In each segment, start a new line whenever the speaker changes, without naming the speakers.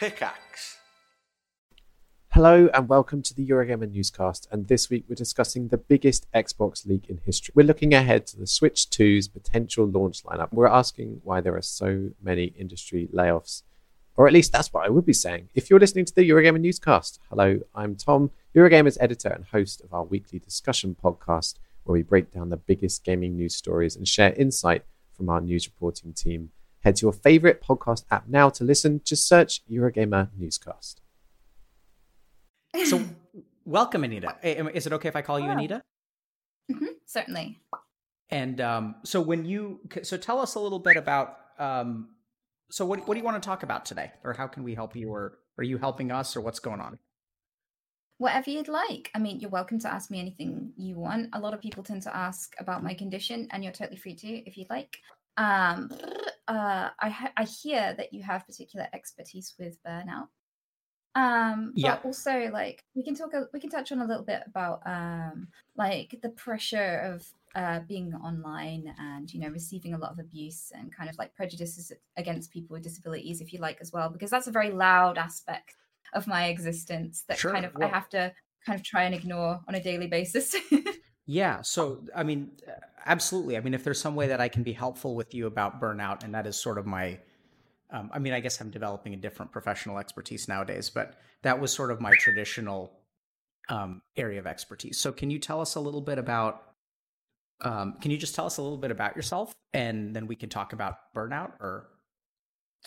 Pickaxe.
Hello and welcome to the Eurogamer newscast. And this week we're discussing the biggest Xbox leak in history. We're looking ahead to the Switch 2's potential launch lineup. We're asking why there are so many industry layoffs. Or at least that's what I would be saying. If you're listening to the Eurogamer newscast, hello, I'm Tom, Eurogamer's editor and host of our weekly discussion podcast, where we break down the biggest gaming news stories and share insight from our news reporting team. Head to your favorite podcast app now to listen. Just search Eurogamer Newscast.
So, welcome, Anita. Is it okay if I call you
Yeah.
Anita?
hmm certainly.
And um, so, when you so tell us a little bit about um, so what what do you want to talk about today, or how can we help you, or are you helping us, or what's going on?
Whatever you'd like. I mean, you're welcome to ask me anything you want. A lot of people tend to ask about my condition, and you're totally free to if you'd like. Um, uh, I ha- I hear that you have particular expertise with burnout. Um,
Yeah.
but also like we can talk. A, we can touch on a little bit about um, like the pressure of uh, being online and you know receiving a lot of abuse and kind of like prejudices against people with disabilities, if you like, as well, because that's a very loud aspect of my existence that
Sure,
kind of
well-
I have to kind of try and ignore on a daily basis.
Yeah. So, I mean, absolutely. I mean, if there's some way that I can be helpful with you about burnout, and that is sort of my, um, I mean, I guess I'm developing a different professional expertise nowadays, but that was sort of my traditional um, area of expertise. So, can you tell us a little bit about? Um, can you just tell us a little bit about yourself, and then we can talk about burnout? Or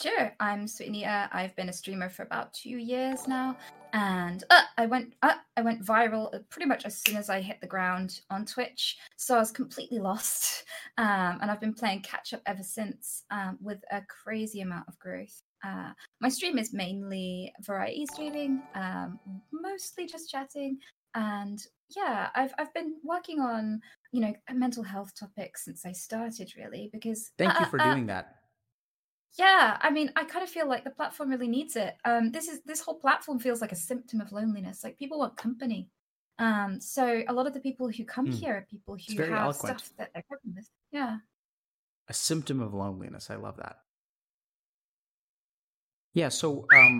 Sure, I'm Sweet Anita. I've been a streamer for about two years now, and uh, I went uh, I went viral uh, pretty much as soon as I hit the ground on Twitch. So I was completely lost, um, and I've been playing catch up ever since um, with a crazy amount of growth. Uh, my stream is mainly variety streaming, um, mostly just chatting, and yeah, I've I've been working on you know mental health topics since I started, really, because
thank you
uh,
for
uh,
doing that.
Yeah, I mean, I kind of feel like the platform really needs it. Um, this is this whole platform feels like a symptom of loneliness. Like people want company. Um, so a lot of the people who come
Hmm.
here are people who have
eloquent.
stuff that they're coping with. Yeah.
A symptom of loneliness. I love that. Yeah. So, um,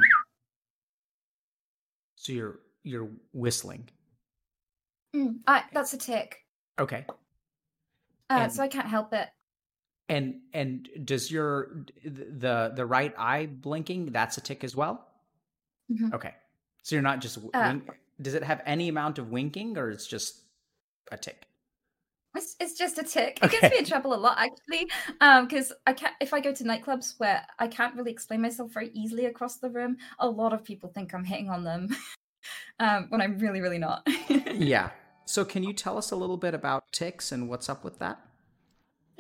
so you're you're whistling.
Mm, I, that's a tic.
Okay.
Uh,
And-
so I can't help it.
And and does your the the right eye blinking? That's a tic as well.
Mhm.
Okay, so you're not just
Uh,
wink- does it have any amount of winking, or it's just a tic?
It's, it's just a tic. It gets me in trouble a lot actually, because I can't. If I go to nightclubs where I can't really explain myself very easily across the room, a lot of people think I'm hitting on them, um, when I'm really, really not.
Yeah. So can you tell us a little bit about tics and what's up with that?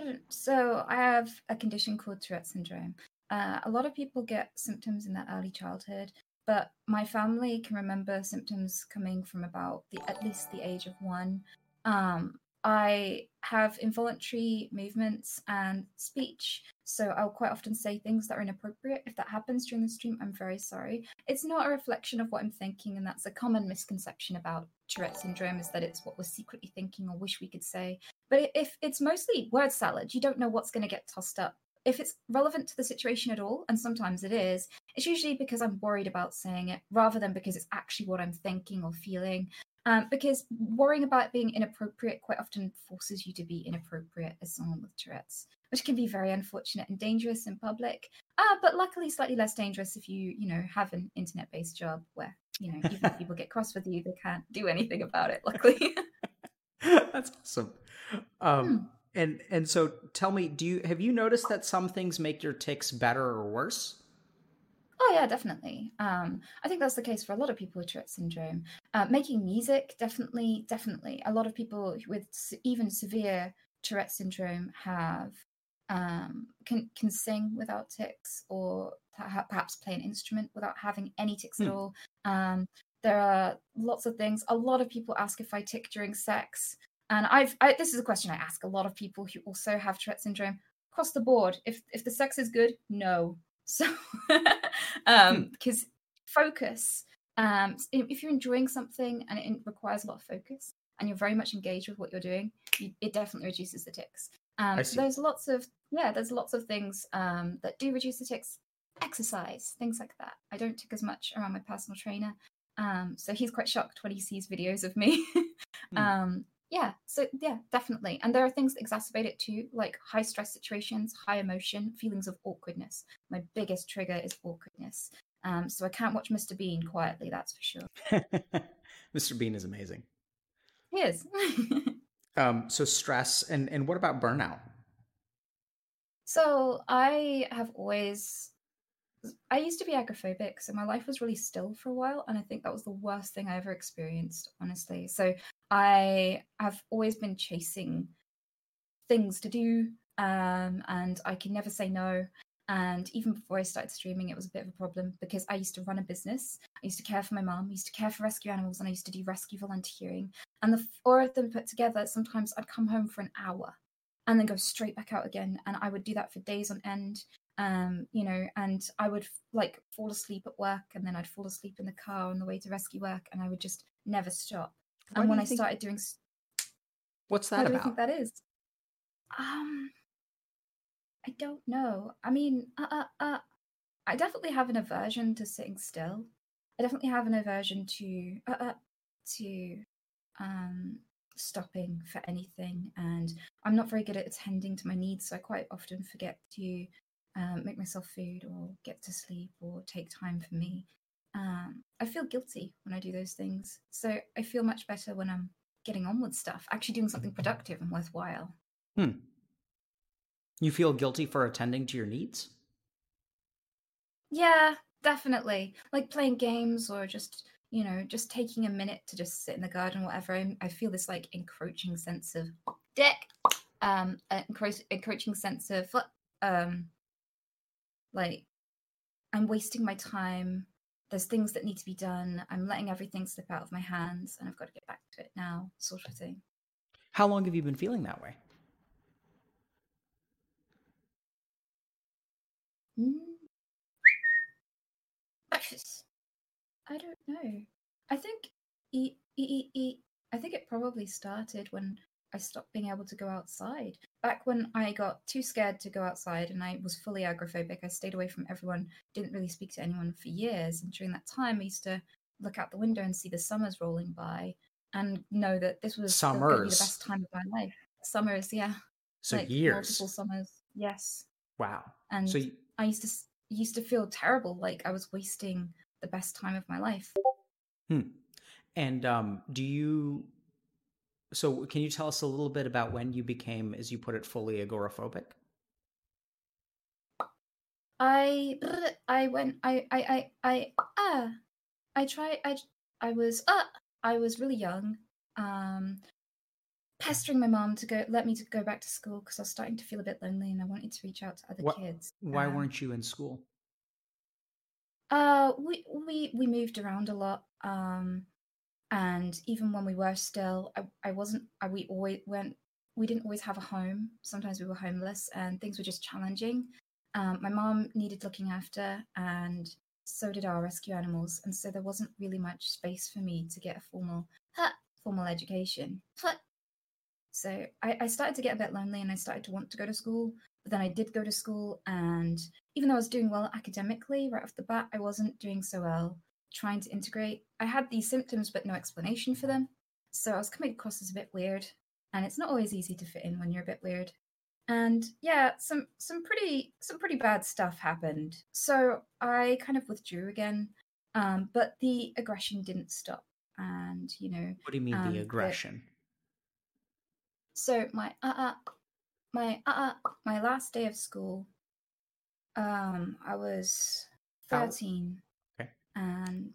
Mm, So I have a condition called Tourette syndrome. Uh, a lot of people get symptoms in their early childhood, but my family can remember symptoms coming from about the at least the age of one. Um, I have involuntary movements and speech, so I'll quite often say things that are inappropriate. If that happens during the stream, I'm very sorry. It's not a reflection of what I'm thinking, and that's a common misconception about Tourette syndrome is that it's what we're secretly thinking or wish we could say. But if it's mostly word salad, you don't know what's going to get tossed up. If it's relevant to the situation at all, and sometimes it is, it's usually because I'm worried about saying it rather than because it's actually what I'm thinking or feeling. Um, because worrying about being inappropriate quite often forces you to be inappropriate as someone with Tourette's, which can be very unfortunate and dangerous in public. Uh, but luckily, slightly less dangerous if you, you know, have an internet-based job where, you know, even if people get cross with you, they can't do anything about it. Luckily.
That's awesome. Um,
Hmm.
and and so tell me, do you have you noticed that some things make your tics better or worse?
Oh yeah, definitely. Um, I think that's the case for a lot of people with Tourette syndrome. Uh, making music, definitely, definitely. A lot of people with even severe Tourette syndrome have um, can can sing without tics, or perhaps play an instrument without having any tics at
Hmm.
all. Um, there are lots of things. A lot of people ask if I tic during sex, and I've I, this is a question I ask a lot of people who also have Tourette syndrome across the board. If if the sex is good, no. So, um, because focus, um, if you're enjoying something and it requires a lot of focus, and you're very much engaged with what you're doing, you, it definitely reduces the
tics.
Um, so there's lots of yeah, there's lots of things um, that do reduce the tics. exercise, things like that. I don't take as much around my personal trainer. Um, so he's quite shocked when he sees videos of me.
Hmm.
um, yeah, so yeah, definitely. And there are things that exacerbate it too, like high stress situations, high emotion, feelings of awkwardness. My biggest trigger is awkwardness. Um, so I can't watch Mr. Bean quietly, that's for sure.
Mr. Bean is amazing.
He is.
Um, so stress and and what about burnout?
so I have always I used to be agoraphobic, so my life was really still for a while, and I think that was the worst thing I ever experienced, honestly. So I have always been chasing things to do, um, and I can never say no. And even before I started streaming, it was a bit of a problem because I used to run a business. I used to care for my mom, I used to care for rescue animals, and I used to do rescue volunteering. And the four of them put together, sometimes I'd come home for an hour and then go straight back out again. And I would do that for days on end. Um, you know, and I would like fall asleep at work and then I'd fall asleep in the car on the way to rescue work and I would just never stop.
Why
and when I
think-
started doing
What's
what
that
do I
about?
think that is? Um, I don't know. I mean, uh, uh, uh, I definitely have an aversion to sitting still. I definitely have an aversion to uh, uh, to um stopping for anything, and I'm not very good at attending to my needs. So I quite often forget to um, make myself food or get to sleep or take time for me. Um, I feel guilty when I do those things. So I feel much better when I'm getting on with stuff, actually doing something productive and worthwhile.
Hmm. You feel guilty for attending to your needs?
Yeah, definitely. Like playing games or just, you know, just taking a minute to just sit in the garden or whatever. I, I feel this like encroaching sense of dick, um, encro- encroaching sense of um, like I'm wasting my time. There's things that need to be done. I'm letting everything slip out of my hands, and I've got to get back to it now, sort of thing.
How long have you been feeling that way?
Mm. I don't know. I think e- e- e- e- I think it probably started when I stopped being able to go outside. Back when I got too scared to go outside and I was fully agoraphobic, I stayed away from everyone, didn't really speak to anyone for years. And during that time, I used to look out the window and see the summers rolling by and know that this was be the best time of my life. Summers, yeah.
So
like
years.
Multiple summers, yes.
Wow.
And
So you,
I used to used to feel terrible, like I was wasting the best time of my life.
hmm. And um, do you? So can you tell us a little bit about when you became, as you put it, fully agoraphobic?
I I went I I I I ah I tried I I was uh I was really young, um, pestering my mom to go let me to go back to school because I was starting to feel a bit lonely and I wanted to reach out to other
What-
kids.
Why
Um,
weren't you in school?
Uh, we we we moved around a lot. Um, and even when we were still, I I wasn't. I, we always went. We didn't always have a home. Sometimes we were homeless, and things were just challenging. Um, my mom needed looking after, and so did our rescue animals. And so there wasn't really much space for me to get a formal ha, formal education. Ha. So I, I started to get a bit lonely, and I started to want to go to school. But then I did go to school, and even though I was doing well academically right off the bat, I wasn't doing so well trying to integrate. I had these symptoms, but no explanation for them. So I was coming across as a bit weird, and it's not always easy to fit in when you're a bit weird. And yeah, some some pretty some pretty bad stuff happened. So I kind of withdrew again, um, but the aggression didn't stop. And you know,
What do you mean
um,
the aggression?
so my uh uh my uh uh my last day of school um i was 13
Okay.
And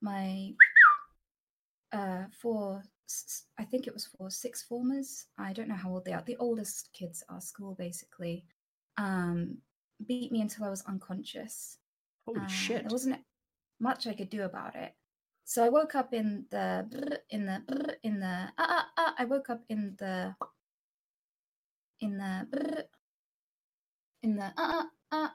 my uh for I think it was for six formers i don't know how old they are the oldest kids at our school basically um beat me until i was unconscious
Holy
uh,
shit!
There wasn't much I could do about it. So I woke up in the in the in the uh, uh, uh, I woke up in the in the in the uh, uh, uh,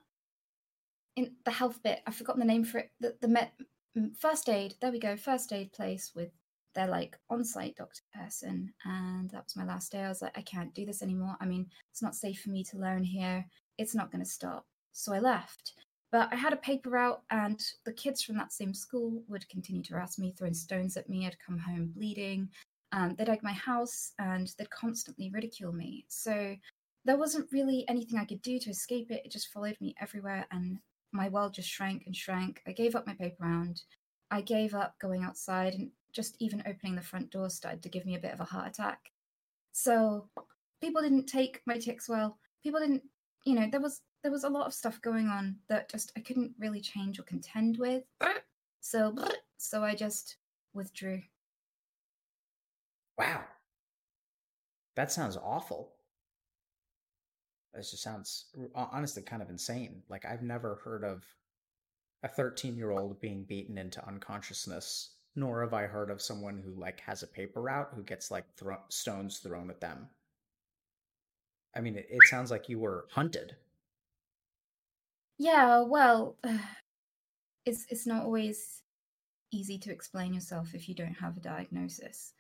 in the health bit. I've forgotten the name for it. The the met, mm, first aid. There we go. First aid place with their like on-site doctor person, and that was my last day. I was like, I can't do this anymore. I mean, it's not safe for me to learn here. It's not going to stop. So I left. But I had a paper route, and the kids from that same school would continue to harass me, throwing stones at me. I'd come home bleeding. Um, they'd egg my house, and they'd constantly ridicule me. So there wasn't really anything I could do to escape it. It just followed me everywhere, and my world just shrank and shrank. I gave up my paper round. I gave up going outside, and just even opening the front door started to give me a bit of a heart attack. So people didn't take my tics well. People didn't, you know, there was there was a lot of stuff going on that just I couldn't really change or contend with. So so I just withdrew.
Wow. That sounds awful. That just sounds honestly kind of insane. Like I've never heard of a 13 year old being beaten into unconsciousness, nor have I heard of someone who like has a paper route who gets like thro- stones thrown at them. I mean, it, it sounds like you were hunted.
Yeah, well, it's it's not always easy to explain yourself if you don't have a diagnosis.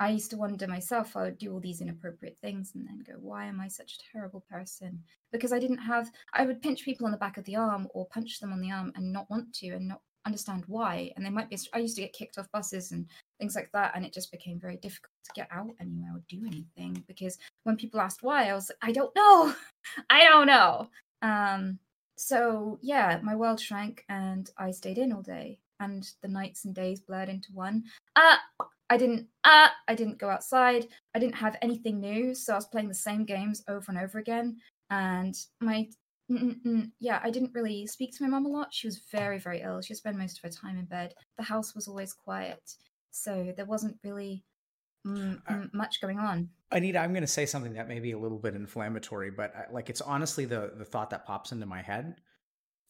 I used to wonder myself, I would do all these inappropriate things and then go, why am I such a terrible person? Because I didn't have, I would pinch people on the back of the arm or punch them on the arm and not want to and not understand why. And they might be, I used to get kicked off buses and things like that. And it just became very difficult to get out anywhere or do anything because when people asked why, I was like, I don't know. I don't know. Um, so yeah, my world shrank and I stayed in all day and the nights and days blurred into one. Uh, I didn't uh, I didn't go outside. I didn't have anything new, so I was playing the same games over and over again. And my yeah, I didn't really speak to my mom a lot. She was very very ill. She spent most of her time in bed. The house was always quiet, so there wasn't really mm, much going on.
Anita, I'm going to say something that may be a little bit inflammatory, but uh, like it's honestly the the thought that pops into my head.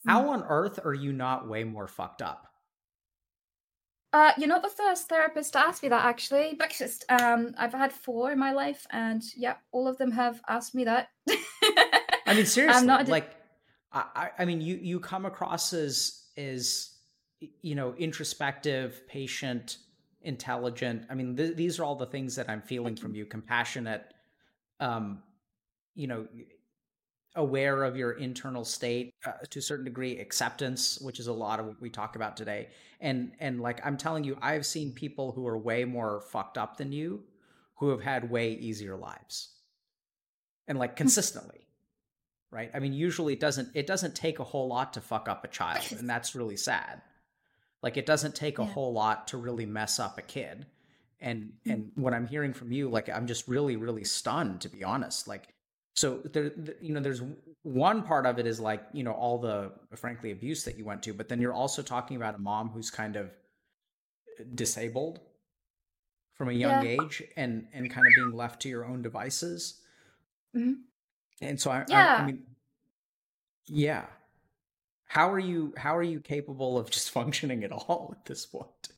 How mm. on earth are you not way more fucked up?
Uh, you're not the first therapist to ask me that, actually. Breakfast. Um, I've had four in my life, and yeah, all of them have asked me that.
I mean, seriously, I'm not like, I, I mean, you you come across as as you know introspective, patient, intelligent. I mean, th- these are all the things that I'm feeling from you. Compassionate, um, you know, aware of your internal state uh, to a certain degree acceptance which is a lot of what we talk about today. And and like i'm telling you i've seen people who are way more fucked up than you who have had way easier lives. And like consistently right? I mean usually it doesn't it doesn't take a whole lot to fuck up a child and that's really sad. Like it doesn't take a yeah. whole lot to really mess up a kid. And and what i'm hearing from you like i'm just really really stunned to be honest. Like so there you know there's one part of it is like you know all the frankly abuse that you went to but then you're also talking about a mom who's kind of disabled from a young yeah. age and and kind of being left to your own devices mm-hmm. and so I, yeah. I, I mean yeah how are you how are you capable of just functioning at all at this point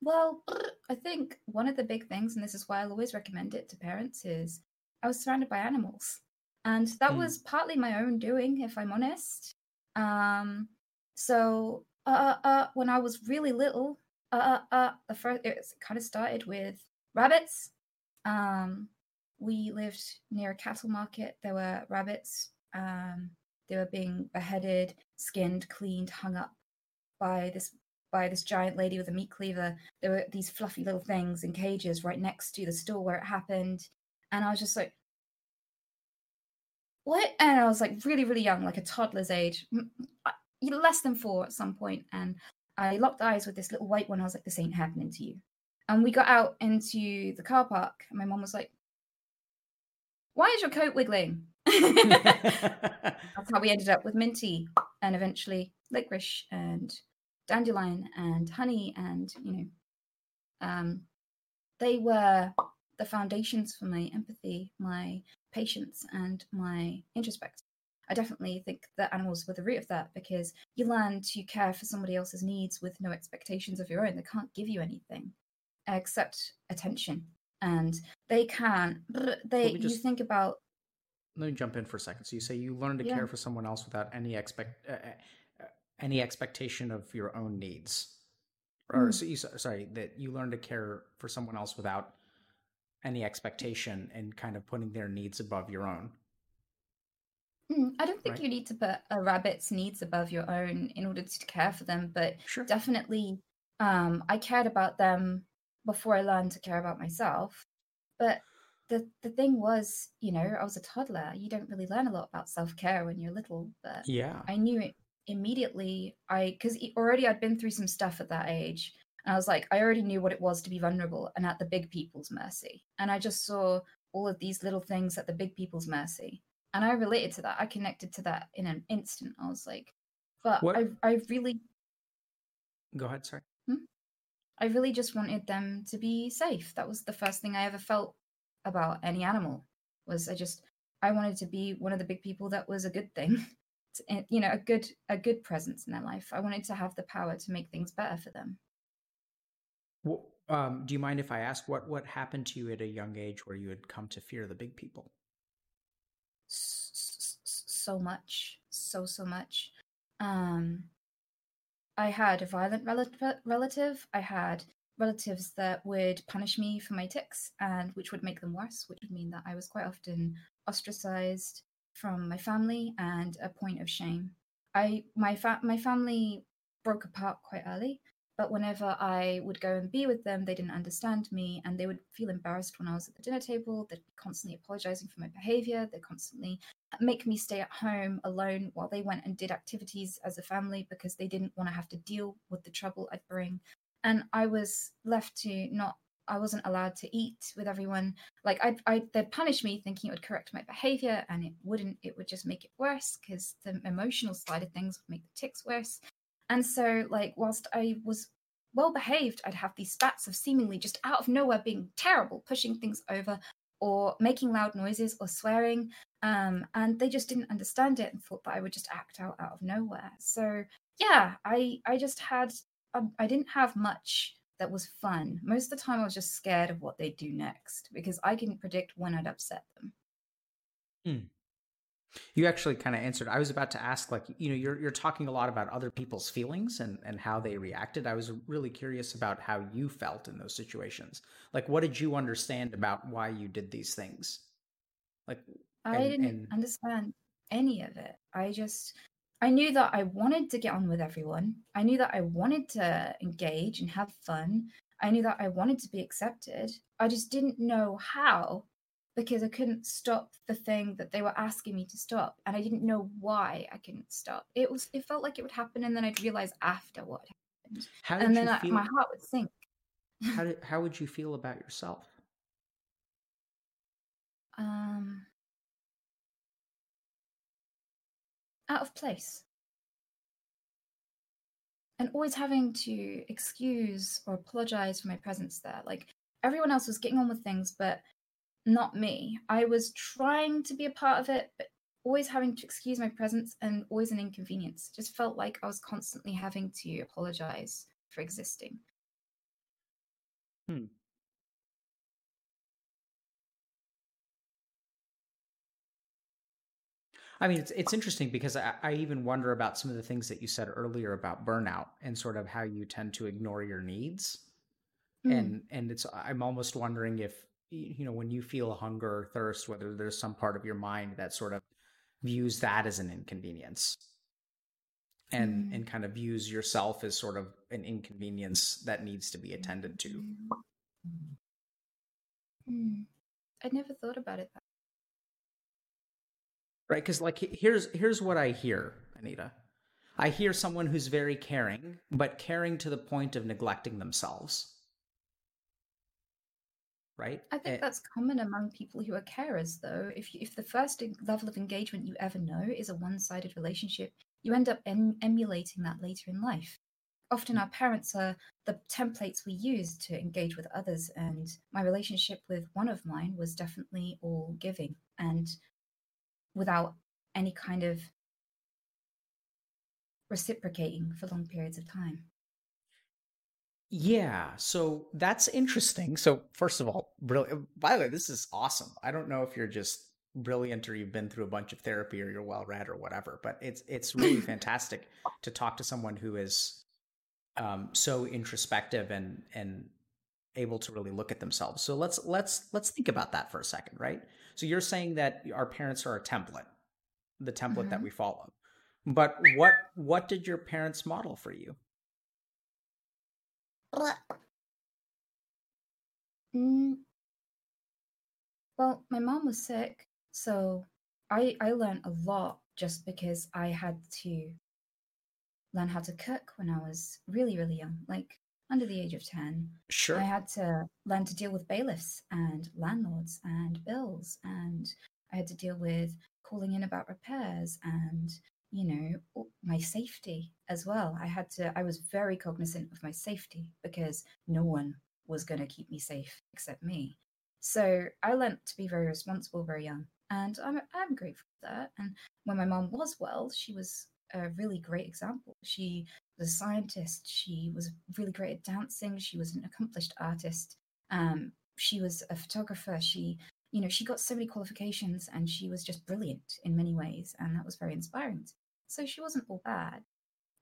well i think one of the big things and this is why i'll always recommend it to parents is I was surrounded by animals. And that mm. was partly my own doing, if I'm honest. Um, so uh, uh, uh, when I was really little, uh, uh, uh the first it kind of started with rabbits. Um, we lived near a cattle market. There were rabbits. Um, they were being beheaded, skinned, cleaned, hung up by this by this giant lady with a meat cleaver. There were these fluffy little things in cages right next to the store where it happened. And I was just like, what? And I was like really, really young, like a toddler's age, less than four at some point. And I locked eyes with this little white one. I was like, this ain't happening to you. And we got out into the car park. And my mom was like, why is your coat wiggling? That's how we ended up with Minty and eventually licorice and dandelion and honey and, you know, um, they were the foundations for my empathy, my patience, and my introspect. I definitely think that animals were the root of that because you learn to care for somebody else's needs with no expectations of your own. They can't give you anything except attention, and they can. They just, you think about.
Let me jump in for a second. So you say you learn to yeah. care for someone else without any expect uh, uh, any expectation of your own needs, or mm. so you, sorry that you learn to care for someone else without any expectation and kind of putting their needs above your own.
Mm, I don't think
Right.
you need to put a rabbit's needs above your own in order to care for them, but
Sure.
definitely um, I cared about them before I learned to care about myself. But the the thing was, you know, I was a toddler. You don't really learn a lot about self care when you're little, but
Yeah.
I knew it immediately. I because already I'd been through some stuff at that age, and I was like, I already knew what it was to be vulnerable and at the big people's mercy. And I just saw all of these little things at the big people's mercy, and I related to that. I connected to that in an instant. I was like, but
What-
I I really
Go ahead. Sorry. Hmm?
I really just wanted them to be safe. That was the first thing I ever felt about any animal. Was I just I wanted to be one of the big people that was a good thing. and, eh, you know, a good a good presence in their life. I wanted to have the power to make things better for them.
Wh- Um, do you mind if I ask what what happened to you at a young age where you had come to fear the big people?
So much, so so much. Um, I had a violent rel- relative. I had relatives that would punish me for my tics, and which would make them worse, which would mean that I was quite often ostracized from my family and a point of shame. I my fa- my family broke apart quite early, but whenever I would go and be with them, they didn't understand me, and they would feel embarrassed when I was at the dinner table. They'd be constantly apologizing for my behavior. They'd constantly make me stay at home alone while they went and did activities as a family because they didn't want to have to deal with the trouble I'd bring. And I was left to not, I wasn't allowed to eat with everyone. Like, I, I, they'd punish me thinking it would correct my behavior, and it wouldn't. It would just make it worse because the emotional side of things would make the tics worse. And so, like, whilst I was well behaved, I'd have these spats of seemingly just out of nowhere being terrible, pushing things over or making loud noises or swearing um, and they just didn't understand it and thought that I would just act out out of nowhere. So yeah, I I just had um, I didn't have much that was fun. Most of the time, I was just scared of what they'd do next because I couldn't predict when I'd upset them.
You actually kind of answered. I was about to ask, like, you know, you're you're talking a lot about other people's feelings and and how they reacted. I was really curious about how you felt in those situations. Like, what did you understand about why you did these things? Like,
I
And-
didn't
and-
understand any of it. I just I knew that I wanted to get on with everyone. I knew that I wanted to engage and have fun. I knew that I wanted to be accepted. I just didn't know how because I couldn't stop the thing that they were asking me to stop and I didn't know why I couldn't stop. It was it felt like it would happen and then I'd realize after what happened.
how did
And
you
then I,
feel?
my heart would sink.
how did how would you feel about yourself?
Um out of place. And always having to excuse or apologize for my presence there. Like everyone else was getting on with things, but not me. I was trying to be a part of it, but always having to excuse my presence and always an inconvenience. Just felt like I was constantly having to apologize for existing.
I mean, it's it's interesting because I, I even wonder about some of the things that you said earlier about burnout and sort of how you tend to ignore your needs.
Mm.
And and it's I'm almost wondering if you know when you feel hunger or thirst, whether there's some part of your mind that sort of views that as an inconvenience, and
Mm.
and kind of views yourself as sort of an inconvenience that needs to be attended to.
Hmm. I'd never thought about it that
right because like here's here's what i hear anita i hear someone who's very caring but caring to the point of neglecting themselves right
I think
Eh,
that's common among people who are carers, though. If you, if the first level of engagement you ever know is a one-sided relationship, you end up em- emulating that later in life. Often, our parents are the templates we use to engage with others, and my relationship with one of mine was definitely all giving and without any kind of reciprocating for long periods of time.
Yeah so that's interesting so first of all brilliant by the way this is awesome i don't know if you're just brilliant or you've been through a bunch of therapy or you're well read or whatever but it's it's really fantastic to talk to someone who is um, so introspective and and able to really look at themselves. So let's let's let's think about that for a second, right? So you're saying that our parents are a template, the template
Mhm.
that we follow. But what what did your parents model for you?
Mm, well, my mom was sick, so I I learned a lot just because I had to learn how to cook when I was really, really young, like under the age of 10.
Sure.
I had to learn to deal with bailiffs and landlords and bills, and I had to deal with calling in about repairs and, you know, my safety as well. I had to, I was very cognizant of my safety because no one was going to keep me safe except me. So I learned to be very responsible very young, and I'm I'm grateful for that. And when my mom was well, she was a really great example. She was a scientist. She was really great at dancing. She was an accomplished artist. Um, she was a photographer. She, you know, she got so many qualifications, and she was just brilliant in many ways, and that was very inspiring. So she wasn't all bad.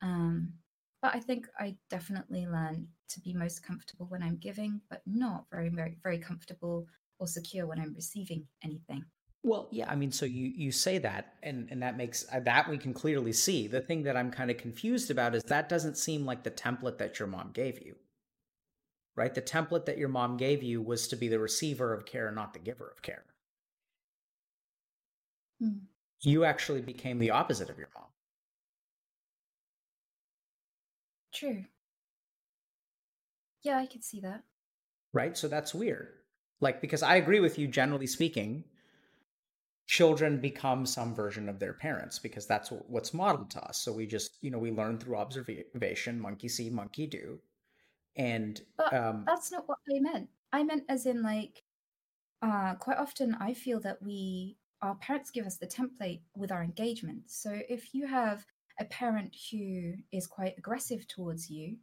Um, but I think I definitely learned to be most comfortable when I'm giving, but not very, very, very comfortable or secure when I'm receiving anything.
Well, yeah, I mean, so you you say that, and and that makes uh, that we can clearly see. The thing that I'm kind of confused about is that doesn't seem like the template that your mom gave you. Right? The template that your mom gave you was to be the receiver of care, not the giver of care.
Hmm.
You actually became the opposite of your mom.
True. Yeah, I could see that.
right? So that's weird. Like, because I agree with you, generally speaking, children become some version of their parents because that's what's modeled to us. So we just, you know, we learn through observation, monkey see, monkey do. And
But
um,
that's not what I meant. I meant as in like uh quite often I feel that we our parents give us the template with our engagement. So if you have a parent who is quite aggressive towards you,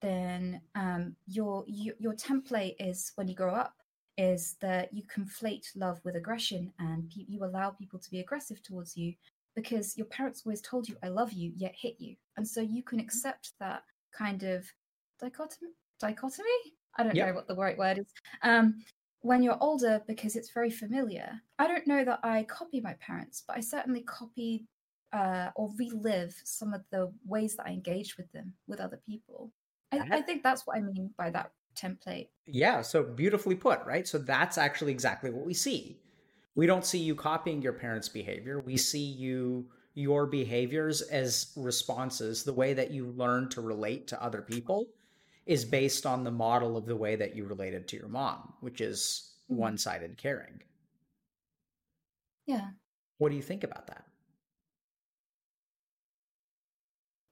then um your you, your template is when you grow up is that you conflate love with aggression and pe- you allow people to be aggressive towards you because your parents always told you I love you yet hit you. And so you can accept that kind of dichotomy dichotomy i don't
Yep.
know what the right word is um when you're older because it's very familiar i don't know that i copy my parents but i certainly copy uh or relive some of the ways that i engage with them with other people i, I think that's what i mean by that template
yeah, so beautifully put, right? So that's actually exactly what we see. We don't see you copying your parents' behavior. We see you your behaviors as responses. The way that you learn to relate to other people is based on the model of the way that you related to your mom, which is
Mhm.
one-sided caring.
yeah
What do you think about that?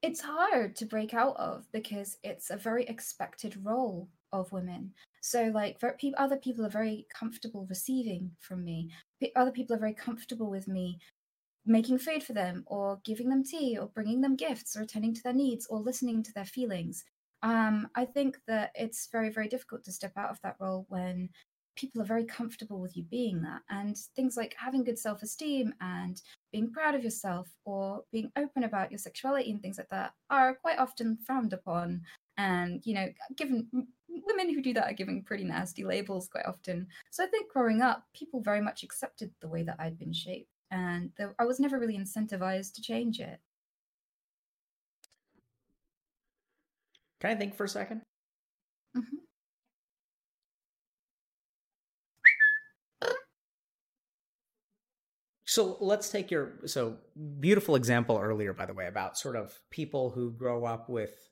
it's hard to break out of because it's a very expected role of women. So, like, other people are very comfortable receiving from me. Other people are very comfortable with me making food for them, or giving them tea, or bringing them gifts, or attending to their needs, or listening to their feelings. Um, I think that it's very, very difficult to step out of that role when people are very comfortable with you being that. And things like having good self esteem and being proud of yourself or being open about your sexuality and things like that are quite often frowned upon. And, you know, given women who do that are given pretty nasty labels quite often. So I think growing up, people very much accepted the way that I'd been shaped. And I was never really incentivized to change it.
Can I think for a second?
Mhm.
So let's take your so beautiful example earlier, by the way, about sort of people who grow up with,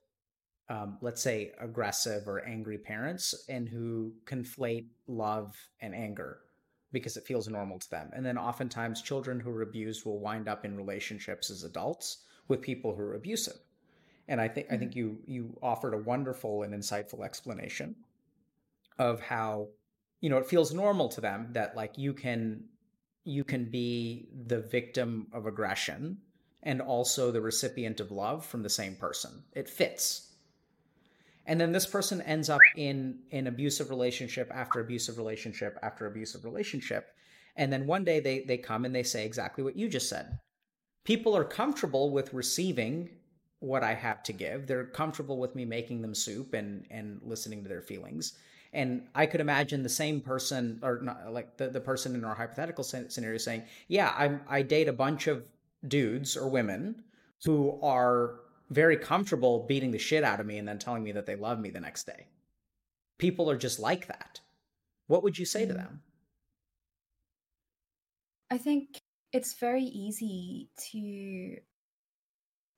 um, let's say, aggressive or angry parents and who conflate love and anger because it feels normal to them. And then oftentimes children who are abused will wind up in relationships as adults with people who are abusive. And I think I think mm-hmm. you you offered a wonderful and insightful explanation of how you know it feels normal to them that like you can you can be the victim of aggression and also the recipient of love from the same person. It fits. And then this person ends up in an abusive relationship after abusive relationship after abusive relationship. And then one day they they come and they say exactly what you just said. People are comfortable with receiving what i have to give they're comfortable with me making them soup and and listening to their feelings and i could imagine the same person or not like the, the person in our hypothetical scenario saying yeah i'm i date a bunch of dudes or women who are very comfortable beating the shit out of me and then telling me that they love me the next day. People are just like that. What would you say to
Mm.
them?
I think it's very easy to.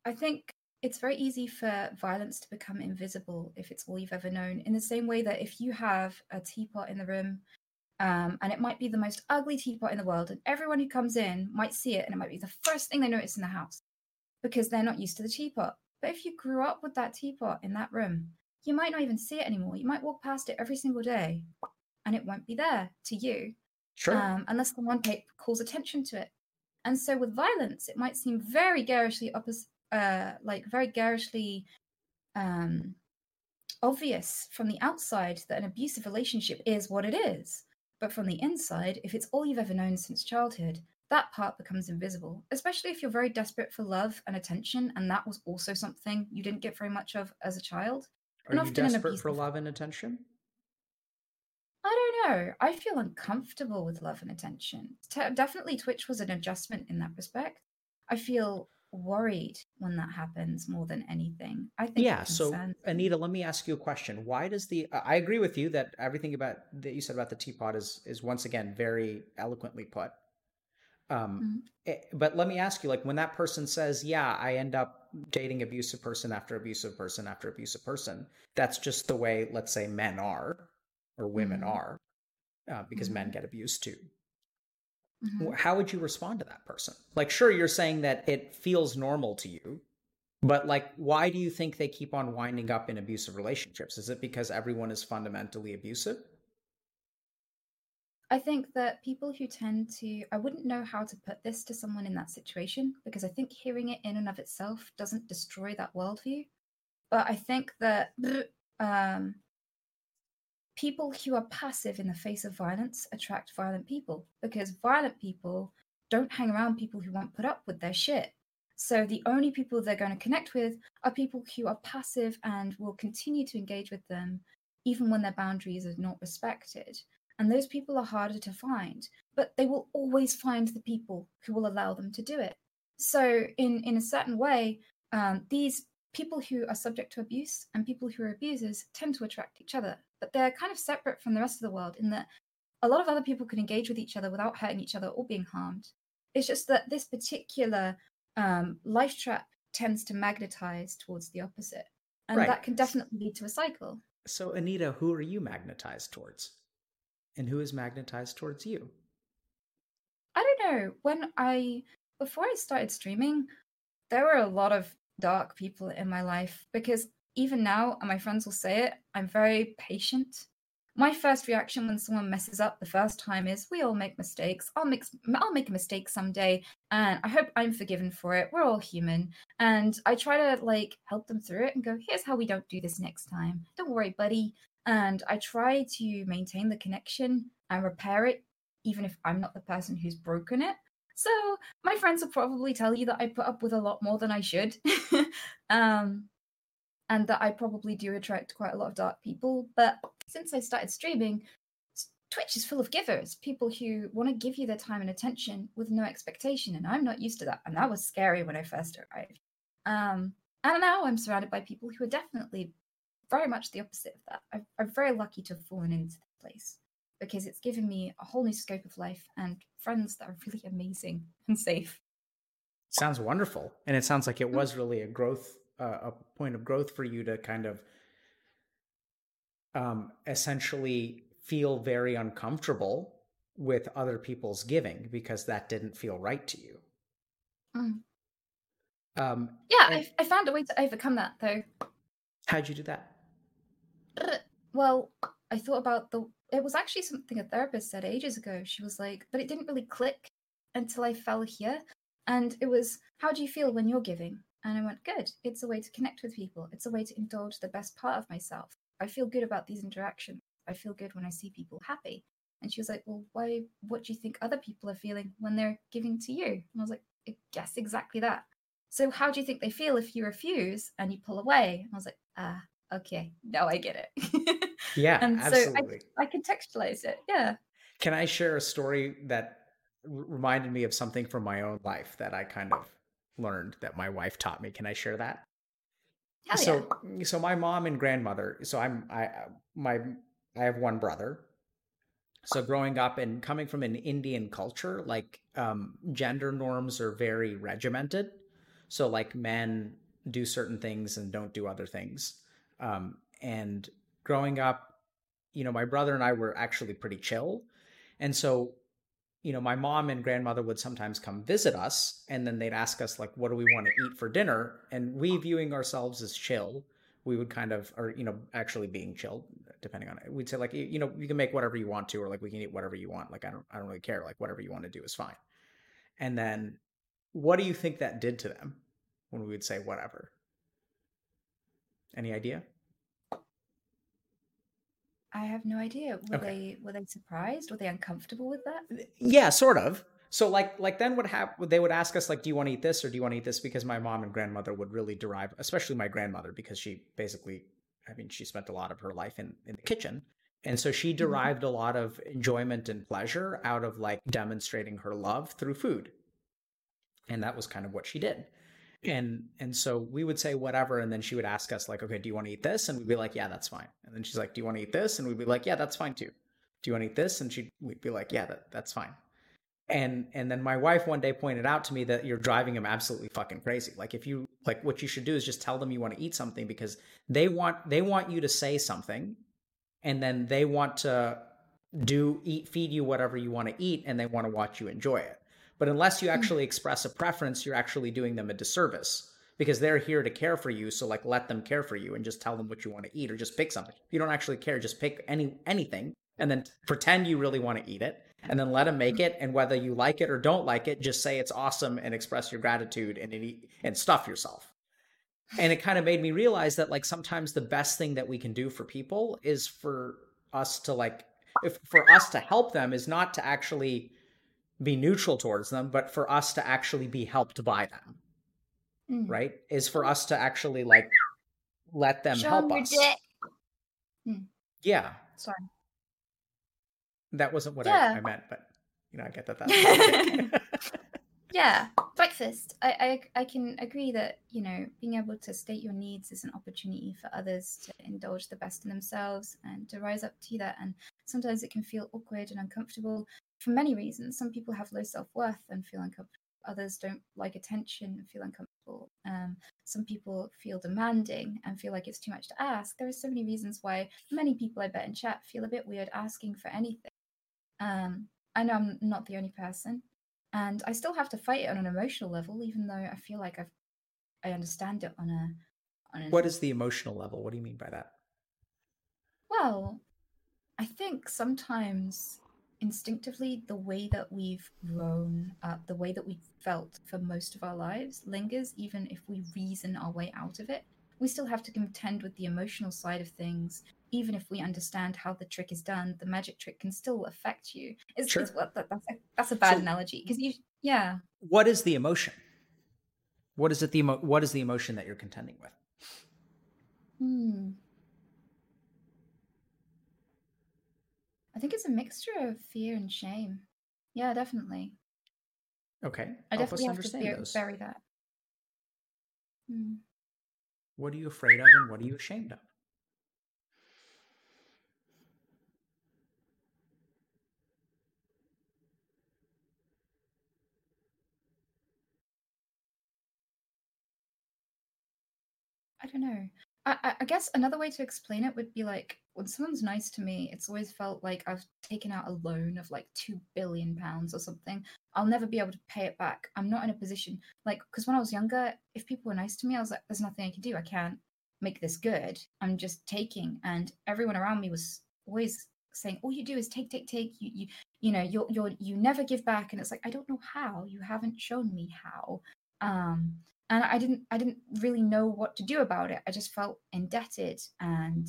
I think it's very easy for violence to become invisible if it's all you've ever known. In the same way that if you have a teapot in the room, um, and it might be the most ugly teapot in the world, and everyone who comes in might see it, and it might be the first thing they notice in the house because they're not used to the teapot. But if you grew up with that teapot in that room, you might not even see it anymore. You might walk past it every single day, and it won't be there to you
Sure.
um, unless the one calls attention to it. And so with violence, it might seem very garishly oppos- uh, like very garishly um, obvious from the outside that an abusive relationship is what it is. But from the inside, if it's all you've ever known since childhood, that part becomes invisible, especially if you're very desperate for love and attention, and that was also something you didn't get very much of as a child.
are
and
you
often
desperate for love and attention?
I don't know. I feel uncomfortable with love and attention. Te- definitely, Twitch was an adjustment in that respect. I feel worried when that happens more than anything. I think.
yeah so anita let me ask you a question why does the i agree with you that everything about that you said about the teapot is is once again very eloquently put um eh, but let me ask you like when that person says yeah i end up dating abusive person after abusive person after abusive person that's just the way let's say men are or women
Mhm.
are uh, because men
Mhm.
get abused too
Mhm.
How would you respond to that person like sure you're saying that it feels normal to you but like why do you think they keep on winding up in abusive relationships is it because everyone is fundamentally abusive
I think that people who tend to, I wouldn't know how to put this to someone in that situation because I think hearing it in and of itself doesn't destroy that worldview. But I think that um, people who are passive in the face of violence attract violent people because violent people don't hang around people who won't put up with their shit. So the only people they're going to connect with are people who are passive and will continue to engage with them even when their boundaries are not respected. And those people are harder to find, but they will always find the people who will allow them to do it. So, in, in a certain way, um, these people who are subject to abuse and people who are abusers tend to attract each other, but they're kind of separate from the rest of the world in that a lot of other people can engage with each other without hurting each other or being harmed. It's just that this particular um, life trap tends to magnetize towards the opposite. And
Right.
that can definitely lead to a cycle.
so anita who are you magnetized towards and who is magnetized towards you
I don't know. When I before I started streaming, there were a lot of dark people in my life because even now, and my friends will say it, I'm very patient. My first reaction when someone messes up the first time is, "We all make mistakes. I'll make I'll make a mistake someday, and I hope I'm forgiven for it. We're all human." And I try to like help them through it and go, "Here's how we don't do this next time. Don't worry, buddy." And I try to maintain the connection and repair it even if I'm not the person who's broken it. So my friends will probably tell you that I put up with a lot more than I should. um, and that I probably do attract quite a lot of dark people. But since I started streaming, Twitch is full of givers, people who want to give you their time and attention with no expectation. And I'm not used to that. And that was scary when I first arrived. Um, and now I'm surrounded by people who are definitely very much the opposite of that. I'm, I'm very lucky to have fallen into that place because it's given me a whole new scope of life and friends that are really amazing and safe.
sounds wonderful and it sounds like it was really a growth uh, a point of growth for you to kind of um, essentially feel very uncomfortable with other people's giving because that didn't feel right to you
Mm.
um,
Yeah,
And-
I, I found a way to overcome that though.
how'd you do that
Well, I thought about the. It was actually something a therapist said ages ago. She was like, but it didn't really click until I fell here. And it was, how do you feel when you're giving? And I went, good. It's a way to connect with people. It's a way to indulge the best part of myself. I feel good about these interactions. I feel good when I see people happy. And she was like, well, why? What do you think other people are feeling when they're giving to you? And I was like, I guess exactly that. So how do you think they feel if you refuse and you pull away? And I was like, ah, okay, now I get it.
yeah
and so
absolutely
I, I contextualize it. Yeah.
can i share a story that r- reminded me of something from my own life that i kind of learned that my wife taught me. Can I share that?
Hell
so
yeah.
so my mom and grandmother so i'm i my i have one brother so growing up and coming from an indian culture like um, gender norms are very regimented so like men do certain things and don't do other things um, and growing up you know my brother and i were actually pretty chill and so you know, my mom and grandmother would sometimes come visit us and then they'd ask us like what do we want to eat for dinner? And we viewing ourselves as chill we would kind of or you know actually being chill depending on it we'd say like you know you can make whatever you want to or like we can eat whatever you want like i don't i don't really care like whatever you want to do is fine. And then what do you think that did to them? When we would say whatever. Any idea
I have no idea. Were
Okay.
they were they surprised? Were they uncomfortable with that?
yeah sort of so like like then what hap- they would ask us like do you want to eat this or do you want to eat this because my mom and grandmother would really derive especially my grandmother because she basically i mean she spent a lot of her life in in the kitchen and so she mm-hmm. derived a lot of enjoyment and pleasure out of like demonstrating her love through food and that was kind of what she did and and so we would say whatever and then she would ask us like okay do you want to eat this? And we'd be like yeah that's fine. And then she's like do you want to eat this? And we'd be like yeah that's fine too. Do you want to eat this? And she we'd be like yeah that, that's fine. And and then my wife one day pointed out to me that you're driving him absolutely fucking crazy. Like if you like what you should do is just tell them you want to eat something because they want they want you to say something and then they want to do eat feed you whatever you want to eat and they want to watch you enjoy it but unless you mm. actually express a preference you're actually doing them a disservice because they're here to care for you. So like let them care for you and just tell them what you want to eat or just pick something. If you don't actually care. Just pick any anything and then pretend you really want to eat it and then let them make it. And whether you like it or don't like it just say it's awesome and express your gratitude and eat, and stuff yourself. And it kind of made me realize that like sometimes the best thing that we can do for people is for us to like if for us to help them is not to actually be neutral towards them but for us to actually be helped by them
Mm.
right is for us to actually like let them
Show
help us
dick.
yeah
Sorry.
that wasn't what I, I meant but you know i get that that's
Yeah, breakfast. I, I I can agree that you know being able to state your needs is an opportunity for others to indulge the best in themselves and to rise up to that. And sometimes it can feel awkward and uncomfortable for many reasons. Some people have low self worth and feel uncomfortable. Others don't like attention and feel uncomfortable. Um, some people feel demanding and feel like it's too much to ask. There are so many reasons why many people I bet in chat feel a bit weird asking for anything. Um, I know I'm not the only person and I still have to fight it on an emotional level, even though I feel like I've I understand it on a on an
what is the emotional level what do you mean by that
well. I think sometimes instinctively the way that we've grown up, the way that we've felt for most of our lives lingers, even if we reason our way out of it. We still have to contend with the emotional side of things, even if we understand how the trick is done. The magic trick can still affect you. It's,
Sure.
it's well, that, that's a, that's a bad
So-
analogy because you, yeah.
what is the emotion what is it the emo- what is the emotion that you're contending with
Hmm. I think it's a mixture of fear and shame. Yeah, definitely.
okay
I
help
definitely have to
those
bury that. Hmm.
what are you afraid of and what are you ashamed of
I don't know. I, I, guess another way to explain it would be like when someone's nice to me, it's always felt like I've taken out a loan of like two billion pounds or something. I'll never be able to pay it back. I'm not in a position like because when I was younger, if people were nice to me, I was like, "There's nothing I can do. I can't make this good. I'm just taking." And everyone around me was always saying, "All you do is take, take, take. You, you, you know, you're, you're, you never give back." And it's like, I don't know how. You haven't shown me how. Um, and I didn't I didn't really know what to do about it. I just felt indebted and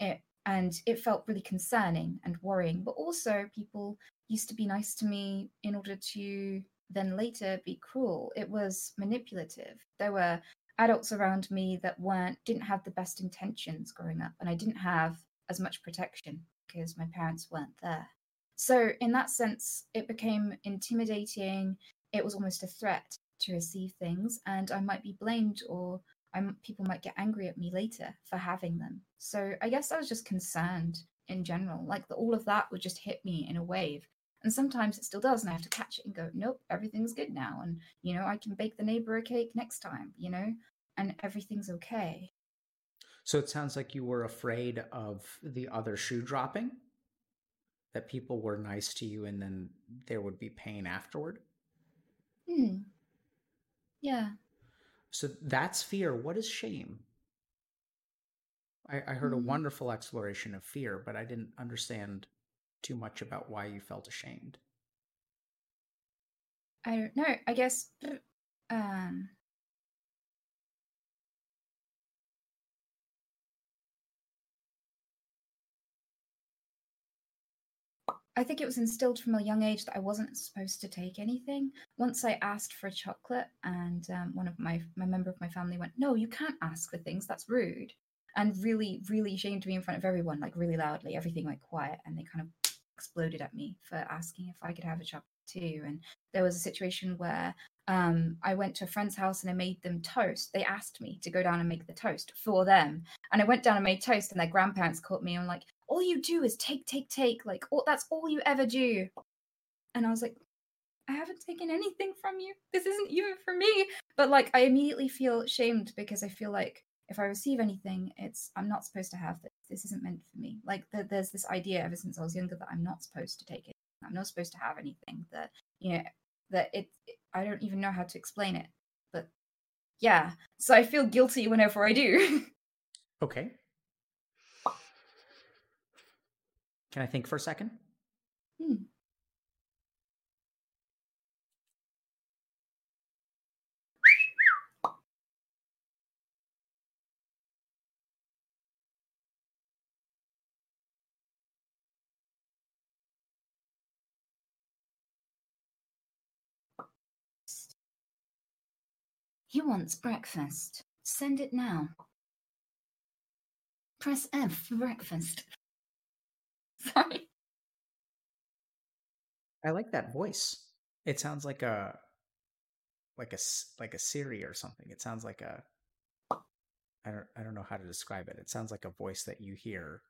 it and it felt really concerning and worrying. But also people used to be nice to me in order to then later be cruel. It was manipulative. There were adults around me that weren't didn't have the best intentions growing up and I didn't have as much protection because my parents weren't there. So in that sense it became intimidating. It was almost a threat to receive things, and I might be blamed or I'm, people might get angry at me later for having them. So I guess I was just concerned in general. Like the, all of that would just hit me in a wave. And sometimes it still does, and I have to catch it and go, nope, everything's good now. And, you know, I can bake the neighbor a cake next time, you know, and everything's okay.
So it sounds like you were afraid of the other shoe dropping, that people were nice to you and then there would be pain afterward.
Hmm. Yeah.
So that's fear. What is shame? I, I heard a
Mm.
wonderful exploration of fear, but I didn't understand too much about why you felt ashamed.
I don't know. I guess um I think it was instilled from a young age that I wasn't supposed to take anything. Once I asked for a chocolate, and um, one of my my member of my family went, "No, you can't ask for things. That's rude," and really, really shamed me in front of everyone, like really loudly. Everything went quiet, and they kind of exploded at me for asking if I could have a chocolate too. And there was a situation where um, I went to a friend's house and I made them toast. They asked me to go down and make the toast for them. And I went down and made toast, and their grandparents caught me and like, all you do is take, take, take. Like, all, that's all you ever do. And I was like, I haven't taken anything from you. This isn't even for me. But like, I immediately feel shamed because I feel like if I receive anything, it's I'm not supposed to have this. This isn't meant for me. Like, th- there's this idea ever since I was younger that I'm not supposed to take it. I'm not supposed to have anything. That you know, that it I don't even know how to explain it. But yeah, so I feel guilty whenever I do.
Okay. Can I think for a second?
Hmm. He wants breakfast. Send it now. Press F for breakfast. Sorry.
I like that voice. It sounds like a like a s- like a Siri or something. It sounds like a I don't I don't know how to describe it. It sounds like a voice that you hear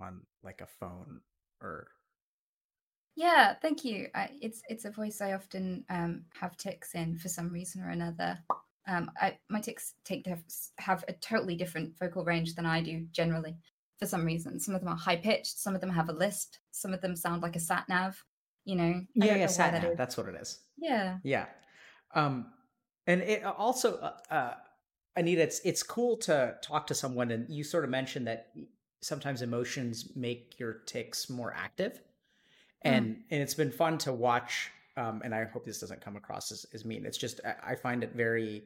on like a phone or
Yeah, thank you. I, it's it's a voice I often um, have tics in for some reason or another. Um, I, my tics take to have, have a totally different vocal range than I do generally. For some reason, some of them are high pitched, some of them have a lisp, some of them sound like a sat nav. You know,
yeah, yeah,
know
sat nav.
is.
That's what it is.
Yeah,
Yeah. Um, and it also, uh, uh, Anita, it's it's cool to talk to someone, and you sort of mentioned that sometimes emotions make your tics more active, and and it's been fun to watch. Um, and I hope this doesn't come across as, as mean. It's just I, I find it very.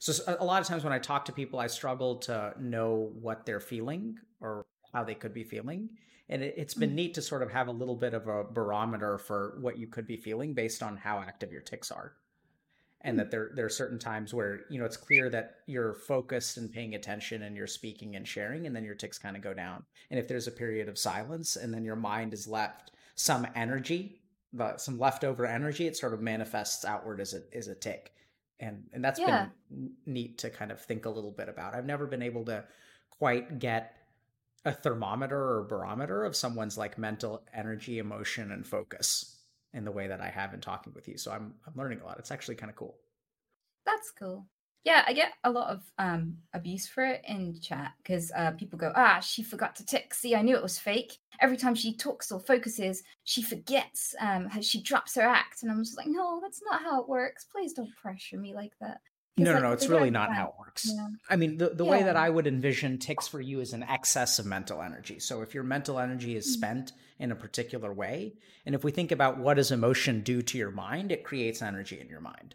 So a lot of times when I talk to people, I struggle to know what they're feeling or how they could be feeling. And it, it's been
Mm.
neat to sort of have a little bit of a barometer for what you could be feeling based on how active your tics are and
Hmm.
that there there are certain times where you know it's clear that you're focused and paying attention and you're speaking and sharing and then your tics kind of go down and if there's a period of silence and then your mind is left some energy some leftover energy it sort of manifests outward as a as a tic and and that's
Yeah.
been neat to kind of think a little bit about i've never been able to quite get a thermometer or barometer of someone's like mental energy emotion and focus in the way that i have in talking with you so i'm i'm learning a lot it's actually kind of cool
that's cool. Yeah, I get a lot of um, abuse for it in chat because uh, people go, "Ah, she forgot to tic. See, I knew it was fake. Every time she talks or focuses, she forgets. Um, how she drops her act." And I'm just like, "No, that's not how it works. Please don't pressure me like that.
no no
like,
no it's really not how it works
Yeah.
i mean the, the way that i would envision tics for you is an excess of mental energy so if your mental energy is
Mm.
spent in a particular way and if we think about what does emotion do to your mind it creates energy in your mind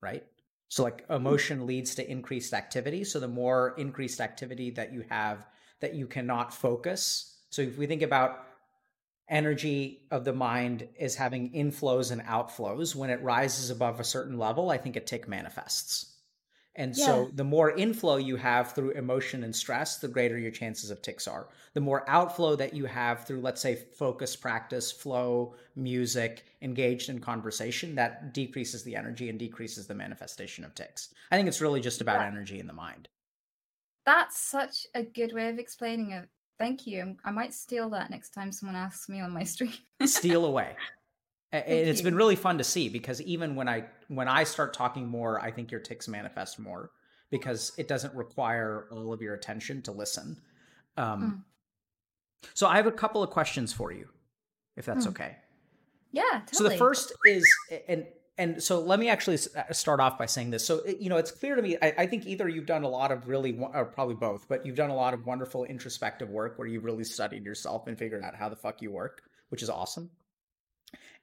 right so like emotion leads to increased activity. So the more increased activity that you have that you cannot focus. So if we think about energy of the mind is having inflows and outflows when it rises above a certain level i think a tic manifests And
Yeah.
so the more inflow you have through emotion and stress, the greater your chances of tics are. The more outflow that you have through, let's say, focus practice, flow, music, engaged in conversation, that decreases the energy and decreases the manifestation of tics. I think it's really just about
Yeah.
energy in the mind.
That's such a good way of explaining it. Thank you. I might steal that next time someone asks me on my stream.
steal away. And
Thank
it's been really fun to see because even when I when I start talking more, I think your tics manifest more because it doesn't require all of your attention to listen. Um, So I have a couple of questions for you, if that's
Mm.
okay.
yeah, totally.
So the first is, and and so let me actually uh, start off by saying this. So you know, it's clear to me. I, I think either you've done a lot of really, or probably both, but you've done a lot of wonderful introspective work where you've really studied yourself and figured out how the fuck you work, which is awesome.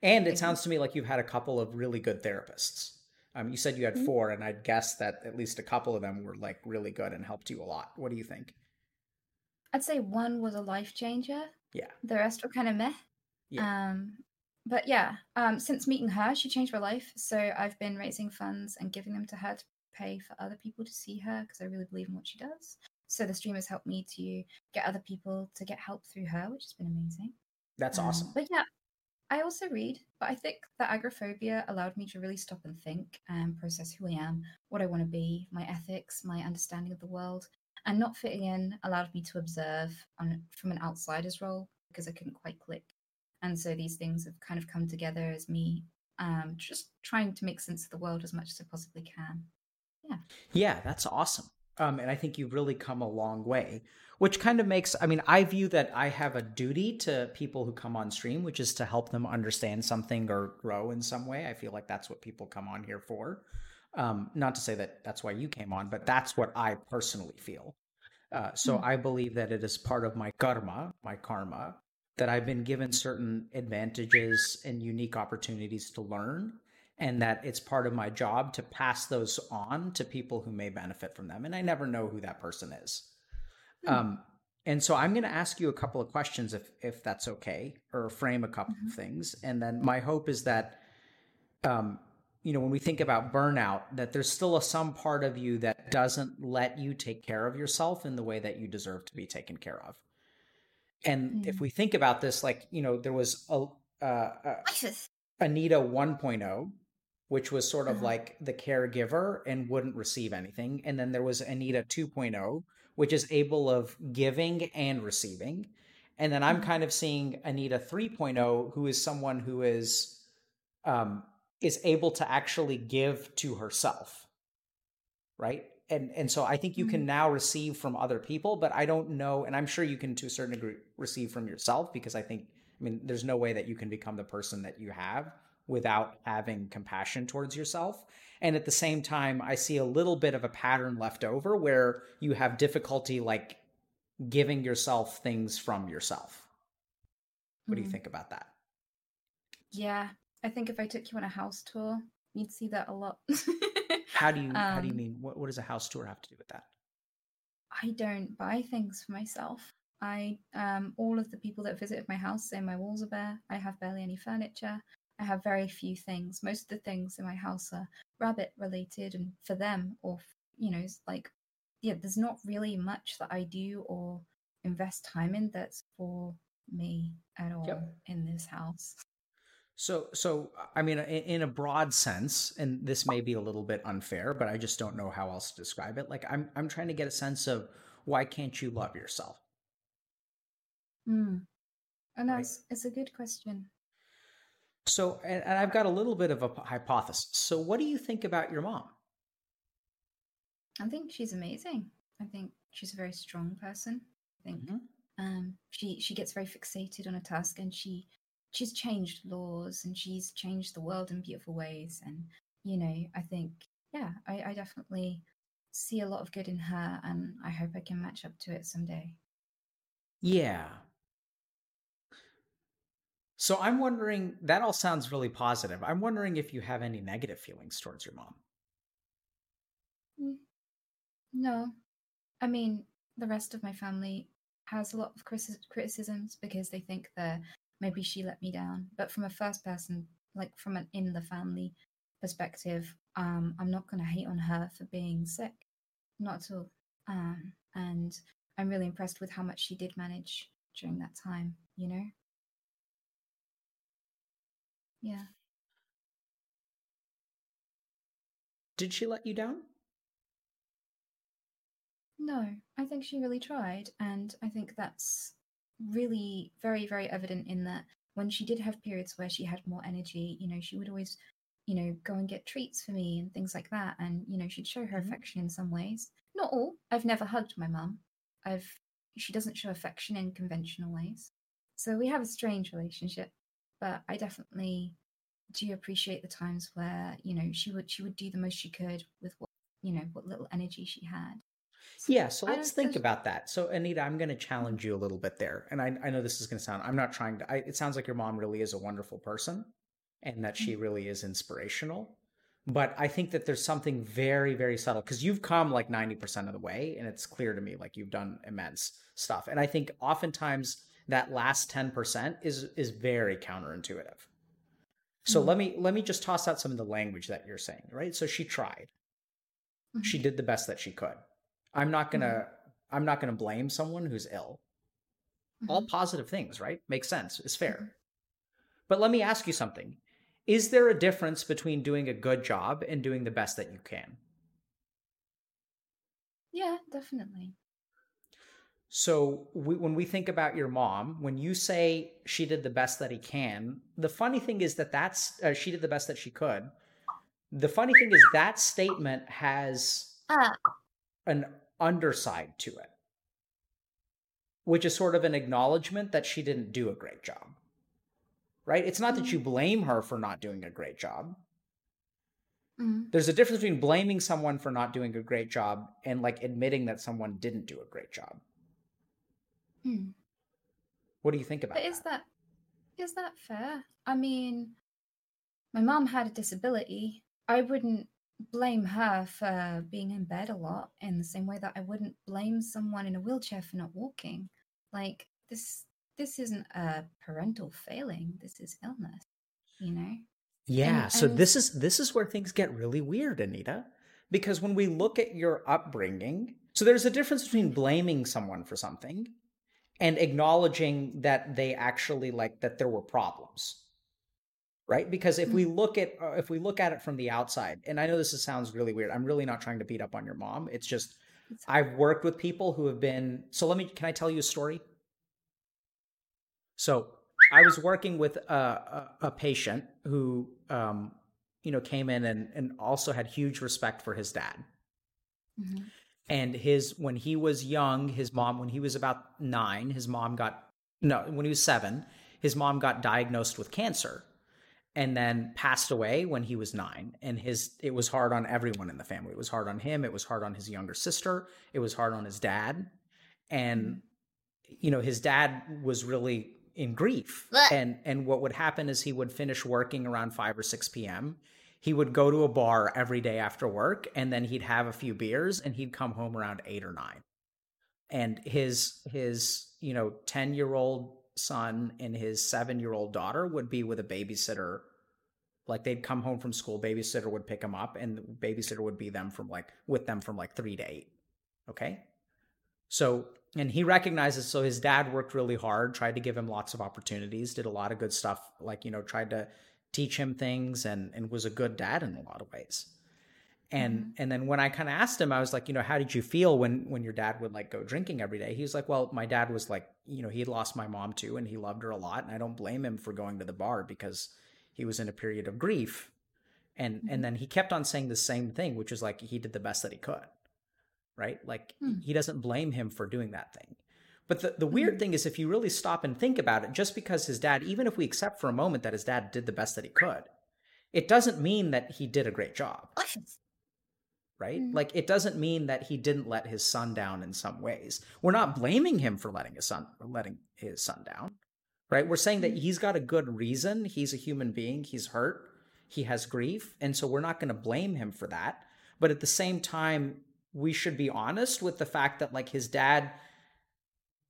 And it
Mhm.
sounds to me like you've had a couple of really good therapists. Um, you said you had
Mhm.
four, and I'd guess that at least a couple of them were like really good and helped you a lot. What do you think?
I'd say one was a life changer.
Yeah.
The rest were kind of meh.
Yeah.
Um, but yeah, um, since meeting her, she changed my life. So I've been raising funds and giving them to her to pay for other people to see her because I really believe in what she does. So the stream has helped me to get other people to get help through her, which has been amazing.
That's
Um,
awesome.
But yeah, I also read, but I think that agoraphobia allowed me to really stop and think and process who I am, what I want to be, my ethics, my understanding of the world, and not fitting in allowed me to observe on from an outsider's role because I couldn't quite click. And so these things have kind of come together as me um, just trying to make sense of the world as much as I possibly can.
Yeah, Yeah, that's awesome. Um, and I think you've really come a long way, which kind of makes, I mean, I view that I have a duty to people who come on stream, which is to help them understand something or grow in some way. I feel like that's what people come on here for. Um, not to say that that's why you came on, but that's what I personally feel. Uh, so
Hmm.
I believe that it is part of my karma, my karma, that I've been given certain advantages and unique opportunities to learn and that it's part of my job to pass those on to people who may benefit from them and i never know who that person is. Um, and so i'm going to ask you a couple of questions if if that's okay or frame a couple
Mhm.
of things and then my hope is that um, you know when we think about burnout that there's still a some part of you that doesn't let you take care of yourself in the way that you deserve to be taken care of and if
Mm.
we think about this like you know there was a uh, uh,
ISIS.
Anita 1.0, which was sort of
Uh-huh.
like the caregiver and wouldn't receive anything. And then there was Anita 2.0, which is able of giving and receiving. And then I'm
Mhm.
kind of seeing Anita 3.0, who is someone who is um, is able to actually give to herself, right? And and so I think you can
Mhm.
now receive from other people, but I don't know, and I'm sure you can to a certain degree receive from yourself because I think I mean, there's no way that you can become the person that you have without having compassion towards yourself. And at the same time, I see a little bit of a pattern left over where you have difficulty like giving yourself things from yourself. What do you
Mm.
think about that?
Yeah, I think if I took you on a house tour, you'd see that a lot.
How do you how do you
Um,
mean what, what does a house tour have to do with that?
I don't buy things for myself. I um all of the people that visited my house say my walls are bare. I have barely any furniture. I have very few things. Most of the things in my house are rabbit related and for them or you know, it's like yeah, there's not really much that I do or invest time in that's for me at all
Yep.
in this house.
So, so I mean, in, in a broad sense, and this may be a little bit unfair, but I just don't know how else to describe it. Like, I'm I'm trying to get a sense of why can't you love yourself?
Mm. And
Right.
that's it's a good question.
So, and, and I've got a little bit of a hypothesis. So, what do you think about your mom?
I think she's amazing. I think she's a very strong person. I think
Mhm.
um, she she gets very fixated on a task, and she she's changed laws and she's changed the world in beautiful ways. And you know, I think yeah, I, I definitely see a lot of good in her, and I hope I can match up to it someday.
Yeah. So, I'm wondering. That all sounds really positive. I'm wondering if you have any negative feelings towards your mom.
No, I mean the rest of my family has a lot of criticisms because they think that maybe she let me down. But from a first person, like from an in the family perspective, um, I'm not going to hate on her for being sick, not at all. Um, and I'm really impressed with how much she did manage during that time. You know. Yeah.
Did she let you down?
No, I think she really tried. And I think that's really very, very evident in that when she did have periods where she had more energy, you know, she would always, you know, go and get treats for me and things like that. And, you know, she'd show her
Mhm.
affection in some ways. Not all. I've never hugged my mum. I've she doesn't show affection in conventional ways. So we have a strange relationship. But I definitely do appreciate the times where, you know, she would she would do the most she could with what you know, what little energy she had.
Yeah, so let's think about that. So Anita, I'm going to challenge you a little bit there. And I, I know this is going to sound, I'm not trying to, I, it sounds like your mom really is a wonderful person and that she mm-hmm. really is inspirational. But I think that there's something very, very subtle because you've come like 90% of the way and it's clear to me like you've done immense stuff. And I think oftentimes that last 10% is is very counterintuitive. So
Mhm.
let me let me just toss out some of the language that you're saying, right? So she tried
Mhm.
she did the best that she could i'm not gonna i'm not gonna blame someone who's ill all
Mhm.
positive things right makes sense it's fair
Mhm.
but let me ask you something is there a difference between doing a good job and doing the best that you can
Yeah, definitely.
So we, when we think about your mom when you say she did the best that he can the funny thing is that that's uh, she did the best that she could the funny thing is that statement has
Ah.
an underside to it, which is sort of an acknowledgement that she didn't do a great job. Right? It's not that you blame her for not doing a great job.
Mhm.
There's a difference between blaming someone for not doing a great job and like admitting that someone didn't do a great job.
Mm.
What do you think about
But is
that?
that is that fair? I mean, my mom had a disability. I wouldn't blame her for being in bed a lot in the same way that I wouldn't blame someone in a wheelchair for not walking. Like this this isn't a parental failing. This is illness, you know?
Yeah,
And-
so
and-
this is this is where things get really weird, Anita. Because when we look at your upbringing, so there's a difference between blaming someone for something and acknowledging that they actually like that there were problems. Right? Because if we look at uh, if we look at it from the outside, and I know this is, sounds really weird. I'm really not trying to beat up on your mom. It's just I've worked with people who have been so let me can I tell you a story? So I was working with a, a, a patient who, um, you know, came in and, and also had huge respect for his dad.
Mhm.
And his, when he was young, his mom, when he was about nine, his mom got, no, when he was seven, his mom got diagnosed with cancer and then passed away when he was nine. And his, it was hard on everyone in the family. It was hard on him. It was hard on his younger sister. It was hard on his dad. And, you know, his dad was really in grief. And, and what would happen is he would finish working around 5 or 6 p.m. He would go to a bar every day after work and then he'd have a few beers and he'd come home around 8 or 9. And his his, you know, 10-year-old son and his 7-year-old daughter would be with a babysitter like they'd come home from school babysitter would pick them up and the babysitter would be them from like with them from like 3 to 8 okay so and he recognizes so his dad worked really hard tried to give him lots of opportunities did a lot of good stuff like you know tried to teach him things and and was a good dad in a lot of ways. And and then when i kind of asked him i was like you know how did you feel when when your dad would like go drinking every day? He was like well my dad was like you know he lost my mom too and he loved her a lot and i don't blame him for going to the bar because he was in a period of grief. And and then he kept on saying the same thing which is like he did the best that he could right? Like
Hmm.
he doesn't blame him for doing that thing but the, the weird
Mhm.
thing is if you really stop and think about it just because his dad even if we accept for a moment that his dad did the best that he could it doesn't mean that he did a great job right?
Mm.
Like it doesn't mean that he didn't let his son down in some ways. We're not blaming him for letting his son letting his son down. Right? We're saying that
Mm.
he's got a good reason. He's a human being. He's hurt. He has grief, and so we're not going to blame him for that. But at the same time, we should be honest with the fact that like his dad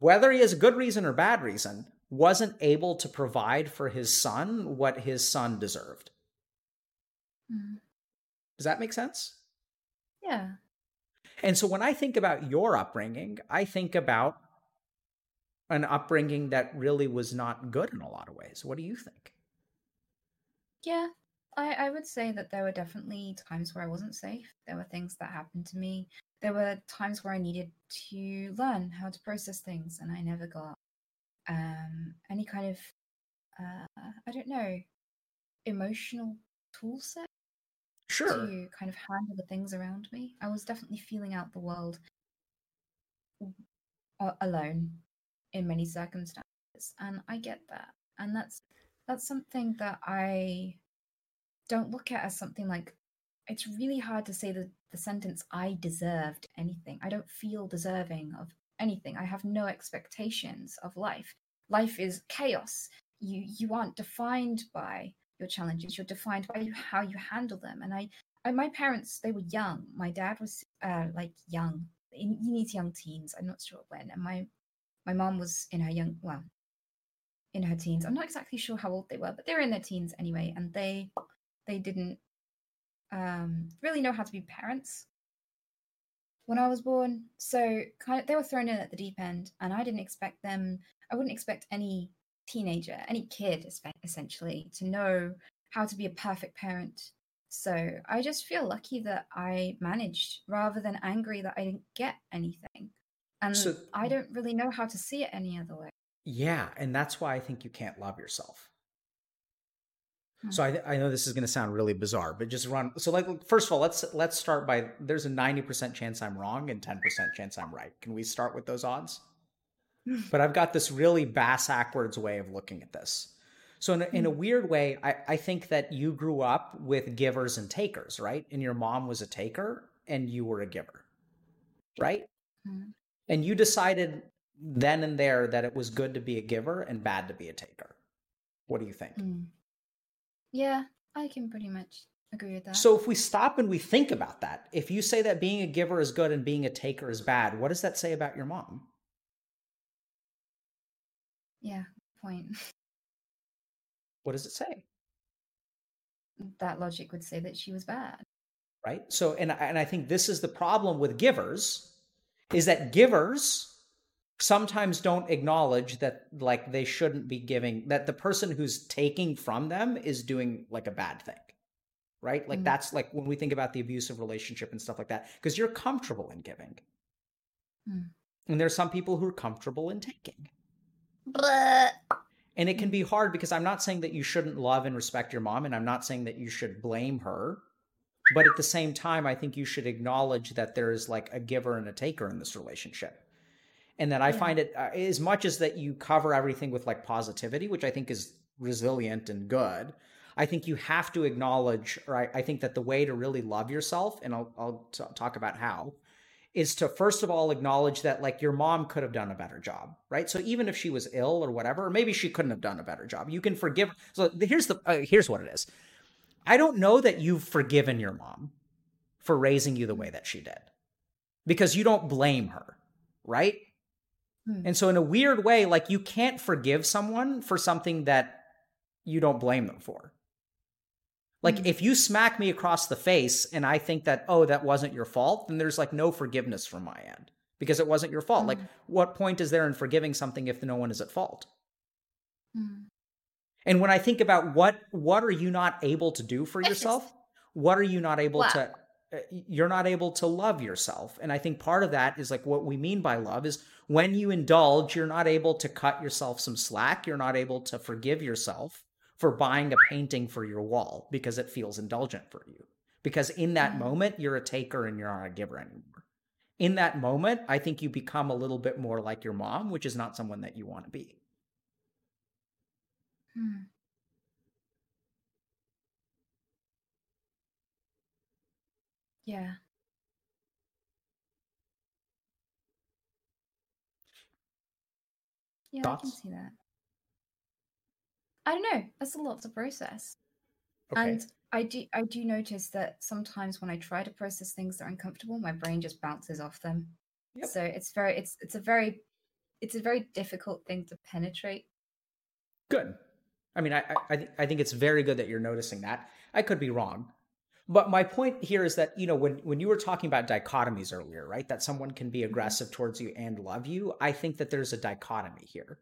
whether he has a good reason or bad reason wasn't able to provide for his son what his son deserved.
Mm.
Does that make sense?
Yeah.
And so when I think about your upbringing, I think about an upbringing that really was not good in a lot of ways. What do you think?
Yeah, I, I would say that there were definitely times where I wasn't safe. There were things that happened to me. There were times where I needed to learn how to process things, and I never got um, any kind of, uh, I don't know, emotional tool set
Sure.
to kind of handle the things around me. I was definitely feeling out the world alone in many circumstances, and I get that. And that's that's something that I don't look at as something like it's really hard to say the, the sentence I deserved anything. I don't feel deserving of anything. I have no expectations of life. Life is chaos. You you aren't defined by your challenges. You're defined by how you handle them. And I, I my parents they were young. My dad was uh, like young in, in his young teens. I'm not sure when. And my my mom was in her young well in her teens. I'm not exactly sure how old they were, but they were in their teens anyway, and they they didn't um, really know how to be parents when I was born. So kind of they were thrown in at the deep end, and I didn't expect them. I wouldn't expect any teenager, any kid, essentially, to know how to be a perfect parent. So I just feel lucky that I managed, rather than angry that I didn't get anything. And
So-
I don't really know how to see it any other way.
Yeah, and that's why I think you can't love yourself.
Hmm.
So I, I know this is going to sound really bizarre, but just run. So like, first of all, let's let's start by there's a ninety percent chance I'm wrong and ten percent chance I'm right. Can we start with those odds? but I've got this really bass backwards way of looking at this. So in a, in a weird way, I, I think that you grew up with givers and takers, right? And your mom was a taker and you were a giver, right?
Mhm.
And you decided then and there that it was good to be a giver and bad to be a taker. What do you think?
Mm. Yeah, I can pretty much agree with that.
So if we stop and we think about that, if you say that being a giver is good and being a taker is bad, what does that say about your mom?
yeah, point.
What does it say?
That logic would say that she was bad.
Right? So and I- and I think this is the problem with givers is that givers sometimes don't acknowledge that like they shouldn't be giving that the person who's taking from them is doing like a bad thing. Right? Like
Mm.
that's like when we think about the abusive relationship and stuff like that because you're comfortable in giving.
Mm.
And there's some people who are comfortable in taking.
But
And it can be hard because I'm not saying that you shouldn't love and respect your mom, and I'm not saying that you should blame her. But at the same time, I think you should acknowledge that there is like a giver and a taker in this relationship. And that I
Yeah.
find it, uh, as much as that you cover everything with like positivity, which I think is resilient and good, I think you have to acknowledge, or I, I think that the way to really love yourself, and I'll, I'll t- talk about how, is to first of all acknowledge that like your mom could have done a better job, right? So even if she was ill or whatever, or maybe she couldn't have done a better job, you can forgive. So here's the uh, here's what it is. I don't know that you've forgiven your mom for raising you the way that she did, because you don't blame her, right?
Hmm.
And so in a weird way, like you can't forgive someone for something that you don't blame them for. Like
Mm.
if you smack me across the face and I think that oh that wasn't your fault, then there's like no forgiveness from my end because it wasn't your fault. Like
Mm.
what point is there in forgiving something if no one is at fault?
Mm.
And when I think about what what are you not able to do for yourself? What are you not able
Wow.
to uh, you're not able to love yourself. And I think part of that is like what we mean by love is when you indulge, you're not able to cut yourself some slack, you're not able to forgive yourself for buying a painting for your wall because it feels indulgent for you. Because in that
Mhm.
moment, you're a taker and you're not a giver anymore. In that moment, I think you become a little bit more like your mom, which is not someone that you want to be.
Hmm. Yeah. Yeah, I can see that. I don't know. That's a lot to process.
Okay.
And I do I do notice that sometimes when I try to process things that are uncomfortable, my brain just bounces off them.
Yep.
So it's very it's it's a very it's a very difficult thing to penetrate.
Good. I mean, I I, I, th- I think it's very good that you're noticing that. I could be wrong, but my point here is that you know when when you were talking about dichotomies earlier right that someone can be
Mm-hmm.
aggressive towards you and love you i think that there's a dichotomy here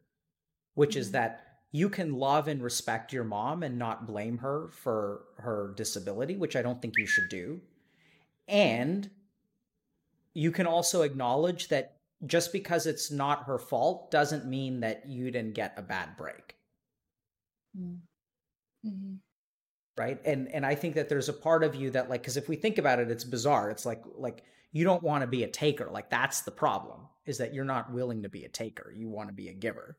which is
Mhm.
that you can love and respect your mom and not blame her for her disability which i don't think you should do and you can also acknowledge that just because it's not her fault doesn't mean that you didn't get a bad break
Mm-hmm.
Right? And and i think that there's a part of you that like because if we think about it it's bizarre. It's like like you don't want to be a taker. Like that's the problem is that you're not willing to be a taker. You want to be a giver.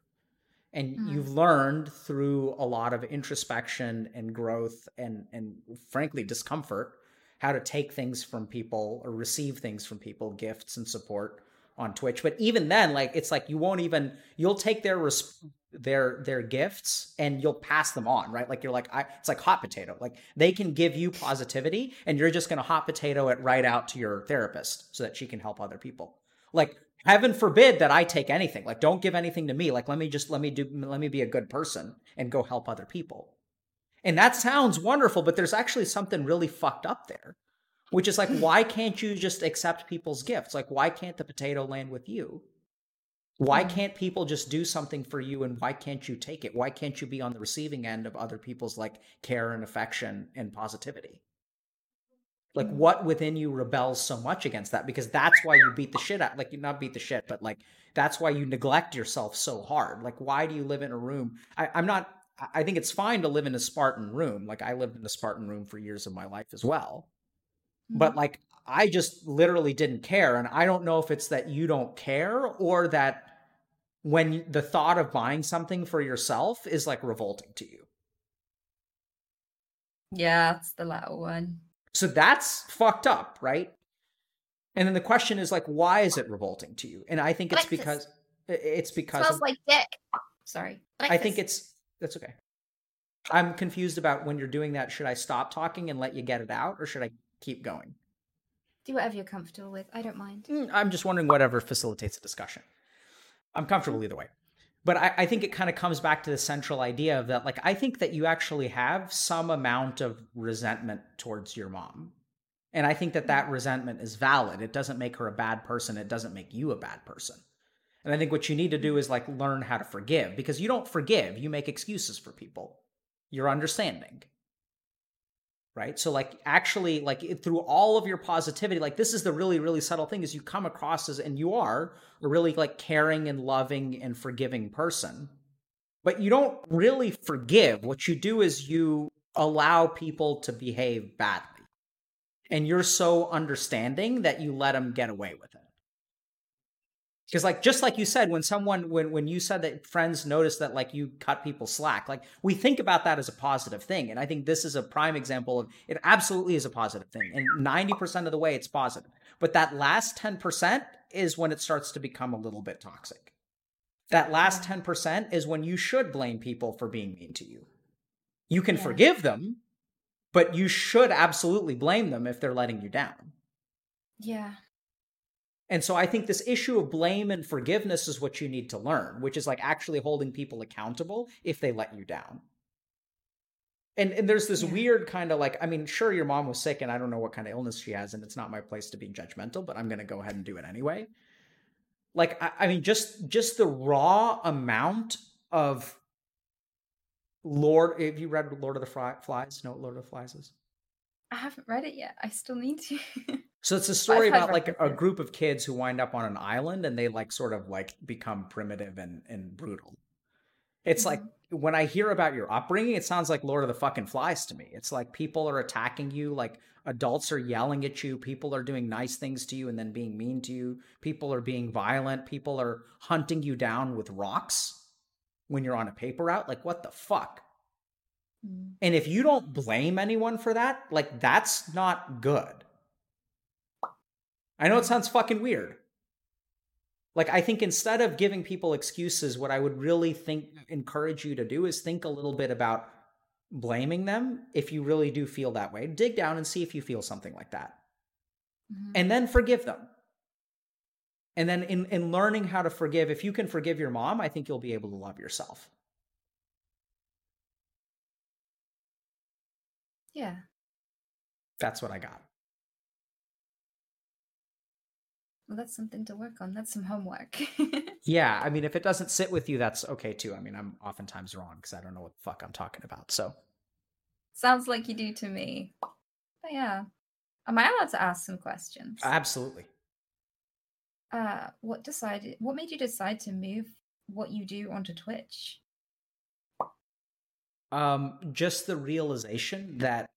And
Mm.
you've learned through a lot of introspection and growth and and frankly discomfort how to take things from people or receive things from people gifts and support on twitch. But even then like it's like you won't even you'll take their res- their their gifts and you'll pass them on right? Like you're like I, it's like hot potato. Like they can give you positivity and you're just going to hot potato it right out to your therapist so that she can help other people. Like heaven forbid that i take anything. Like don't give anything to me. Like let me just let me do let me be a good person and go help other people. And that sounds wonderful but there's actually something really fucked up there which is like hmm. why can't you just accept people's gifts? Like why can't the potato land with you why
Mm.
can't people just do something for you and why can't you take it? Why can't you be on the receiving end of other people's like care and affection and positivity? Like
Mm.
what within you rebels so much against that? Because that's why you beat the shit out like you not beat the shit but like that's why you neglect yourself so hard. Like why do you live in a room? I, i'm not I- i think it's fine to live in a spartan room. Like i lived in a spartan room for years of my life as well. But like i just literally didn't care and i don't know if it's that you don't care or that when the thought of buying something for yourself is like revolting to you
Yeah, that's the latter one.
so that's fucked up right and then the question is like why is it revolting to you and i think it's because it's because
Smells
of-
like dick. Sorry.
i think it's that's okay i'm confused about when you're doing that should i stop talking and let you get it out or should i keep going
do whatever you're comfortable with. I don't mind.
Mm, I'm just wondering whatever facilitates a discussion. I'm comfortable either way. But I, I think it kind of comes back to the central idea of that, like, I think that you actually have some amount of resentment towards your mom. And I think that that mm-hmm. resentment is valid. It doesn't make her a bad person, it doesn't make you a bad person. And I think what you need to do is like learn how to forgive because you don't forgive, you make excuses for people. You're understanding right? So like actually like it, through all of your positivity like this is the really really subtle thing is you come across as and you are a really like caring and loving and forgiving person. But you don't really forgive. What you do is you allow people to behave badly. And you're so understanding that you let them get away with it because like just like you said when someone when when you said that friends notice that like you cut people slack like we think about that as a positive thing and i think this is a prime example of it absolutely is a positive thing and 90% of the way it's positive but that last 10% is when it starts to become a little bit toxic that last 10% is when you should blame people for being mean to you you can
Yeah.
forgive them but you should absolutely blame them if they're letting you down
Yeah.
And so I think this issue of blame and forgiveness is what you need to learn, which is like actually holding people accountable if they let you down. And and there's this
Yeah.
weird kind of like, I mean, sure your mom was sick and I don't know what kind of illness she has, and it's not my place to be judgmental, but I'm gonna go ahead and do it anyway. Like, I, I mean, just just the raw amount of Lord, have you read Lord of the Fly, Flies? No, Lord of the Flies is?
I haven't read it yet. I still need to.
So it's a story about like a group of kids who wind up on an island and they like sort of like become primitive and, and brutal. It's like when I hear about your upbringing, it sounds like Lord of the fucking Flies to me. It's like people are attacking you, like adults are yelling at you, people are doing nice things to you and then being mean to you, people are being violent, people are hunting you down with rocks when you're on a paper route. Like what the fuck?
Mm.
And if you don't blame anyone for that, like that's not good. I know it sounds fucking weird. Like I think instead of giving people excuses, what I would really think encourage you to do is think a little bit about blaming them if you really do feel that way. Dig down and see if you feel something like that.
Mhm.
And then forgive them. And then in, in learning how to forgive, if you can forgive your mom, I think you'll be able to love yourself.
Yeah.
That's what I got.
Well, that's something to work on. That's some homework.
yeah, I mean, if it doesn't sit with you, that's okay too. I mean, I'm oftentimes wrong because I don't know what the fuck I'm talking about. So,
sounds like you do to me. But yeah, am I allowed to ask some questions?
Absolutely.
Uh, what decided? What made you decide to move what you do onto Twitch?
Um, just the realization that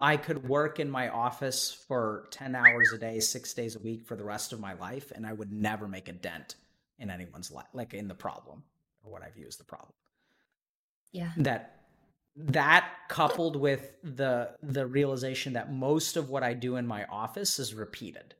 I could work in my office for 10 hours a day, six days a week for the rest of my life, and I would never make a dent in anyone's life, like in the problem or what I view as the problem.
Yeah.
That that coupled with the the realization that most of what I do in my office is repeated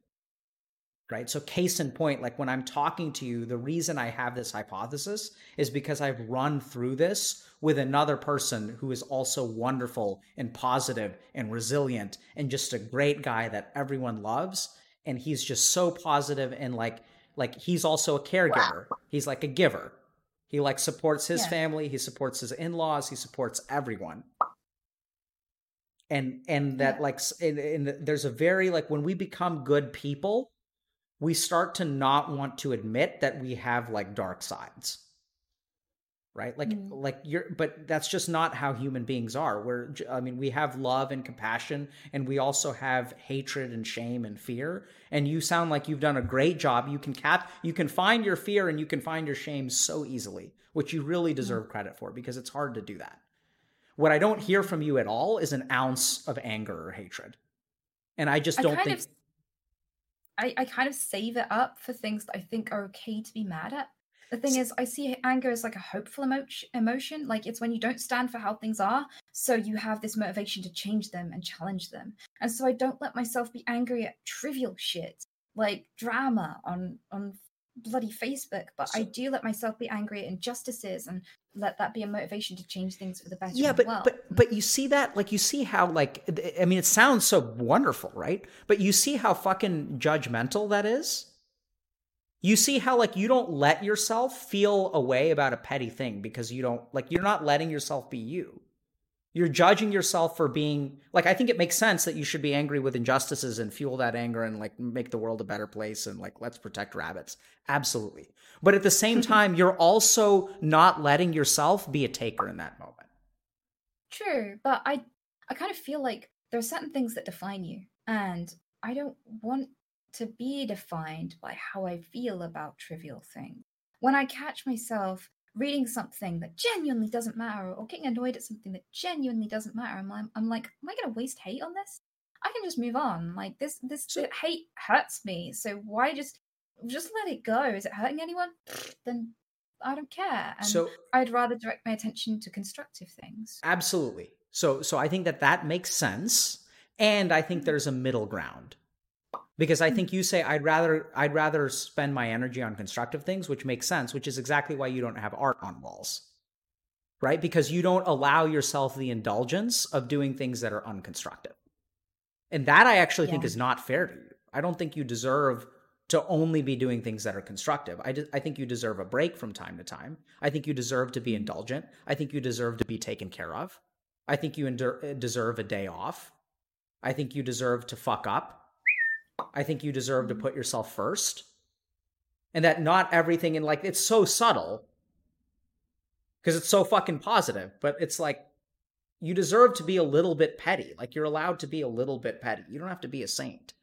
right? So, case in point, like when I'm talking to you, the reason I have this hypothesis is because I've run through this with another person who is also wonderful and positive and resilient and just a great guy that everyone loves. And he's just so positive and like, like he's also a caregiver. He's like a giver. He like supports his yeah. family. He supports his in-laws. He supports everyone. And and that yeah. like and, and there's a very like when we become good people, we start to not want to admit that we have like dark sides right like mm. like you're but that's just not how human beings are we're i mean we have love and compassion and we also have hatred and shame and fear and you sound like you've done a great job you can cap you can find your fear and you can find your shame so easily which you really mm. deserve mm. credit for because it's hard to do that what i don't hear from you at all is an ounce of anger or hatred and i just don't I think of
I, I kind of save it up for things that I think are okay to be mad at. The thing is, I see anger as like a hopeful emotion. Emotion, like it's when you don't stand for how things are, so you have this motivation to change them and challenge them. And so I don't let myself be angry at trivial shit like drama on on bloody Facebook, but so, I do let myself be angry at injustices and let that be a motivation to change things for the better.
Yeah, but
well.
but but you see that, like you see how like I mean, it sounds so wonderful, right? But you see how fucking judgmental that is. You see how like you don't let yourself feel a way about a petty thing because you don't like you're not letting yourself be you you're judging yourself for being like i think it makes sense that you should be angry with injustices and fuel that anger and like make the world a better place and like let's protect rabbits. Absolutely. But at the same time you're also not letting yourself be a taker in that moment.
True but i i kind of feel like there are certain things that define you and i don't want to be defined by how i feel about trivial things. When i catch myself reading something that genuinely doesn't matter or getting annoyed at something that genuinely doesn't matter I'm, I'm like am i going to waste hate on this? I can just move on. Like this this so, hate hurts me. So why just just let it go. Is it hurting anyone? Then i don't care. And so i'd rather direct my attention to constructive things.
Absolutely. So so i think that that makes sense and i think mm. there's a middle ground because I think you say I'd rather I'd rather spend my energy on constructive things, which makes sense, which is exactly why you don't have art on walls. Right? Because you don't allow yourself the indulgence of doing things that are unconstructive. And that I actually yeah. think is not fair to you. I don't think you deserve to only be doing things that are constructive. I, I think you deserve a break from time to time. I think you deserve to be mm-hmm. indulgent. I think you deserve to be taken care of. I think you deserve a day off. I think you deserve to fuck up. I think you deserve to put yourself first. And that not everything in like it's so subtle because it's so fucking positive, but it's like you deserve to be a little bit petty. Like you're allowed to be a little bit petty. You don't have to be a saint.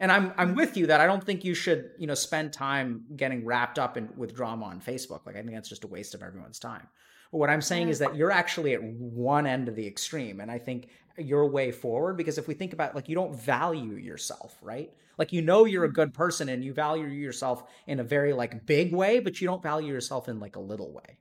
And I'm I'm mm-hmm. with you that I don't think you should, you know, spend time getting wrapped up in with drama on Facebook. Like I think that's just a waste of everyone's time. But what I'm saying is that you're actually at one end of the extreme. And I think your way forward because if we think about like you don't value yourself right like you know you're a mm-hmm. good person and you value yourself in a very like big way but you don't value yourself in like a little way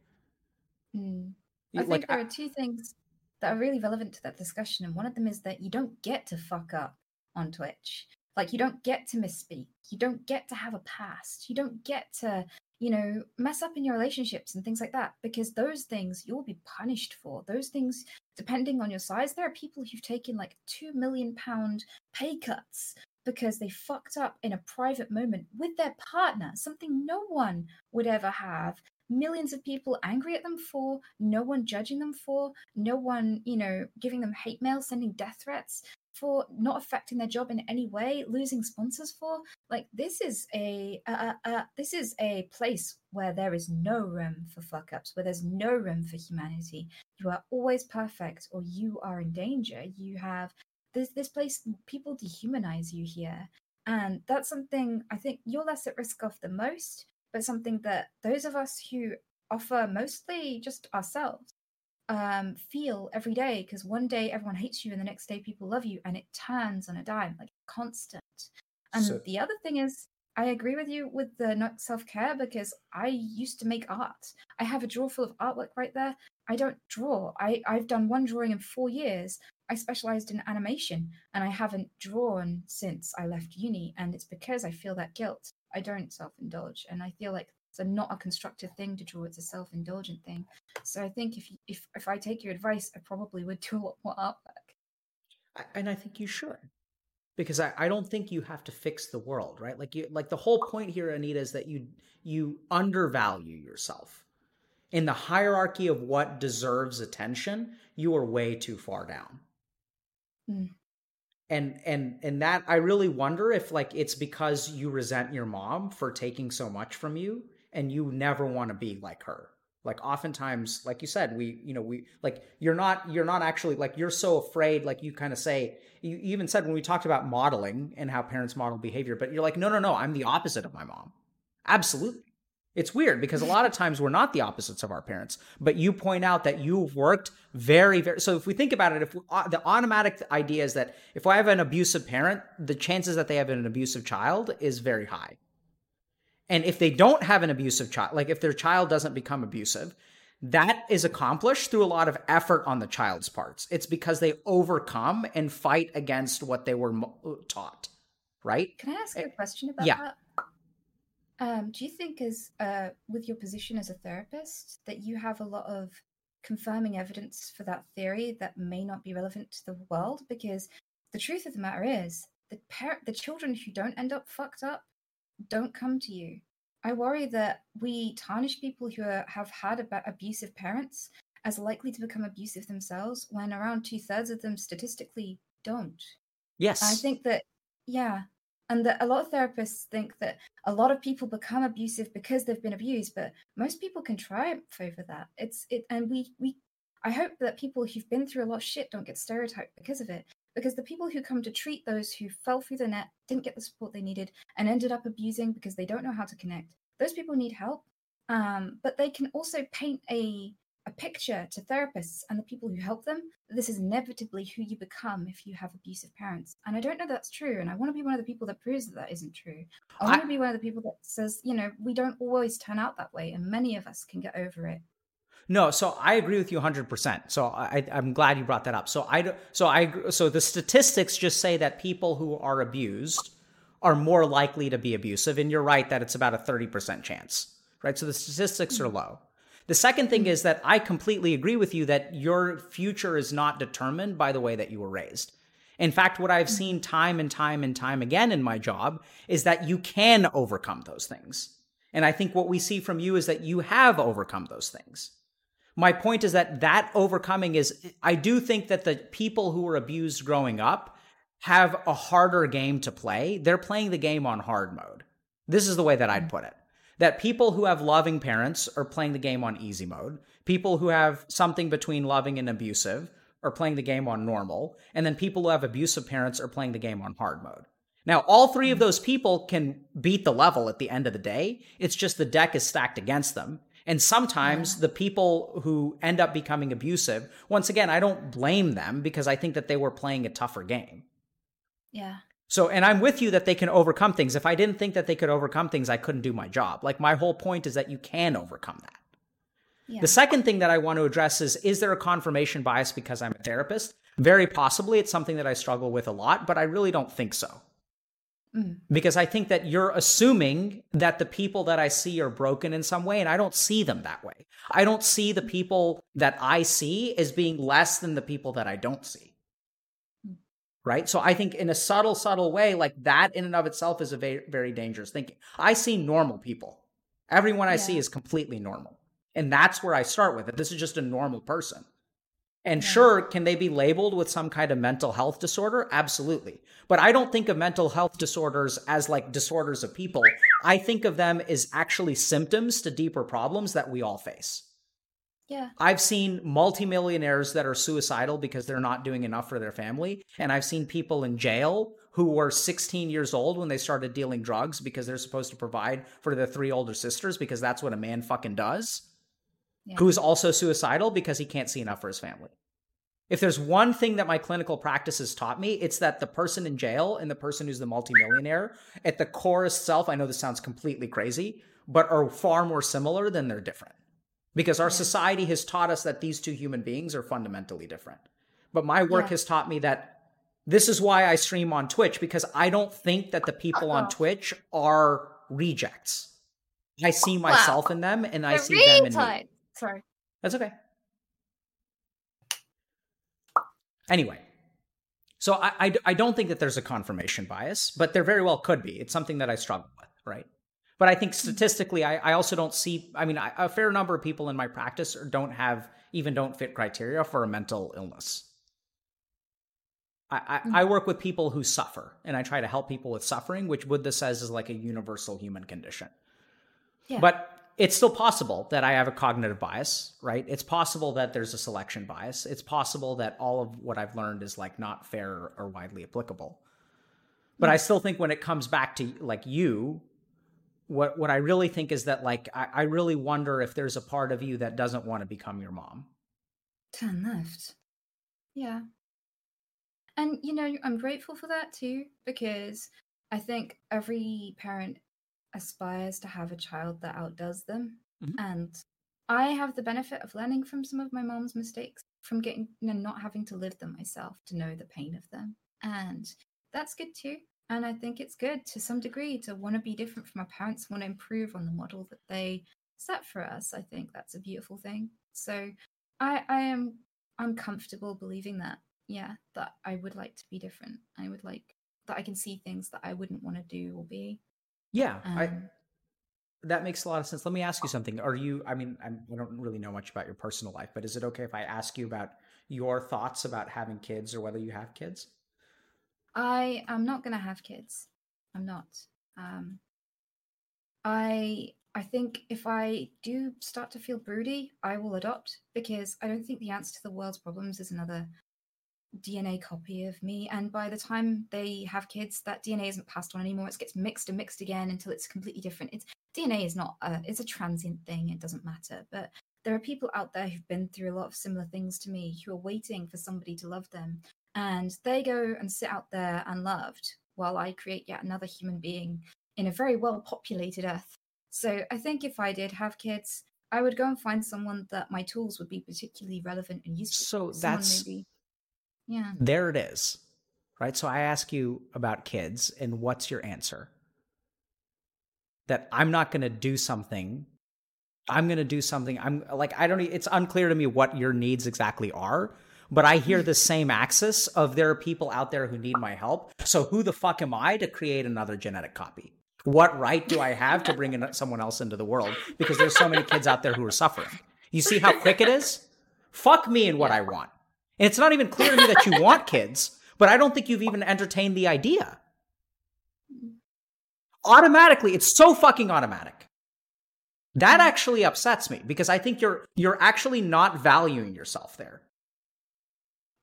mm. i think like, there are two things that are really relevant to that discussion and one of them is that you don't get to fuck up on twitch like you don't get to misspeak you don't get to have a past you don't get to you know, mess up in your relationships and things like that, because those things you'll be punished for. Those things, depending on your size, there are people who've taken like two million pound pay cuts because they fucked up in a private moment with their partner, something no one would ever have. Millions of people angry at them for, no one judging them for, no one, you know, giving them hate mail, sending death threats. For not affecting their job in any way, losing sponsors for. Like this is a uh, uh, this is a place where there is no room for fuck ups, where there's no room for humanity. You are always perfect, or you are in danger. You have this this place. People dehumanize you here, and that's something I think you're less at risk of the most, but something that those of us who offer mostly just ourselves um, feel every day because one day everyone hates you and the next day people love you and it turns on a dime like constant. And so, the other thing is i agree with you with the not self-care because i used to make art. I have a drawer full of artwork right there. I don't draw. I, i've done one drawing in four years. I specialized in animation and i haven't drawn since i left uni and it's because i feel that guilt. I don't self-indulge and i feel like it's not a constructive thing to draw; it's a self-indulgent thing. So I think if you, if if I take your advice, I probably would do a lot more artwork.
And I think you should, because I, I don't think you have to fix the world, right? Like you like the whole point here, Anita, is that you you undervalue yourself in the hierarchy of what deserves attention. You are way too far down. Mm and and and that i really wonder if like it's because you resent your mom for taking so much from you and you never want to be like her. Like oftentimes like you said we you know we like you're not you're not actually like you're so afraid like you kind of say you even said when we talked about modeling and how parents model behavior but you're like no no no i'm the opposite of my mom. Absolutely. It's weird because a lot of times we're not the opposites of our parents but you point out that you've worked very very so if we think about it if we, uh, the automatic idea is that if i have an abusive parent the chances that they have an abusive child is very high and if they don't have an abusive child, like if their child doesn't become abusive, that is accomplished through a lot of effort on the child's parts. It's because they overcome and fight against what they were taught, right?
Can I ask you a question about yeah. that? Um, do you think, as uh, with your position as a therapist, that you have a lot of confirming evidence for that theory that may not be relevant to the world? Because the truth of the matter is, the par- the children who don't end up fucked up don't come to you. I worry that we tarnish people who are, have had ab- abusive parents as likely to become abusive themselves when around two thirds of them statistically don't.
Yes.
I think that, yeah. And that a lot of therapists think that a lot of people become abusive because they've been abused, but most people can triumph over that. It's it, and we we. I hope that people who've been through a lot of shit don't get stereotyped because of it because the people who come to treat those who fell through the net, didn't get the support they needed, and ended up abusing because they don't know how to connect, those people need help. Um, but they can also paint a a picture to therapists and the people who help them. This is inevitably who you become if you have abusive parents. And i don't know that's true and i want to be one of the people that proves that that isn't true. I want I, to be one of the people that says you know we don't always turn out that way and many of us can get over it
no, so I agree with you 100%. So I, I'm glad you brought that up. So I, so I, so the statistics just say that people who are abused are more likely to be abusive. And you're right that it's about a 30% chance, right? So the statistics are low. The second thing is that I completely agree with you that your future is not determined by the way that you were raised. In fact, what I've seen time and time and time again in my job is that you can overcome those things. And I think what we see from you is that you have overcome those things my point is that that overcoming is i do think that the people who were abused growing up have a harder game to play. They're playing the game on hard mode. This is the way that i'd put it. That people who have loving parents are playing the game on easy mode. People who have something between loving and abusive are playing the game on normal. And then people who have abusive parents are playing the game on hard mode. Now all three of those people can beat the level at the end of the day. It's just the deck is stacked against them and sometimes yeah. the people who end up becoming abusive, once again, I don't blame them because I think that they were playing a tougher game.
Yeah.
So, and I'm with you that they can overcome things. If I didn't think that they could overcome things, I couldn't do my job. Like, my whole point is that you can overcome that. Yeah. The second thing that I want to address is is there a confirmation bias because I'm a therapist? Very possibly. It's something that I struggle with a lot, but I really don't think so. Mm. Because I think that you're assuming that the people that I see are broken in some way, and I don't see them that way. I don't see the people that I see as being less than the people that I don't see. Mm. Right? So I think in a subtle, subtle way, like that in and of itself is a very, very dangerous thinking. I see normal people. Everyone I yeah. see is completely normal. And that's where I start with it. This is just a normal person. And
Yeah.
sure, can they be labeled with some kind of mental health disorder? Absolutely. But I don't think of mental health disorders as like disorders of people. I think of them as actually symptoms to deeper problems that we all face.
Yeah.
I've seen multimillionaires that are suicidal because they're not doing enough for their family. And I've seen people in jail who were 16 years old when they started dealing drugs because they're supposed to provide for their three older sisters because that's what a man fucking does.
Yeah.
Who's also suicidal because he can't see enough for his family. If there's one thing that my clinical practice has taught me, it's that the person in jail and the person who's the multimillionaire, at the core itself, I know this sounds completely crazy, but are far more similar than they're different because our
Yeah.
society has taught us that these two human beings are fundamentally different. But my work
Yeah.
has taught me that this is why I stream on Twitch because I don't think that the people on Twitch are rejects. I see
Wow.
myself in them and I
The
see them in me.
Sorry.
That's okay. Anyway, so I, I, I don't think that there's a confirmation bias, but there very well could be. It's something that I struggle with, right? But I think mm-hmm. statistically, I, I also don't see, I mean, I, a fair number of people in my practice don't have, even don't fit criteria for a mental illness. I, I, mm. I work with people who suffer, and I try to help people with suffering, which Buddha says is like a universal human condition.
Yeah.
But it's still possible that I have a cognitive bias, right? It's possible that there's a selection bias. It's possible that all of what I've learned is like not fair or widely applicable. But I still think when it comes back to like you, what what I really think is that like I, I really wonder if there's a part of you that doesn't want to become your mom.
Turn left. Yeah. And, you know, I'm grateful for that too, because I think every parent aspires to have a child that outdoes them.
Mhm.
And I have the benefit of learning from some of my mom's mistakes, from getting, you know, not having to live them myself to know the pain of them. And that's good too. And I think it's good to some degree to want to be different from our parents, want to improve on the model that they set for us. I think that's a beautiful thing. So I I am I'm comfortable believing that. Yeah, that I would like to be different. I would like that I can see things that I wouldn't want to do or be.
Yeah, I,
Um,
that makes a lot of sense. Let me ask you something. Are you? I mean, I'm, I don't really know much about your personal life, but is it okay if I ask you about your thoughts about having kids or whether you have kids?
I am not going to have kids. I'm not. Um, I I think if I do start to feel broody, I will adopt because I don't think the answer to the world's problems is another DNA copy of me. And by the time they have kids, that DNA isn't passed on anymore. It gets mixed and mixed again until it's completely different. It's DNA is not a, it's a transient thing. It doesn't matter. But there are people out there who've been through a lot of similar things to me who are waiting for somebody to love them and they go and sit out there unloved while I create yet another human being in a very well populated earth. So I think if I did have kids, I would go and find someone that my tools would be particularly relevant and useful.
So that's
maybe, yeah.
there. It is, right? So I ask you about kids, and what's your answer? That I'm not going to do something. I'm going to do something. I'm like I don't. It's unclear to me what your needs exactly are. But I hear the same axis of there are people out there who need my help. So who the fuck am I to create another genetic copy? What right do I have to bring in someone else into the world? Because there's so many kids out there who are suffering. You see how quick it is? Fuck me and what I want. And it's not even clear to me that you want kids, but I don't think you've even entertained the idea. Automatically, it's so fucking automatic. That actually upsets me because I think you're you're actually not valuing yourself there.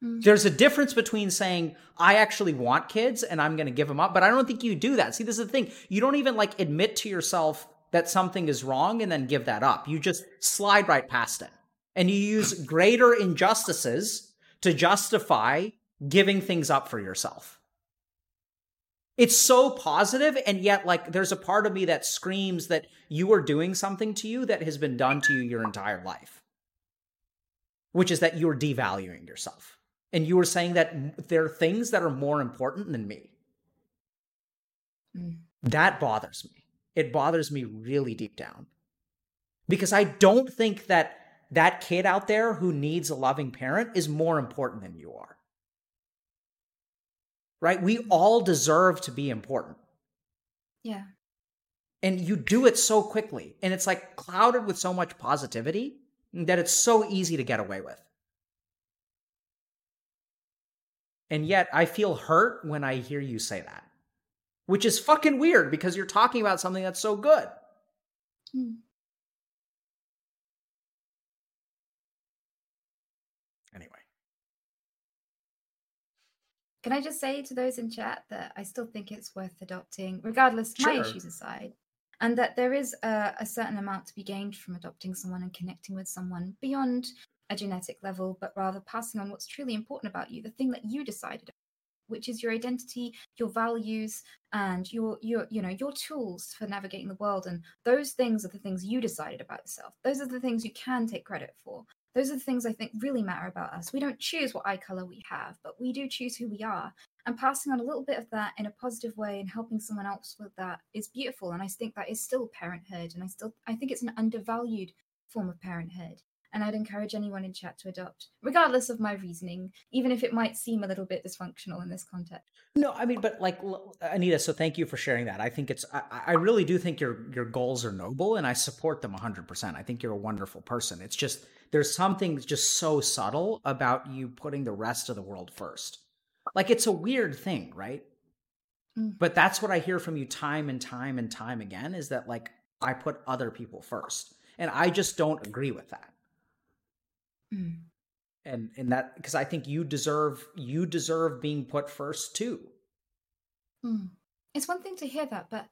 Mm.
There's a difference between saying I actually want kids and I'm going to give them up, but I don't think you do that. See, this is the thing. You don't even like admit to yourself that something is wrong and then give that up. You just slide right past it. And you use greater injustices to justify giving things up for yourself. It's so positive, and yet, like, there's a part of me that screams that you are doing something to you that has been done to you your entire life, which is that you're devaluing yourself. And you are saying that there are things that are more important than me.
Mm.
That bothers me. It bothers me really deep down. Because I don't think that that kid out there who needs a loving parent is more important than you are. Right? We all deserve to be important.
Yeah.
And you do it so quickly. And it's like clouded with so much positivity that it's so easy to get away with. And yet I feel hurt when I hear you say that. Which is fucking weird because you're talking about something that's so good.
Mm.
Anyway.
Can I just say to those in chat that I still think it's worth adopting, regardless my
Sure.
issues aside, and that there is a, a certain amount to be gained from adopting someone and connecting with someone beyond a genetic level, but rather passing on what's truly important about you, the thing that you decided, which is your identity, your values, and your your you know your tools for navigating the world. And those things are the things you decided about yourself. Those are the things you can take credit for. Those are the things I think really matter about us. We don't choose what eye color we have, but we do choose who we are. And passing on a little bit of that in a positive way and helping someone else with that is beautiful. And I think that is still parenthood. And I still I think it's an undervalued form of parenthood. And I'd encourage anyone in chat to adopt, regardless of my reasoning, even if it might seem a little bit dysfunctional in this context.
No, I mean, but like Anita, so thank you for sharing that. I think it's, I, I really do think your your goals are noble, and I support them hundred percent. I think you're a wonderful person. It's just there's something just so subtle about you putting the rest of the world first. Like it's a weird thing, right?
Mm.
But that's what I hear from you time and time and time again is that like I put other people first, and I just don't agree with that.
Mm.
And and that because I think you deserve you deserve being put first too.
Mm. It's one thing to hear that, but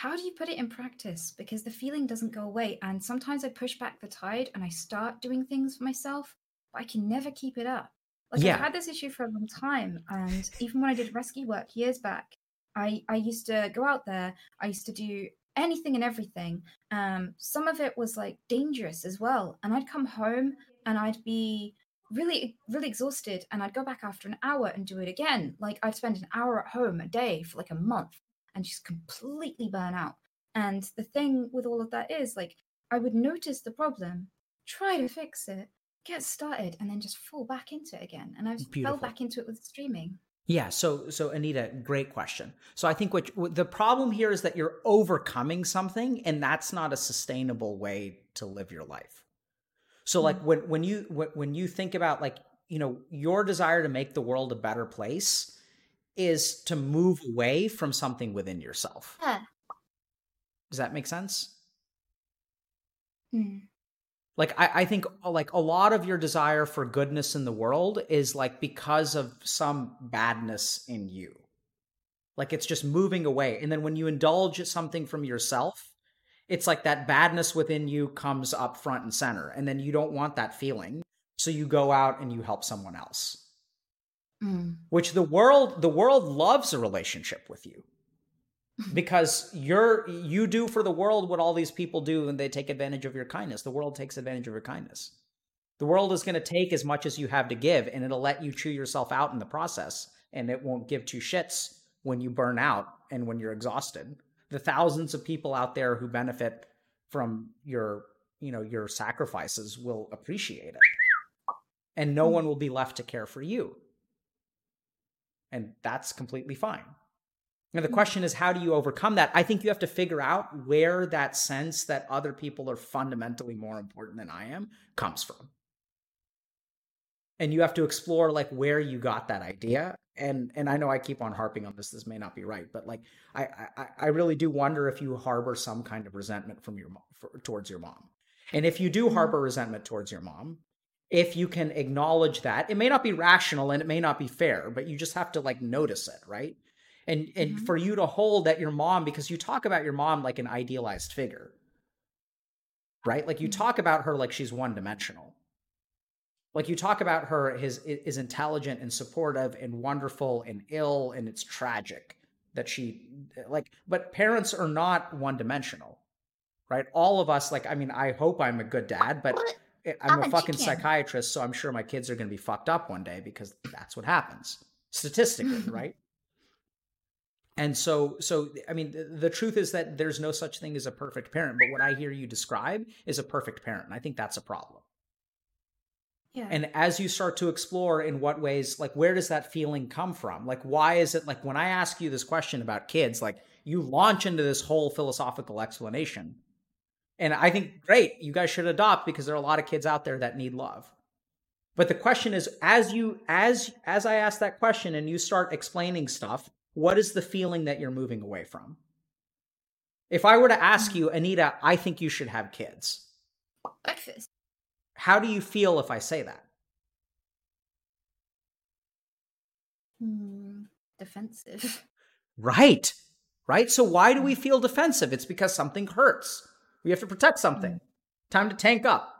how do you put it in practice? Because the feeling doesn't go away. And sometimes I push back the tide and I start doing things for myself, but I can never keep it up. Like
Yeah.
I've had this issue for a long time. And even when I did rescue work years back, I, I used to go out there, I used to do anything and everything. Um, some of it was like dangerous as well. And I'd come home and I'd be really, really exhausted. And I'd go back after an hour and do it again. Like I'd spend an hour at home a day for like a month and she's completely burn out. And the thing with all of that is like I would notice the problem, try to fix it, get started, and then just fall back into it again. And I fell back into it with streaming.
Yeah, so so Anita, great question. So I think what, what the problem here is that you're overcoming something, and that's not a sustainable way to live your life. So like mm. when when you when, when you think about like you know your desire to make the world a better place is to move away from something within yourself.
Yeah.
Does that make sense?
Mm.
like I, I think uh, like a lot of your desire for goodness in the world is like because of some badness in you like it's just moving away and then when you indulge something from yourself it's like that badness within you comes up front and center and then you don't want that feeling so you go out and you help someone else
Mm.
which the world the world loves a relationship with you. Because you're you do for the world what all these people do and they take advantage of your kindness. The world takes advantage of your kindness. The world is going to take as much as you have to give and it'll let you chew yourself out in the process and it won't give two shits when you burn out and when you're exhausted. The thousands of people out there who benefit from your you know your sacrifices will appreciate it. And no one will be left to care for you and that's completely fine and the mm. question is, how do you overcome that? I think you have to figure out where that sense that other people are fundamentally more important than I am comes from. And you have to explore like where you got that idea. And and I know I keep on harping on this. This may not be right, but like I I, I really do wonder if you harbor some kind of resentment from your mom for, towards your mom. And if you do mm. harbor resentment towards your mom, if you can acknowledge that, it may not be rational and it may not be fair, but you just have to like notice it, right? and and
Mhm.
for you to hold that your mom because you talk about your mom like an idealized figure right like you
Mhm.
talk about her like she's one dimensional like you talk about her his is intelligent and supportive and wonderful and ill and it's tragic that she like but parents are not one dimensional right all of us like i mean i hope i'm a good dad but i'm a fucking psychiatrist so i'm sure my kids are going to be fucked up one day because that's what happens statistically right? And so so i mean the, the truth is that there's no such thing as a perfect parent but what i hear you describe is a perfect parent and i think that's a problem.
Yeah.
and as you start to explore in what ways like where does that feeling come from? Like why is it like when i ask you this question about kids like you launch into this whole philosophical explanation and i think great you guys should adopt because there are a lot of kids out there that need love But the question is, as you as as I ask that question and you start explaining stuff, what is the feeling that you're moving away from? If I were to ask you, Anita, I think you should have kids.
Breakfast.
How do you feel if I say that?
Hmm, defensive.
Right. Right. So why do we feel defensive? It's because something hurts. We have to protect something.
Mm.
Time to tank up.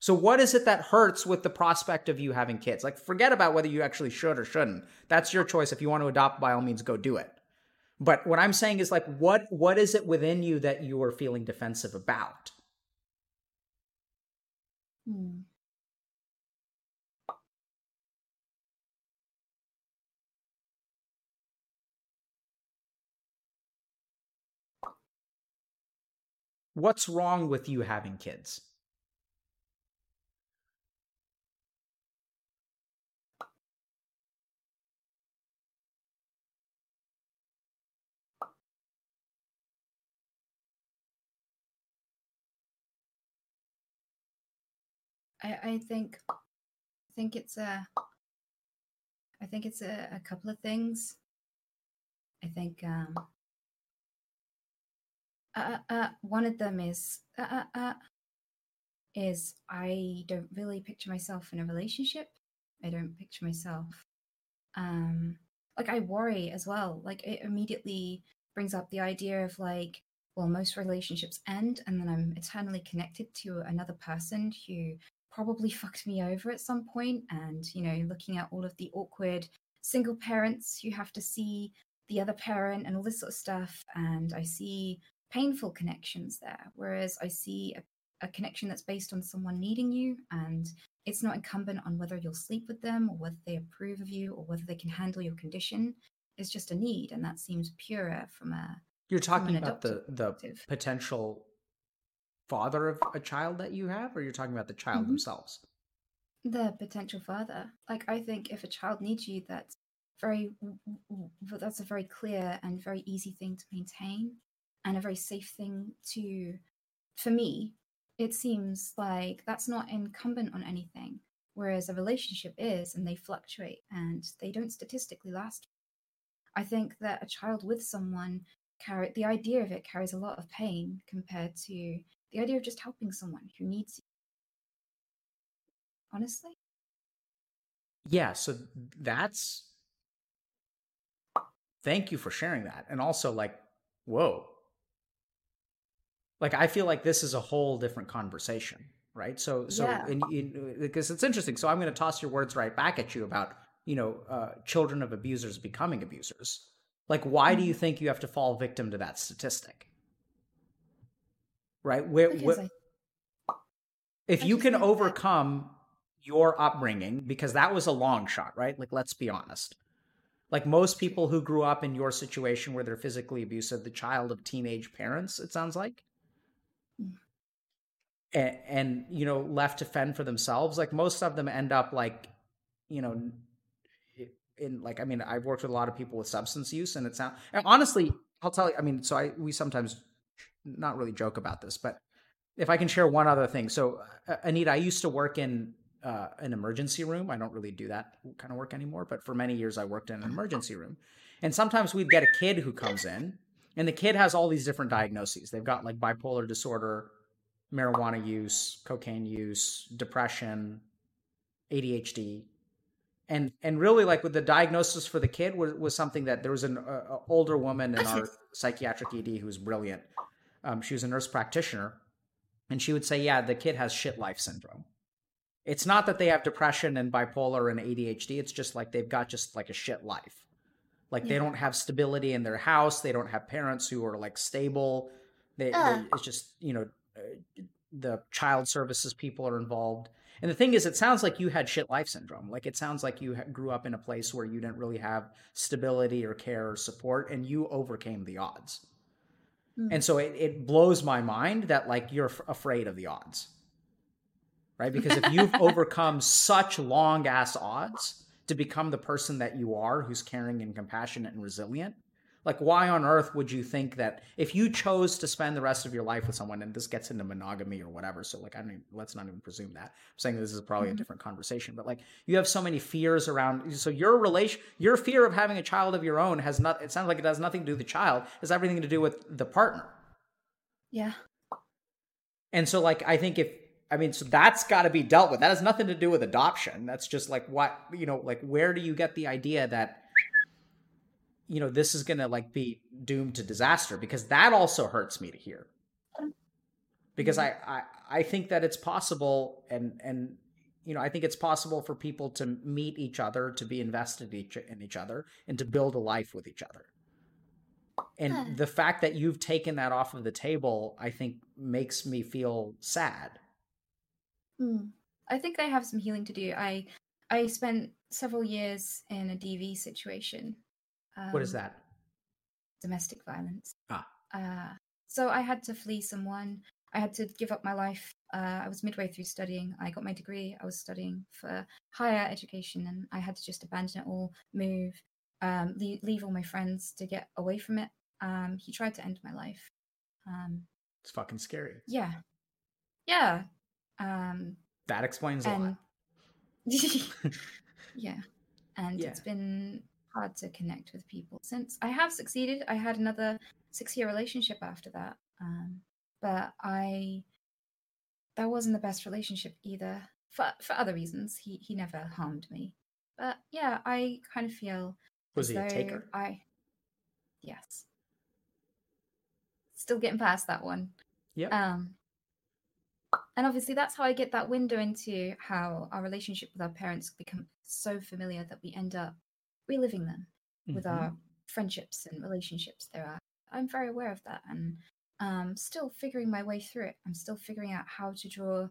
So what is it that hurts with the prospect of you having kids? Like forget about whether you actually should or shouldn't. That's your choice. If you want to adopt by all means go do it. But what I'm saying is like what what is it within you that you are feeling defensive about?
Hmm.
What's wrong with you having kids?
I, I think I think it's a I think it's a, a couple of things. I think um uh, uh, uh, one of them is uh, uh, uh, is I don't really picture myself in a relationship. I don't picture myself um like I worry as well. Like it immediately brings up the idea of like well most relationships end and then I'm eternally connected to another person who probably fucked me over at some point. and you know looking at all of the awkward single parents who have to see the other parent and all this sort of stuff and i see painful connections there whereas i see a, a connection that's based on someone needing you and it's not incumbent on whether you'll sleep with them or whether they approve of you or whether they can handle your condition it's just a need and that seems purer from a
You're talking about the the potential father of a child that you have or you're talking about the child
Mhm.
themselves?
the potential father like i think if a child needs you that's very that's a very clear and very easy thing to maintain and a very safe thing to for me it seems like that's not incumbent on anything whereas a relationship is and they fluctuate and they don't statistically last i think that a child with someone carry the idea of it carries a lot of pain compared to the idea of just helping someone who needs you honestly
Yeah, so that's thank you for sharing that. And also like, whoa. Like I feel like this is a whole different conversation, right? So so
Yeah.
in, in, because it's interesting. So I'm going to toss your words right back at you about, you know, uh, children of abusers becoming abusers. Like why do you
Mm-hmm.
think you have to fall victim to that statistic? Right? Where, where
I,
if
I
you can
think that-
overcome your upbringing because that was a long shot right like let's be honest like most people who grew up in your situation where they're physically abusive the child of teenage parents it sounds like. And, and you know left to fend for themselves like most of them end up like you know in like i mean i've worked with a lot of people with substance use and it's not and honestly i'll tell you i mean so i we sometimes not really joke about this but if I can share one other thing. So, uh, Anita, I used to work in uh, an emergency room. I don't really do that kind of work anymore, but for many years I worked in an emergency room. And sometimes we'd get a kid who comes in, and the kid has all these different diagnoses. They've got like bipolar disorder, marijuana use, cocaine use, depression, ADHD. And and really like with the diagnosis for the kid was, was something that there was an uh, uh, older woman in our psychiatric ED who was brilliant. Um, she was a nurse practitioner, and she would say, "Yeah, the kid has shit life syndrome." It's not that they have depression and bipolar and ADHD. It's just like they've got just like a shit life. Like they don't have stability in their house. They don't have parents who are like stable. They, they it's just you know uh, the child services people are involved. And the thing is, it sounds like you had shit life syndrome. Like it sounds like you grew up in a place where you didn't really have stability or care or support, and you overcame the odds.
Mm.
And so it, it blows my mind that like you're f- afraid of the odds. Right? Because if you've overcome such long ass odds to become the person that you are, who's caring and compassionate and resilient, Like, why on earth would you think that if you chose to spend the rest of your life with someone, and this gets into monogamy or whatever, so like, I don't even, let's not even presume that. I'm saying this is probably
Mhm.
a different conversation, but like, you have so many fears around. So your relation, your fear of having a child of your own has not. It sounds like it has nothing to do with the child. It has everything to do with the partner.
Yeah.
And so, like, I think if I mean, so that's got to be dealt with. That has nothing to do with adoption. That's just like what you know, like where do you get the idea that you know this is gonna like be doomed to disaster? Because that also hurts me to hear. Because I I I think that it's possible, and and you know I think it's possible for people to meet each other, to be invested each in each other, and to build a life with each other. And
Yeah.
the fact that you've taken that off of the table, I think, makes me feel sad.
Hmm. I think I have some healing to do. I I spent several years in a DV situation.
What is
um,
that?
Domestic violence.
Ah.
Uh, so I had to flee someone. I had to give up my life. Uh, I was midway through studying. I got my degree. I was studying for higher education, and I had to just abandon it all, move, um, leave, leave all my friends to get away from it. Um, he tried to end my life. Um,
It's fucking scary.
yeah, yeah. Um,
That explains a lot.
yeah and
Yeah.
it's been hard to connect with people. Since i have succeeded i had another six year relationship after that um, but i that wasn't the best relationship either for for other reasons. He he never harmed me. But yeah i kind of feel
Was he a taker?
i yes. Still getting past that one.
Yeah.
um, and obviously, that's how I get that window into how our relationship with our parents become so familiar that we end up reliving them with
Mhm.
our friendships and relationships there are. I'm very aware of that and um, still figuring my way through it. I'm still figuring out how to draw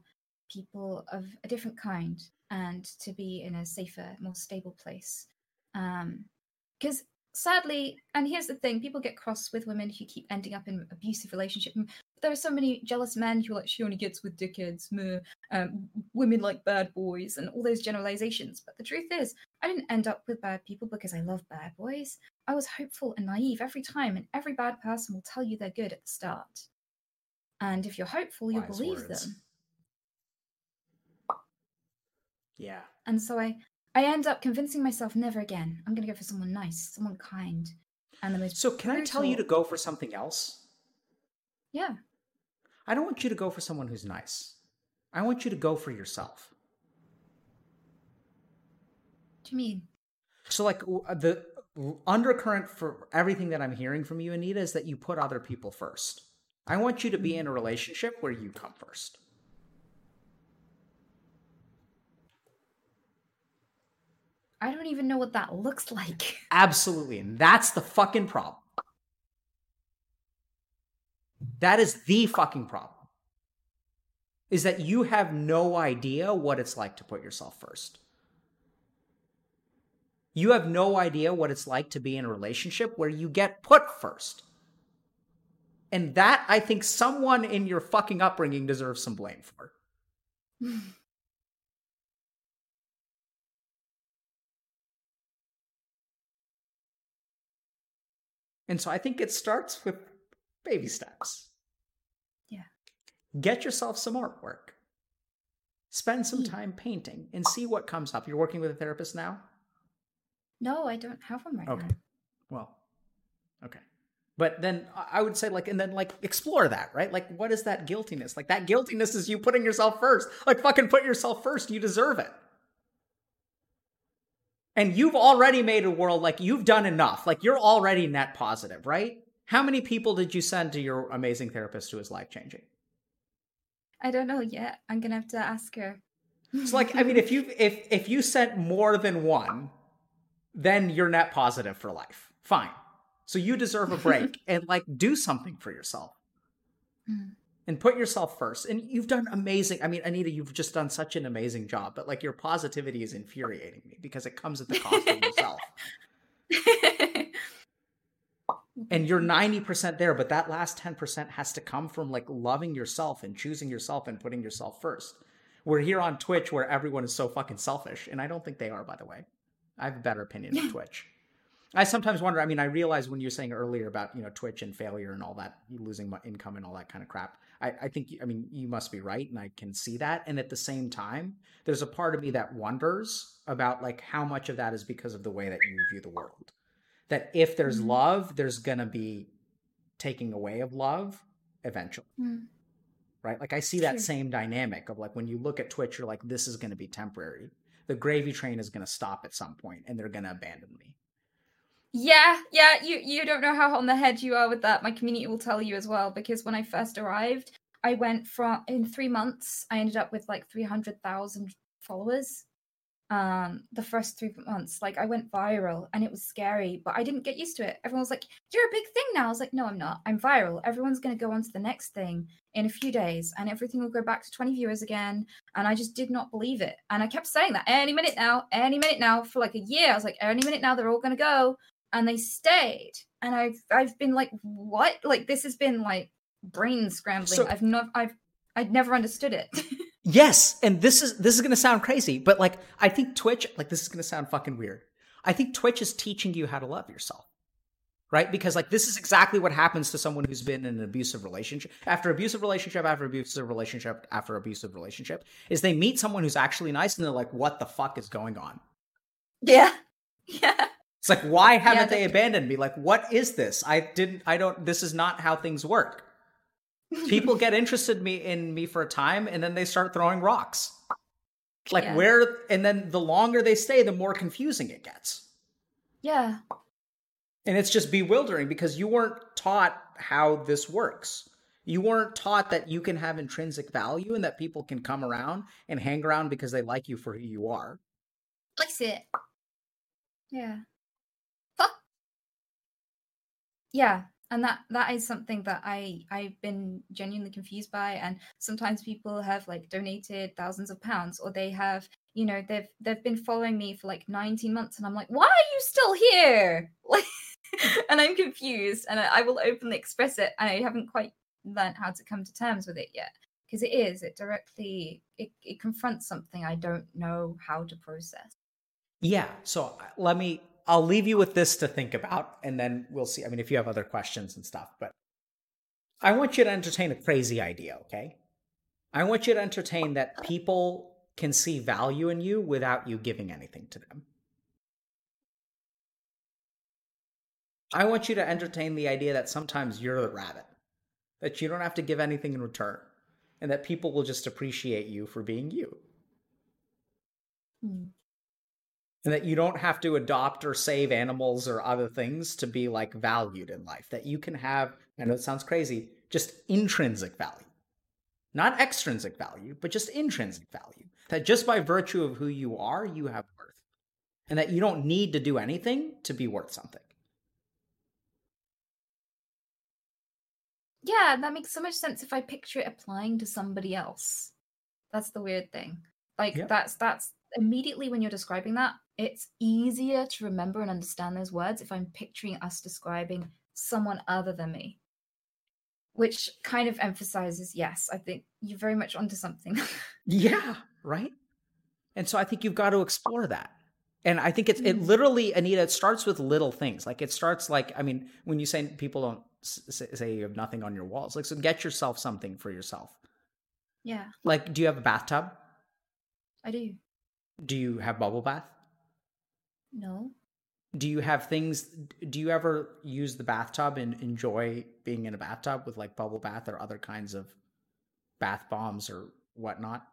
people of a different kind and to be in a safer, more stable place. Because sadly, and here's the thing people get cross with women who keep ending up in abusive relationships. There are so many jealous men who are like, she only gets with dickheads, meh, um, women like bad boys, and all those generalizations. But the truth is, I didn't end up with bad people because I love bad boys. I was hopeful and naive every time, and every bad person will tell you they're good at the start. And if you're hopeful, you'll
Wise
believe
words.
them.
Yeah.
And so I, I end up convincing myself never again. I'm going to go for someone nice, someone kind, and the most.
So can I tell you to go for something else?
Yeah.
I don't want you to go for someone who's nice. I want you to go for yourself.
What do you mean?
So like uh, the undercurrent for everything that I'm hearing from you, Anita, is that you put other people first. I want you to be in a relationship where you come first.
I don't even know what that looks like.
Absolutely. And that's the fucking problem. That is the fucking problem. Is that you have no idea what it's like to put yourself first. You have no idea what it's like to be in a relationship where you get put first. And that I think someone in your fucking upbringing deserves some blame for. And so I think it starts with baby steps. Get yourself some artwork. Spend some
hmm.
time painting and see what comes up. You're working with a therapist now?
no, I don't have one right
Okay.
now. Okay.
Well, okay. But then I I would say, like, and then, like, explore that, right? Like, what is that guiltiness? Like, that guiltiness is you putting yourself first. Like, fucking put yourself first. You deserve it. And you've already made a world, like, you've done enough. Like, you're already net positive, right? How many people did you send to your amazing therapist who is life changing?
I don't know yet. I'm gonna have to ask her.
It's like, I mean, if you if if you sent more than one, then you're net positive for life. Fine. So you deserve a break and like do something for yourself.
Mm.
And put yourself first. And you've done amazing. I mean, Anita, you've just done such an amazing job, but like your positivity is infuriating me because it comes at the cost of yourself. And you're 90% there, but that last 10% has to come from like loving yourself and choosing yourself and putting yourself first. We're here on Twitch where everyone is so fucking selfish, and I don't think they are, by the way. I have a better opinion of Twitch. I sometimes wonder. I mean, I realize when you're saying earlier about you know Twitch and failure and all that, losing income and all that kind of crap. I, I think I mean you must be right, and I can see that. And at the same time, there's a part of me that wonders about like how much of that is because of the way that you view the world. That if there's mm-hmm. love, there's gonna be taking away of love eventually. Mm. Right? Like I see that same dynamic of like when you look at Twitch, you're like, this is gonna be temporary. The gravy train is gonna stop at some point, and they're gonna abandon me
yeah, yeah, you you don't know how on the head you are with that. My community will tell you as well because when I first arrived, I went from in 3 months I ended up with like 300,000 followers. Um the first 3 months like I went viral and it was scary, but I didn't get used to it. Everyone was like, "You're a big thing now." I was like, "No, I'm not. I'm viral. Everyone's going to go on to the next thing in a few days and everything will go back to 20 viewers again." And I just did not believe it. And I kept saying that any minute now, any minute now for like a year. I was like, "Any minute now they're all going to go." and they stayed and i've i've been like what like this has been like brain scrambling so, i've not i've i've never understood it
yes and this is this is going to sound crazy but like i think twitch like this is going to sound fucking weird i think twitch is teaching you how to love yourself right because like this is exactly what happens to someone who's been in an abusive relationship after abusive relationship after abusive relationship after abusive relationship is they meet someone who's actually nice and they're like what the fuck is going on
yeah yeah
it's like, why haven't yeah, they abandoned me? Like, what is this? I didn't, I don't, this is not how things work. People get interested me in me for a time and then they start throwing rocks. Like yeah. where and then the longer they stay, the more confusing it gets.
Yeah.
And it's just bewildering because you weren't taught how this works. You weren't taught that you can have intrinsic value and that people can come around and hang around because they like you for who you are.
Likes it. Yeah yeah and that that is something that i i've been genuinely confused by and sometimes people have like donated thousands of pounds or they have you know they've they've been following me for like 19 months and i'm like why are you still here? Like and i'm confused and I, I will openly express it i haven't quite learned how to come to terms with it yet because it is it directly it, it confronts something i don't know how to process.
Yeah so uh, let me I'll leave you with this to think about, and then we'll see. I mean, if you have other questions and stuff, but I want you to entertain a crazy idea, okay? I want you to entertain that people can see value in you without you giving anything to them. I want you to entertain the idea that sometimes you're the rabbit, that you don't have to give anything in return, and that people will just appreciate you for being you. Mm and that you don't have to adopt or save animals or other things to be like valued in life that you can have i know it sounds crazy just intrinsic value. Not extrinsic value but just intrinsic value. That just by virtue of who you are you have worth. And that you don't need to do anything to be worth something.
Yeah that makes so much sense if i picture it applying to somebody else. That's the weird thing. Like yeah. that's that's immediately when you're describing that, it's easier to remember and understand those words if I'm picturing us describing someone other than me. Which kind of emphasizes, yes, I think you're very much onto something.
yeah, right? And so I think you've got to explore that. And I think it's it mm. literally, Anita, it starts with little things. Like it starts like, I mean, when you say people don't say you have nothing on your walls, like so get yourself something for yourself.
Yeah.
Like, do you have a bathtub?
I do.
Do you have bubble bath?
No.
Do you have things do you ever use the bathtub and enjoy being in a bathtub with like bubble bath or other kinds of bath bombs or whatnot?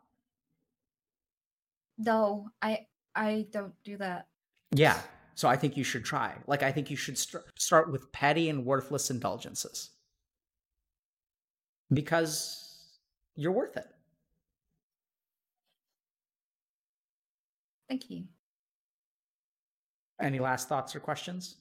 No, I I don't do that.
Yeah. So I think you should try. Like I think you should st- start with petty and worthless indulgences. Because you're worth it.
Thank you.
Any last thoughts or questions?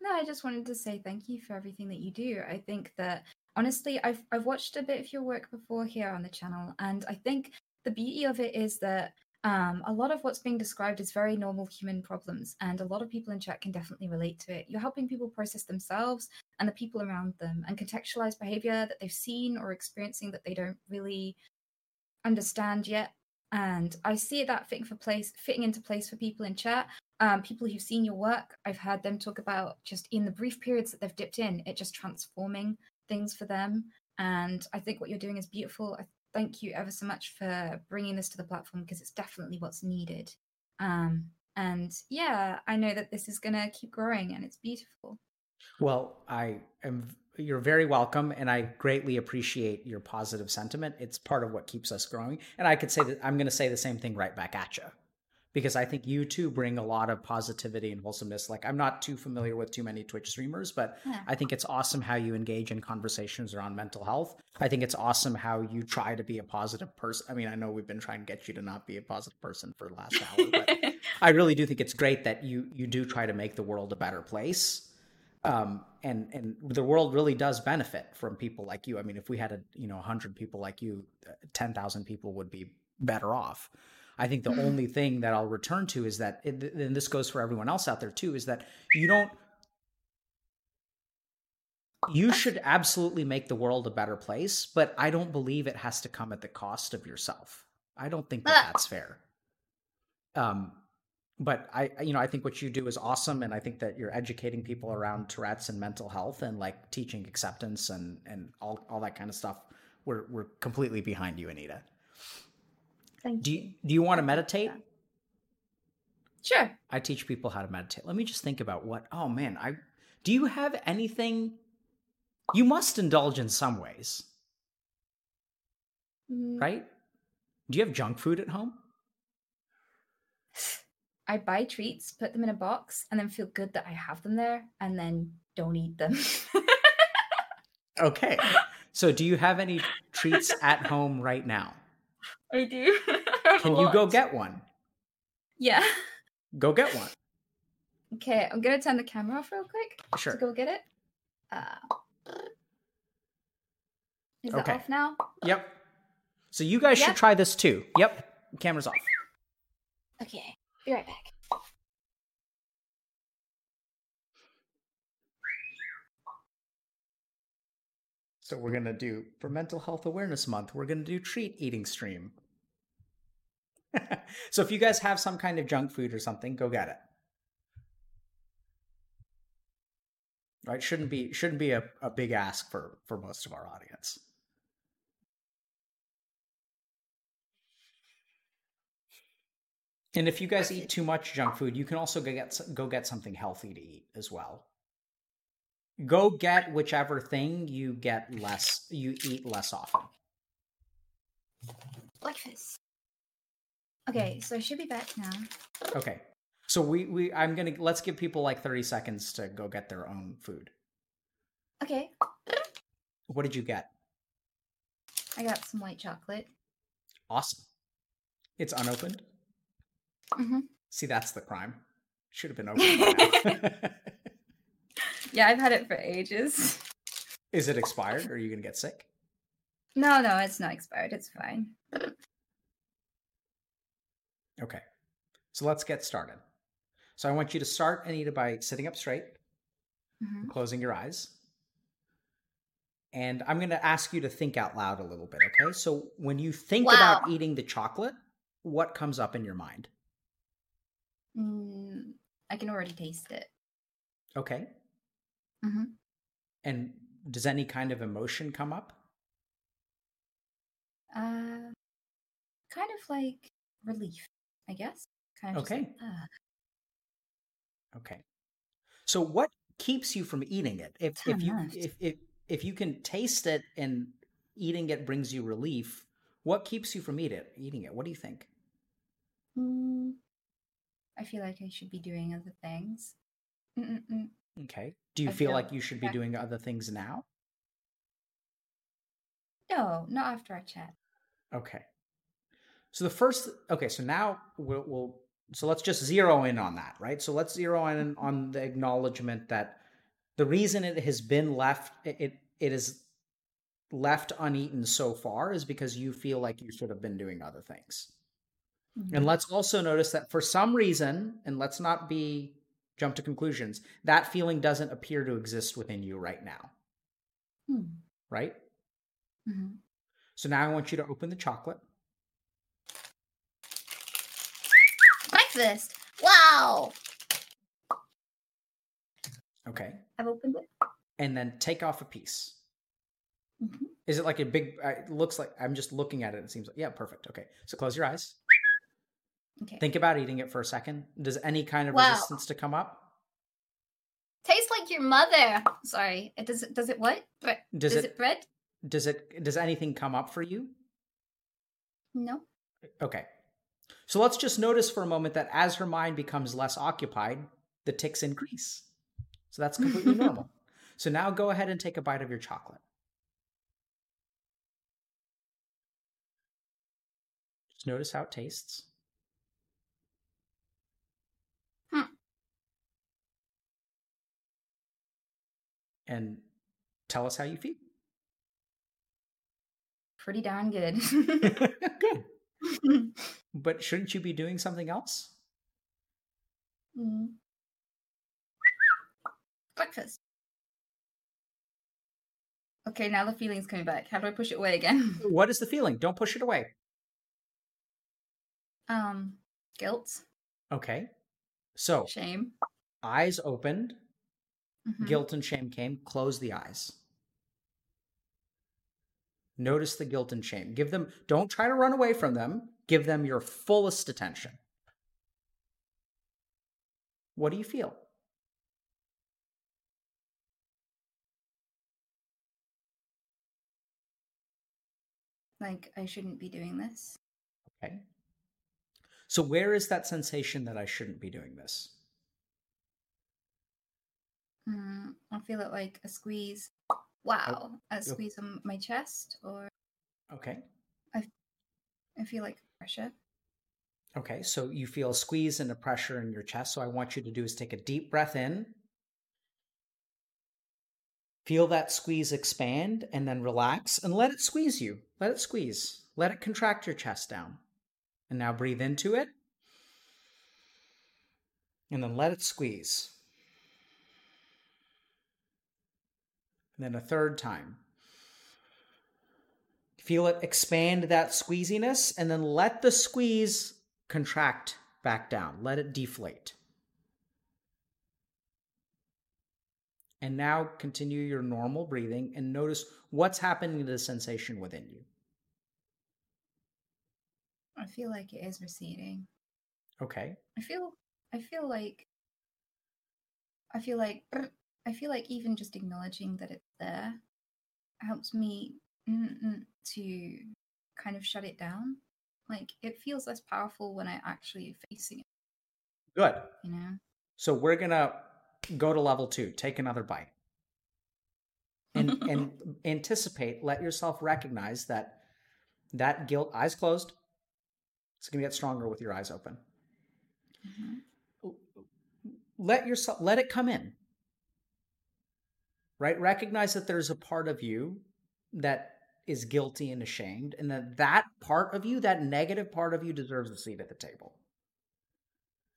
No, I just wanted to say thank you for everything that you do. I think that honestly, I've I've watched a bit of your work before here on the channel, and I think the beauty of it is that um, a lot of what's being described is very normal human problems, and a lot of people in chat can definitely relate to it. You're helping people process themselves and the people around them, and contextualize behavior that they've seen or experiencing that they don't really understand yet and I see that fitting for place, fitting into place for people in chat. um, people who've seen your work, I've heard them talk about just in the brief periods that they've dipped in, it just transforming things for them. And I think what you're doing is beautiful. I thank you ever so much for bringing this to the platform because it's definitely what's needed. Um, and yeah, I know that this is going to keep growing and it's beautiful.
Well, I am you're very welcome and I greatly appreciate your positive sentiment. It's part of what keeps us growing. And I could say that I'm going to say the same thing right back at you because I think you too bring a lot of positivity and wholesomeness. Like I'm not too familiar with too many Twitch streamers, but yeah. I think it's awesome how you engage in conversations around mental health. I think it's awesome how you try to be a positive person. I mean, I know we've been trying to get you to not be a positive person for the last hour, but I really do think it's great that you you do try to make the world a better place um, and and the world really does benefit from people like you. I mean, if we had a you know hundred people like you, uh, ten thousand people would be better off. I think the mm-hmm. only thing that I'll return to is that, it, and this goes for everyone else out there too, is that you don't. You should absolutely make the world a better place, but I don't believe it has to come at the cost of yourself. I don't think that that's fair. Um, but I, you know, I think what you do is awesome, and I think that you're educating people around Tourette's and mental health, and like teaching acceptance and and all all that kind of stuff. We're we're completely behind you, Anita.
Thank
do you, do you want to meditate?
Sure.
I teach people how to meditate. Let me just think about what. Oh man, I do you have anything? You must indulge in some ways, mm. right? Do you have junk food at home?
I buy treats, put them in a box, and then feel good that I have them there, and then don't eat them.
okay. So, do you have any treats at home right now?
I do.
Can you go get one?
Yeah.
Go get one.
Okay, I'm gonna turn the camera off real quick.
Sure.
To go get it. Uh, is okay. it off now?
Yep. So you guys yep. should try this too. Yep. Camera's off.
Okay. Be right back.
So we're gonna do for Mental Health Awareness Month. We're gonna do treat eating stream. so if you guys have some kind of junk food or something, go get it. Right? Shouldn't be shouldn't be a, a big ask for for most of our audience. And if you guys eat too much junk food, you can also go get go get something healthy to eat as well. Go get whichever thing you get less you eat less often.
This. Okay, so I should be back now.
Okay. So we we I'm going to let's give people like 30 seconds to go get their own food.
Okay.
What did you get?
I got some white chocolate.
Awesome. It's unopened?
Mm-hmm.
See, that's the crime. Should have been open.
yeah, I've had it for ages.
Is it expired? Or are you gonna get sick?
No, no, it's not expired. It's fine.
Okay, so let's get started. So I want you to start, Anita, by sitting up straight, mm-hmm. closing your eyes. And I'm going to ask you to think out loud a little bit, okay? So when you think wow. about eating the chocolate, what comes up in your mind?
Mm, I can already taste it.
Okay.
Mm-hmm.
And does any kind of emotion come up?
Uh, kind of like relief, I guess. Kind of
okay.
Like, uh.
Okay. So what keeps you from eating it? If if you if, if if you can taste it and eating it brings you relief, what keeps you from eat it, eating it? What do you think?
Mm, I feel like I should be doing other things. Mm-mm-mm.
Okay. Do you feel, feel, like you should be doing other things now?
No, not after our chat.
Okay. So the first, okay, so now we'll, we'll, so let's just zero in on that, right? So let's zero in mm-hmm. on the acknowledgement that the reason it has been left, it it is left uneaten so far is because you feel like you should have been doing other things. Mm-hmm. And let's also notice that for some reason, and let's not be jump to conclusions, that feeling doesn't appear to exist within you right now.
Hmm.
Right?
Mm-hmm.
So now I want you to open the chocolate.
Breakfast. Wow.
Okay.
I've opened it.
And then take off a piece.
Mhm.
Is it like a big? uh, It looks like I'm just looking at it. It seems like yeah, perfect. Okay, so close your eyes.
Okay.
Think about eating it for a second. Does any kind of
Wow.
resistance to come up?
Tastes like your mother. Sorry. It does it does it what? Bre-
Does
does
it-
it bread?
Does it? Does anything come up for you?
No.
Okay. So let's just notice for a moment that as her mind becomes less occupied, the tics increase. So that's completely normal. So now go ahead and take a bite of your chocolate. Just notice how it tastes.
Hmm.
And tell us how you feel.
Pretty darn good.
Good. But shouldn't you be doing something else?
Mm. Breakfast. Okay, now the feeling's coming back. How do I push it away again?
What is the feeling? Don't push it away.
Um, guilt,
Okay. So,
shame.
eyes opened,
Mhm.
guilt and shame came, close the eyes. Notice the guilt and shame. Give them, don't try to run away from them. Give them your fullest attention. What do you feel?
Like I shouldn't be doing this.
Okay. So, where is that sensation that I shouldn't be doing this?
Mm, I feel it like a squeeze. Wow, a squeeze on my chest, or
Okay.
I, I feel like pressure.
Okay. So, you feel a squeeze and a pressure in your chest. So, I want you to do is take a deep breath in. Feel that squeeze expand and then relax and let it squeeze you. Let it squeeze. Let it contract your chest down. And now breathe into it. And then let it squeeze. And then a third time. Feel it expand that squeeziness and then let the squeeze contract back down. Let it deflate. And now continue your normal breathing and notice what's happening to the sensation within you.
I feel like it is receding.
Okay.
I feel I feel like I feel like I feel like even just acknowledging that it's there helps me mm, to kind of shut it down. Like it feels less powerful when I actually facing it,
Good.
you know.
So we're going to go to level two. Take another bite. And, and anticipate, let yourself recognize that that guilt, eyes closed, it's going to get stronger with your eyes open.
Mhm.
let yourself let it come in right? Recognize that there's a part of you that is guilty and ashamed and that that part of you that negative part of you deserves a seat at the table.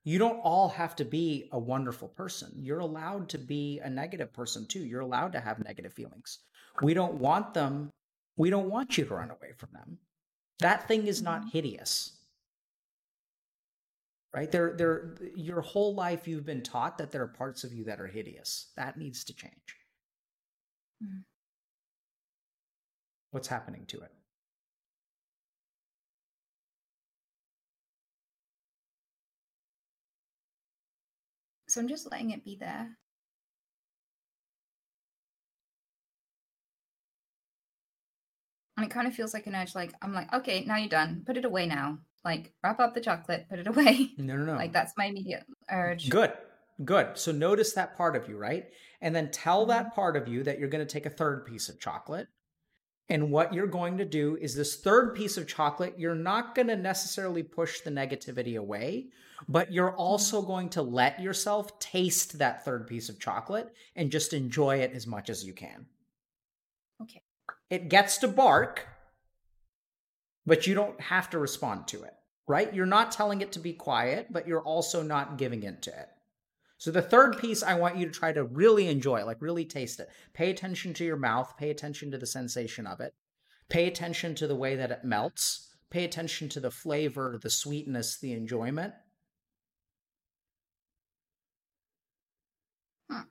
You don't all have to be a wonderful person. You're allowed to be a negative person too. You're allowed to have negative feelings. We don't want them we don't want you to run away from them. That thing is not
Mhm.
hideous. Right? There there your whole life you've been taught that there are parts of you that are hideous. That needs to change
Mm.
what's happening to it
So I'm just letting it be there. And it kind of feels like an urge, like I'm like, okay, now you're done. Put it away now. Like wrap up the chocolate, put it away.
no no no
Like that's my immediate urge.
good good so notice that part of you right and then tell mm-hmm. that part of you that you're going to take a third piece of chocolate and what you're going to do is this third piece of chocolate you're not going to necessarily push the negativity away but you're mm-hmm. also going to let yourself taste that third piece of chocolate and just enjoy it as much as you can
Okay.
it gets to bark, but you don't have to respond to it, right? You're not telling it to be quiet, but you're also not giving in to it. So the third piece I want you to try to really enjoy, like really taste it. Pay attention to your mouth, pay attention to the sensation of it. Pay attention to the way that it melts. Pay attention to the flavor, the sweetness, the enjoyment.
Hmm.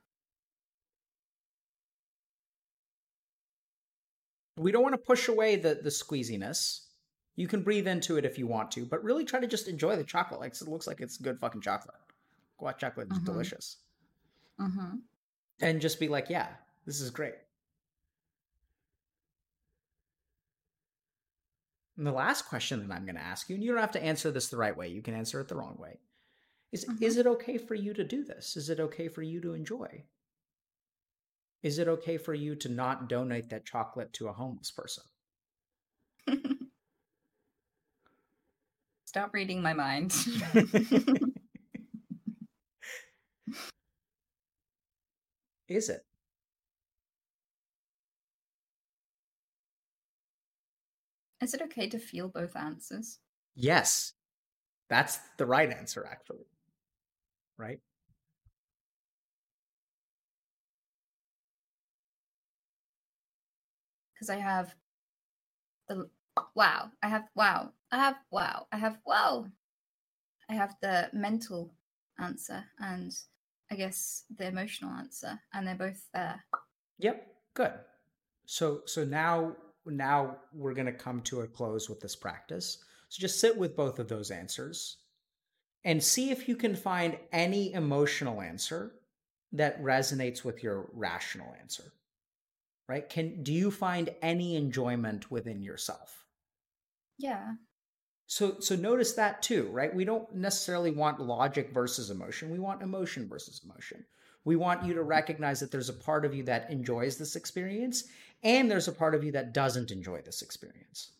We don't want to push away the, the squeeziness. You can breathe into it if you want to, but really try to just enjoy the chocolate. Like it looks like it's good fucking chocolate. Guac chocolate is
Mhm.
delicious.
Mm-hmm.
And just be like, yeah, this is great. And the last question that I'm going to ask you, and you don't have to answer this the right way, you can answer it the wrong way, is
Mhm.
is it okay for you to do this? Is it okay for you to enjoy? Is it okay for you to not donate that chocolate to a homeless person?
Stop reading my mind.
Is it?
Is it okay to feel both answers?
Yes. That's the right answer, actually. Right?
Because I have the wow. I have wow. I have wow. I have wow. I have the mental answer and I guess the emotional answer, and they're both there.
Yep. Good. So so now now we're going to come to a close with this practice. So just sit with both of those answers and see if you can find any emotional answer that resonates with your rational answer. Right? Can do you find any enjoyment within yourself?
Yeah.
So so notice that too, right? We don't necessarily want logic versus emotion. We want emotion versus emotion. We want you to recognize that there's a part of you that enjoys this experience and there's a part of you that doesn't enjoy this experience.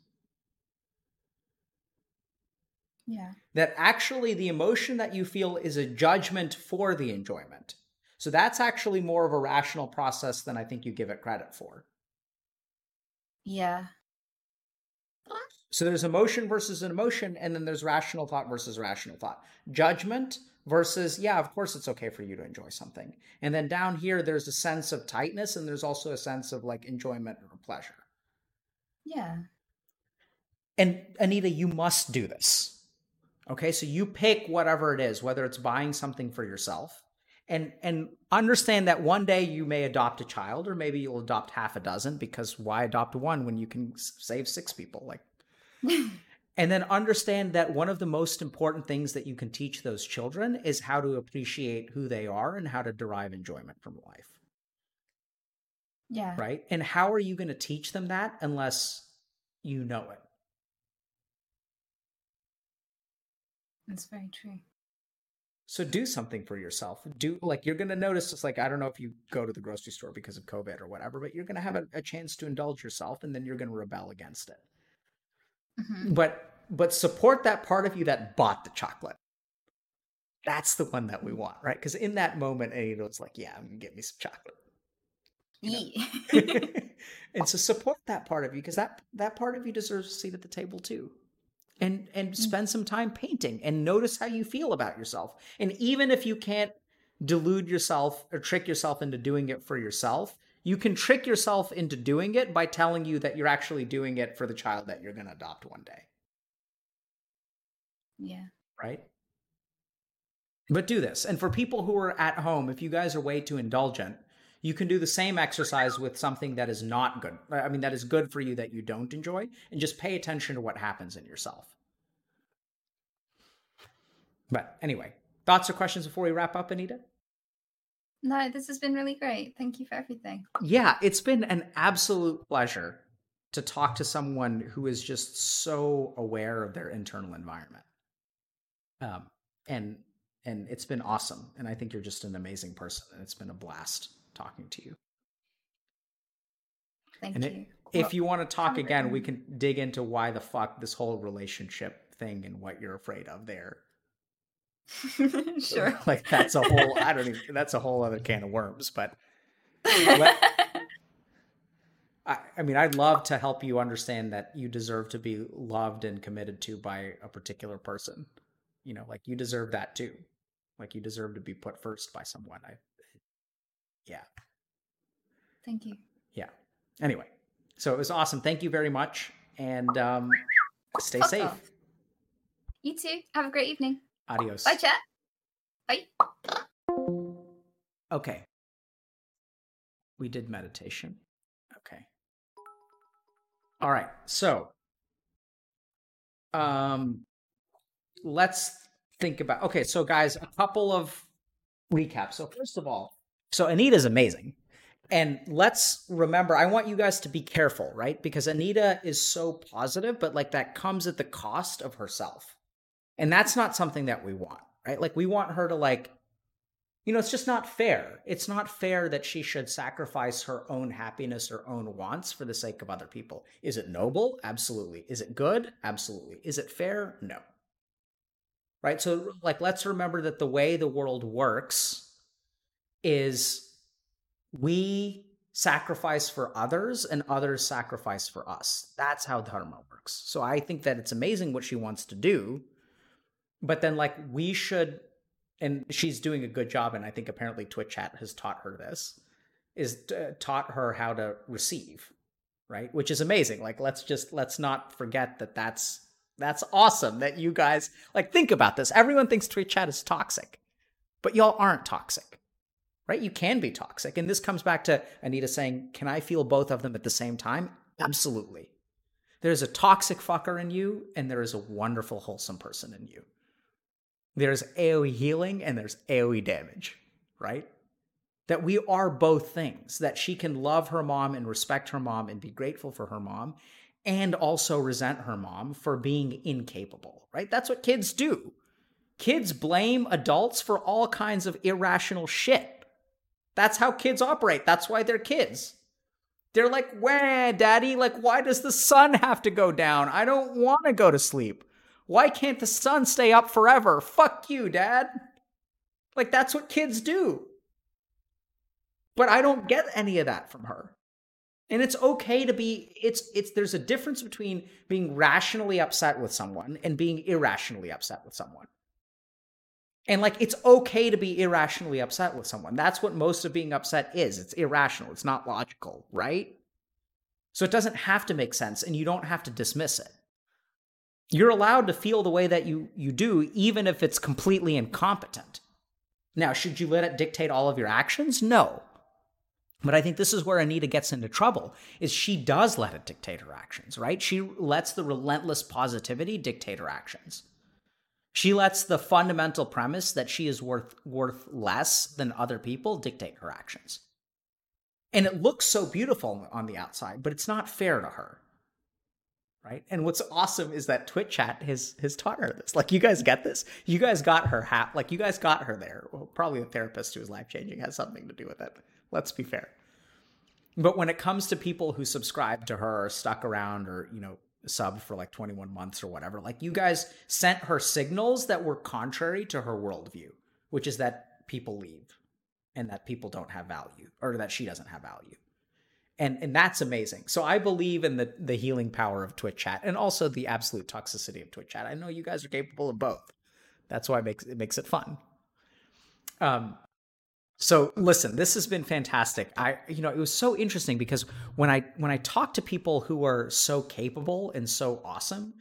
Yeah.
That actually the emotion that you feel is a judgment for the enjoyment. So that's actually more of a rational process than I think you give it credit for.
Yeah.
So there's emotion versus an emotion, and then there's rational thought versus rational thought. Judgment versus, yeah, of course it's okay for you to enjoy something. And then down here, there's a sense of tightness, and there's also a sense of like enjoyment or pleasure.
Yeah.
And Anita, you must do this. Okay, so you pick whatever it is, whether it's buying something for yourself, and and understand that one day you may adopt a child, or maybe you'll adopt half a dozen, because why adopt one when you can save six people? Like And then understand that one of the most important things that you can teach those children is how to appreciate who they are and how to derive enjoyment from life,
yeah.
right? And how are you going to teach them that unless you know it?
That's very true.
So do something for yourself. Do like you're going to notice it's like I don't know if you go to the grocery store because of COVID or whatever, but you're going to have a, a chance to indulge yourself and then you're going to rebel against it.
Hmm
But but support that part of you that bought the chocolate. That's the one that we want, right? Because in that moment, it's like, yeah, I'm gonna get me some chocolate.
Yeah.
and so support that part of you because that that part of you deserves a seat at the table too. And and spend some time painting and notice how you feel about yourself. And even if you can't delude yourself or trick yourself into doing it for yourself, you can trick yourself into doing it by telling you that you're actually doing it for the child that you're going to adopt one day,
yeah.
right? But do this. And for people who are at home, if you guys are way too indulgent, you can do the same exercise with something that is not good. I mean, that is good for you that you don't enjoy, and just pay attention to what happens in yourself. But anyway, thoughts or questions before we wrap up, Anita?
No, this has been really great. Thank you for everything.
Yeah, it's been an absolute pleasure to talk to someone who is just so aware of their internal environment. Um, and and it's been awesome. And I think you're just an amazing person. And it's been a blast talking to you.
Thank
And
you.
it- If you want to talk again, we can dig into why the fuck this whole relationship thing and what you're afraid of there.
sure.
Like that's a whole I don't even that's a whole other can of worms, but Let- I, I mean, I'd love to help you understand that you deserve to be loved and committed to by a particular person. You know, like you deserve that too. Like you deserve to be put first by someone. I, yeah,
Thank you.
yeah. Anyway, so it was awesome. Thank you very much, and um, stay safe.
You too. Have a great evening.
Adios.
Bye, chat. Bye.
Okay. We did meditation. Okay. All right. So, um, let's think about. Okay, so guys, a couple of recaps. So first of all, so Anita's amazing. And let's remember, I want you guys to be careful, right? Because Anita is so positive, but like that comes at the cost of herself. And that's not something that we want, right? Like we want her to like you know, it's just not fair. It's not fair that she should sacrifice her own happiness, her own wants for the sake of other people. Is it noble? Absolutely. Is it good? Absolutely. Is it fair? No. Right? So, like, let's remember that the way the world works is we sacrifice for others and others sacrifice for us. That's how dharma works. So, I think that it's amazing what she wants to do. But then, like, we should and she's doing a good job and i think apparently twitch chat has taught her this is taught her how to receive right? Which is amazing. Like let's just let's not forget that that's that's awesome that you guys like think about this. Everyone thinks twitch chat is toxic but y'all aren't toxic right? You can be toxic. And this comes back to anita saying can i feel both of them at the same time? Absolutely. There's a toxic fucker in you and there is a wonderful wholesome person in you there's AoE healing and there's AoE damage, right? That we are both things, that she can love her mom and respect her mom and be grateful for her mom, and also resent her mom for being incapable, right? That's what kids do. Kids blame adults for all kinds of irrational shit. That's how kids operate. That's why they're kids. They're like, wah, daddy, like, why does the sun have to go down? I don't want to go to sleep. Why can't the sun stay up forever? Fuck you, dad. Like, that's what kids do. But I don't get any of that from her. And it's okay to be it's it's there's a difference between being rationally upset with someone and being irrationally upset with someone. And like it's okay to be irrationally upset with someone. That's what most of being upset is. It's irrational. It's not logical, right? So it doesn't have to make sense and you don't have to dismiss it. You're allowed to feel the way that you, you do, even if it's completely incompetent. Now, should you let it dictate all of your actions? No. But I think this is where Anita gets into trouble is she does let it dictate her actions, right? She lets the relentless positivity dictate her actions. She lets the fundamental premise that she is worth worth less than other people dictate her actions. And it looks so beautiful on the outside, but it's not fair to her right? And what's awesome is that Twitch chat has has taught her this. Like, you guys get this? You guys got her hat. Like, you guys got her there. Well, probably a therapist who is life changing has something to do with it. Let's be fair. But when it comes to people who subscribe to her or stuck around or you know sub for like 21 months or whatever, like you guys sent her signals that were contrary to her worldview, which is that people leave and that people don't have value or that she doesn't have value and and that's amazing. So I believe in the the healing power of Twitch chat and also the absolute toxicity of Twitch chat. I know you guys are capable of both. That's why it makes it makes it fun. Um so listen, this has been fantastic. I you know, it was so interesting because when I when I talk to people who are so capable and so awesome,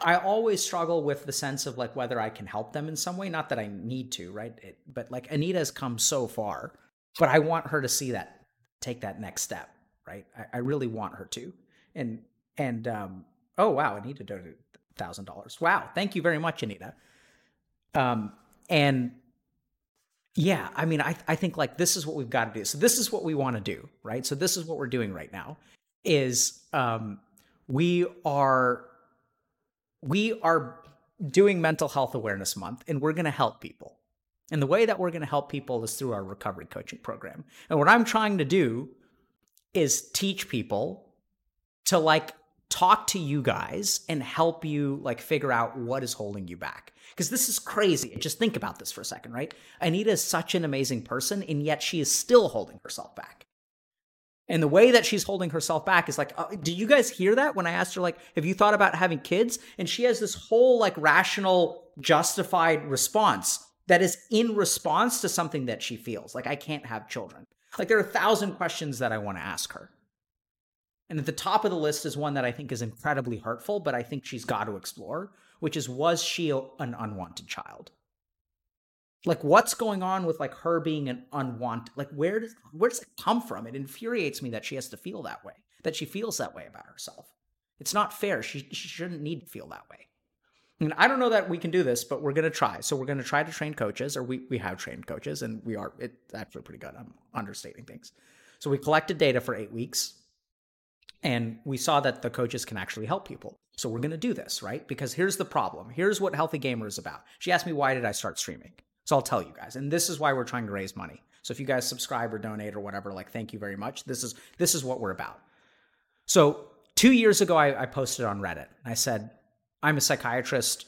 I always struggle with the sense of like whether I can help them in some way, not that I need to, right? It, but like Anita has come so far, but I want her to see that take that next step right? I, I really want her to. And and um, oh wow, Anita donated thousand dollars. Wow, thank you very much, Anita. Um, and yeah, I mean, I I think like this is what we've got to do. So this is what we want to do, right? So this is what we're doing right now. Is um, we are we are doing mental health awareness month, and we're going to help people. And the way that we're going to help people is through our recovery coaching program. And what I'm trying to do is teach people to like talk to you guys and help you like figure out what is holding you back. Because this is crazy. Just think about this for a second, right? Anita is such an amazing person, and yet she is still holding herself back. And the way that she's holding herself back is like, uh, do you guys hear that when I asked her, like, have you thought about having kids? And she has this whole, like, rational, justified response that is in response to something that she feels. Like, I can't have children. Like there are a thousand questions that I want to ask her. And at the top of the list is one that I think is incredibly hurtful, but I think she's got to explore, which is was she an unwanted child? Like what's going on with like her being an unwanted like where does where does it come from? It infuriates me that she has to feel that way, that she feels that way about herself. It's not fair. She, she shouldn't need to feel that way. And I don't know that we can do this, but we're going to try. So we're going to try to train coaches, or we, we have trained coaches, and we are, it's actually pretty good. I'm understating things. So we collected data for eight weeks, and we saw that the coaches can actually help people. So we're going to do this, right? Because here's the problem. Here's what Healthy Gamer is about. She asked me, why did I start streaming? So I'll tell you guys. And this is why we're trying to raise money. So if you guys subscribe or donate or whatever, like, thank you very much. This is, this is what we're about. So two years ago, I, I posted on Reddit. And I said, I'm a psychiatrist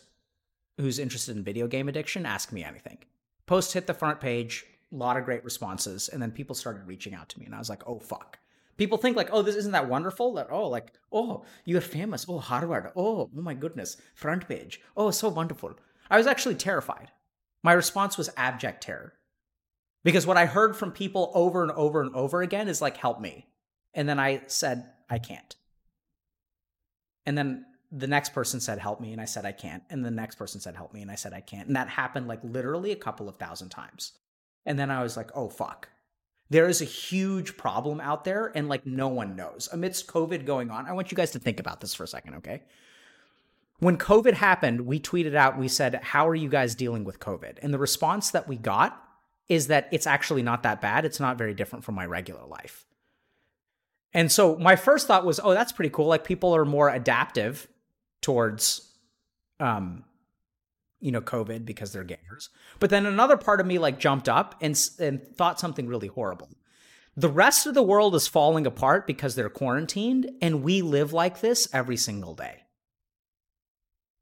who's interested in video game addiction. Ask me anything. Post hit the front page, a lot of great responses. And then people started reaching out to me. And I was like, oh, fuck people think like, oh, this isn't that wonderful. That oh, like oh, you're famous. Oh, Harvard. Oh, oh my goodness, front page. Oh, so wonderful. I was actually terrified. My response was abject terror, because what I heard from people over and over and over again is like, help me, and then I said I can't, and then the next person said help me and i said i can't and the next person said help me and i said i can't and that happened like literally a couple of thousand times. And then i was like oh fuck. There is a huge problem out there and like no one knows. Amidst covid going on i want you guys to think about this for a second okay? When covid happened we tweeted out we said how are you guys dealing with covid? And the response that we got is that it's actually not that bad. It's not very different from my regular life. And so my first thought was oh that's pretty cool. Like people are more adaptive towards um you know covid because they're gamers but then another part of me like jumped up and and thought something really horrible. The rest of the world is falling apart because they're quarantined and we live like this every single day.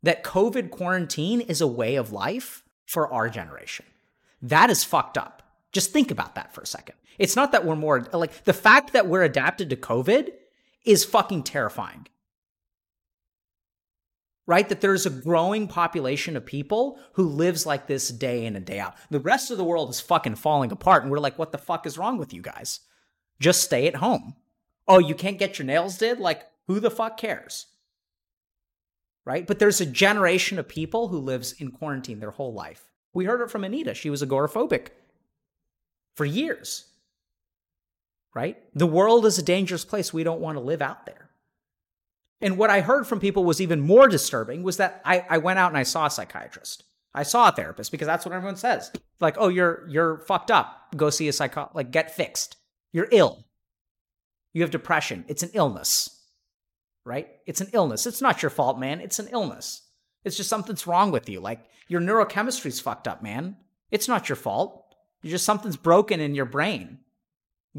That covid quarantine is a way of life for our generation. That is fucked up. Just think about that for a second. It's not that we're more like the fact that we're adapted to covid is fucking terrifying right? That there's a growing population of people who lives like this day in and day out. The rest of the world is fucking falling apart, and we're like, what the fuck is wrong with you guys? Just stay at home. Oh, you can't get your nails did? Like, who the fuck cares? Right? But there's a generation of people who lives in quarantine their whole life. We heard it from Anita. She was agoraphobic for years. Right? The world is a dangerous place. We don't want to live out there. And what I heard from people was even more disturbing was that I, I went out and I saw a psychiatrist. I saw a therapist because that's what everyone says. Like, oh, you're you're fucked up. Go see a psycho like get fixed. You're ill. You have depression. It's an illness. Right? It's an illness. It's not your fault, man. It's an illness. It's just something's wrong with you. Like your neurochemistry's fucked up, man. It's not your fault. You're just something's broken in your brain.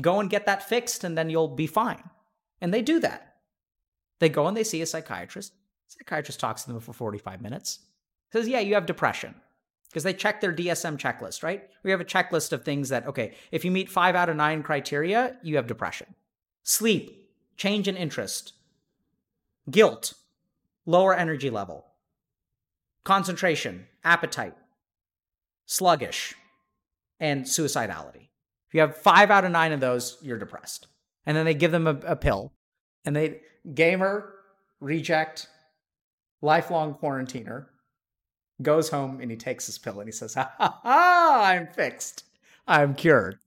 Go and get that fixed and then you'll be fine. And they do that. They go and they see a psychiatrist. Psychiatrist talks to them for 45 minutes. Says, yeah, you have depression. Because they check their DSM checklist, right? We have a checklist of things that, okay, if you meet five out of nine criteria, you have depression. Sleep, change in interest, guilt, lower energy level, concentration, appetite, sluggish, and suicidality. If you have five out of nine of those, you're depressed. And then they give them a, a pill and they gamer, reject, lifelong quarantiner, goes home and he takes his pill and he says, ha ha ha, I'm fixed. I'm cured.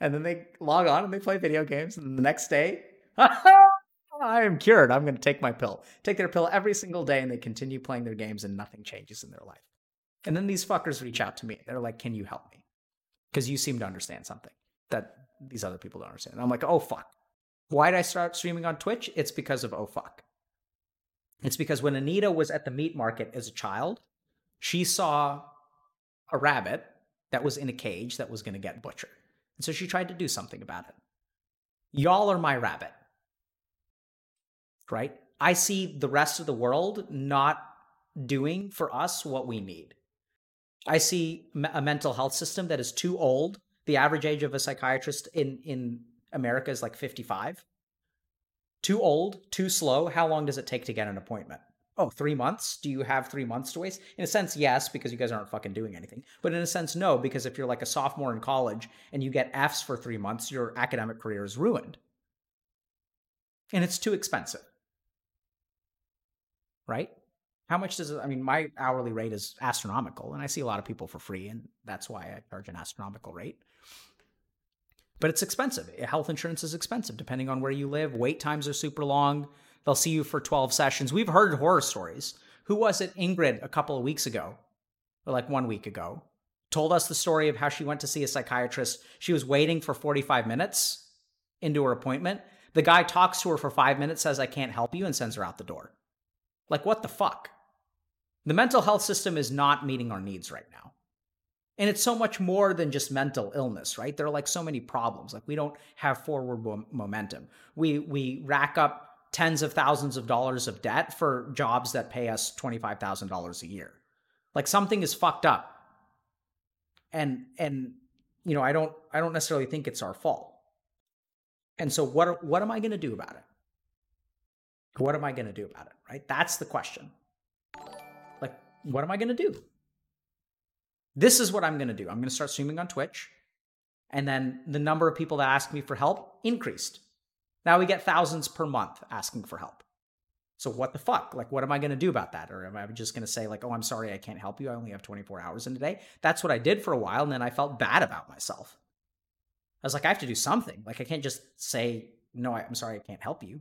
And then they log on and they play video games. And the next day, I am cured. I'm going to take my pill. Take their pill every single day and they continue playing their games and nothing changes in their life. And then these fuckers reach out to me. They're like, can you help me? Because you seem to understand something that these other people don't understand. And I'm like, oh, fuck. Why did I start streaming on Twitch? It's because of oh fuck. It's because when Anita was at the meat market as a child, she saw a rabbit that was in a cage that was going to get butchered. And so she tried to do something about it. Y'all are my rabbit. Right? I see the rest of the world not doing for us what we need. I see a mental health system that is too old. The average age of a psychiatrist in, in America is like 55. Too old, too slow. How long does it take to get an appointment? Oh, three months? Do you have three months to waste? In a sense, yes, because you guys aren't fucking doing anything. But in a sense, no, because if you're like a sophomore in college and you get Fs for three months, your academic career is ruined. And it's too expensive. Right? How much does it? I mean, my hourly rate is astronomical, and I see a lot of people for free, and that's why I charge an astronomical rate but it's expensive. Health insurance is expensive depending on where you live. Wait times are super long. They'll see you for 12 sessions. We've heard horror stories. Who was it? Ingrid, a couple of weeks ago, or like one week ago, told us the story of how she went to see a psychiatrist. She was waiting for 45 minutes into her appointment. The guy talks to her for five minutes, says, I can't help you, and sends her out the door. Like, what the fuck? The mental health system is not meeting our needs right now. And it's so much more than just mental illness, right? There are like so many problems. Like we don't have forward momentum. We we rack up tens of thousands of dollars of debt for jobs that pay us $25,000 a year. Like something is fucked up. And and you know, I don't I don't necessarily think it's our fault. And so what what am I going to do about it? What am I going to do about it, right? That's the question. Like what am I going to do? This is what I'm going to do. I'm going to start streaming on Twitch. And then the number of people that ask me for help increased now we get thousands per month asking for help. So what the fuck? Like, what am I going to do about that? Or am I just going to say like, oh, I'm sorry, I can't help you. I only have 24 hours in a day. That's what I did for a while, and then I felt bad about myself. I was like, I have to do something. Like, I can't just say no. I'm sorry, I can't help you.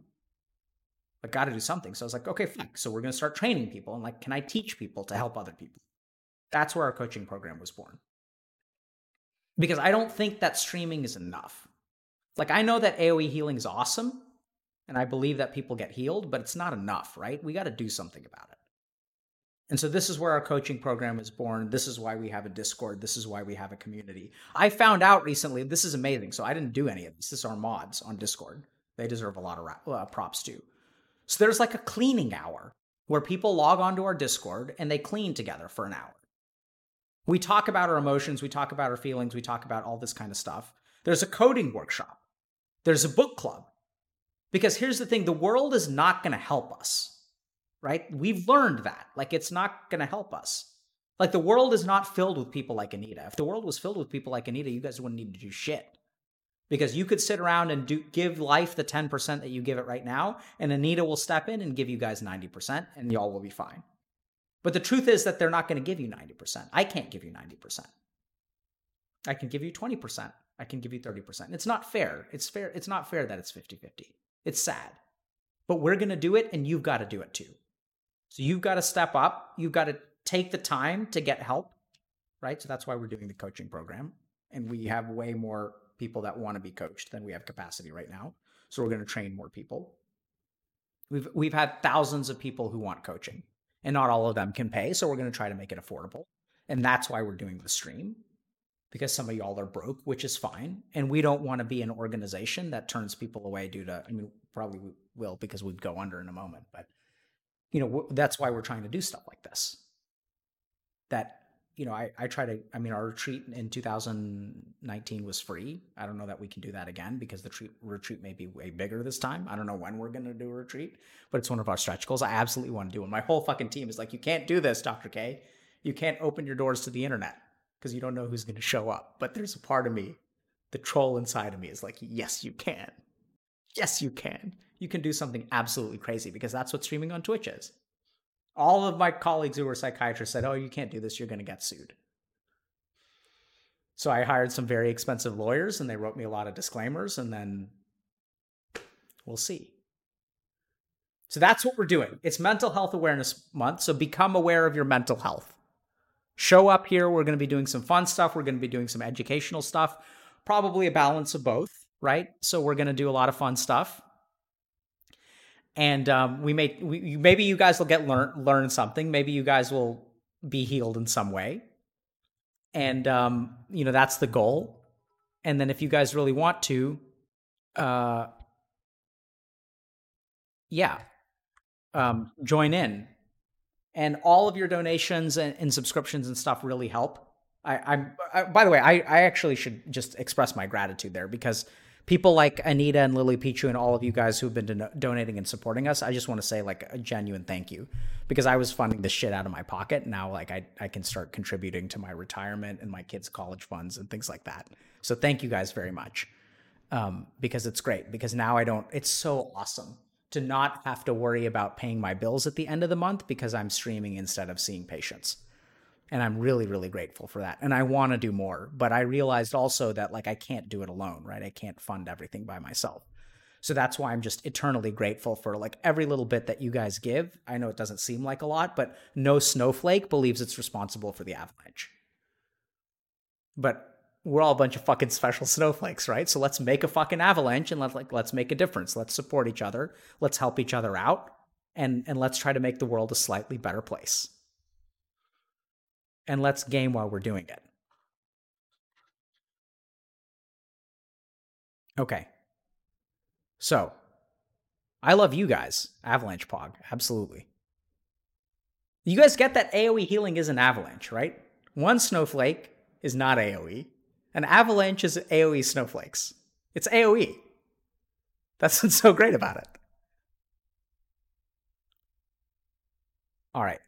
I got to do something. So I was like, okay, fuck. So we're going to start training people, and like, can I teach people to help other people? That's where our coaching program was born. Because I don't think that streaming is enough. Like I know that AoE healing is awesome and I believe that people get healed, but it's not enough, right? We got to do something about it. And so this is where our coaching program is born. This is why we have a Discord. This is why we have a community. I found out recently, this is amazing. So I didn't do any of this. This is our mods on Discord. They deserve a lot of uh, props too. So there's like a cleaning hour where people log onto our Discord and they clean together for an hour. We talk about our emotions, we talk about our feelings, we talk about all this kind of stuff. There's a coding workshop there's a book club. Because here's the thing the world is not going to help us, right? We've learned that. Like, it's not going to help us. Like, the world is not filled with people like Anita. If the world was filled with people like Anita, you guys wouldn't need to do shit. Because you could sit around and do, give life the 10% that you give it right now, and Anita will step in and give you guys 90%, and y'all will be fine. But the truth is that they're not going to give you 90%. I can't give you 90%. I can give you 20%. I can give you 30%. It's not fair. It's fair. It's not fair that it's 50-50. It's sad. But we're going to do it and you've got to do it too. So you've got to step up. You've got to take the time to get help, right? So that's why we're doing the coaching program. And we have way more people that want to be coached than we have capacity right now. So we're going to train more people. We've we've had thousands of people who want coaching, and not all of them can pay. So we're going to try to make it affordable, and that's why we're doing the stream because some of y'all are broke, which is fine. And we don't want to be an organization that turns people away due to, I mean, probably we will because we'd go under in a moment. But, you know, that's why we're trying to do stuff like this. That, you know, I, I try to, I mean, our retreat in 2019 was free. I don't know that we can do that again because the treat, retreat may be way bigger this time. I don't know when we're going to do a retreat, but it's one of our stretch goals. I absolutely want to do it. My whole fucking team is like, you can't do this, Dr. K. You can't open your doors to the internet because you don't know who's going to show up. But there's a part of me, the troll inside of me is like, yes, you can. Yes, you can. You can do something absolutely crazy because that's what streaming on Twitch is. All of my colleagues who were psychiatrists said, oh, you can't do this, you're going to get sued. So I hired some very expensive lawyers and they wrote me a lot of disclaimers, and then we'll see. So that's what we're doing. It's Mental Health Awareness Month. So become aware of your mental health show up here. We're going to be doing some fun stuff. We're going to be doing some educational stuff, probably a balance of both, right? So we're going to do a lot of fun stuff. And um, we may we, maybe you guys will get learn learn something. Maybe you guys will be healed in some way. And um, you know that's the goal. And then if you guys really want to, uh, yeah, um, join in and all of your donations and, and subscriptions and stuff really help. I, am by the way, I, I actually should just express my gratitude there because people like Anita and Lily Pichu and all of you guys who've been don- donating and supporting us, I just want to say like a genuine thank you because I was funding the shit out of my pocket. Now, like I, I can start contributing to my retirement and my kids' college funds and things like that. So thank you guys very much um, because it's great because now I don't, it's so awesome to not have to worry about paying my bills at the end of the month because I'm streaming instead of seeing patients. And I'm really, really grateful for that. And I want to do more, but I realized also that like I can't do it alone, right? I can't fund everything by myself. So that's why I'm just eternally grateful for like every little bit that you guys give. I know it doesn't seem like a lot, but no snowflake believes it's responsible for the avalanche. But we're all a bunch of fucking special snowflakes, right? So let's make a fucking avalanche and let's like let's make a difference. Let's support each other. Let's help each other out and and let's try to make the world a slightly better place. And let's game while we're doing it. Okay. So, I love you guys, Avalanche Pog, absolutely. You guys get that AoE healing is an avalanche, right? One snowflake is not AoE. An avalanche is AoE snowflakes. It's AoE. That's what's so great about it. All right.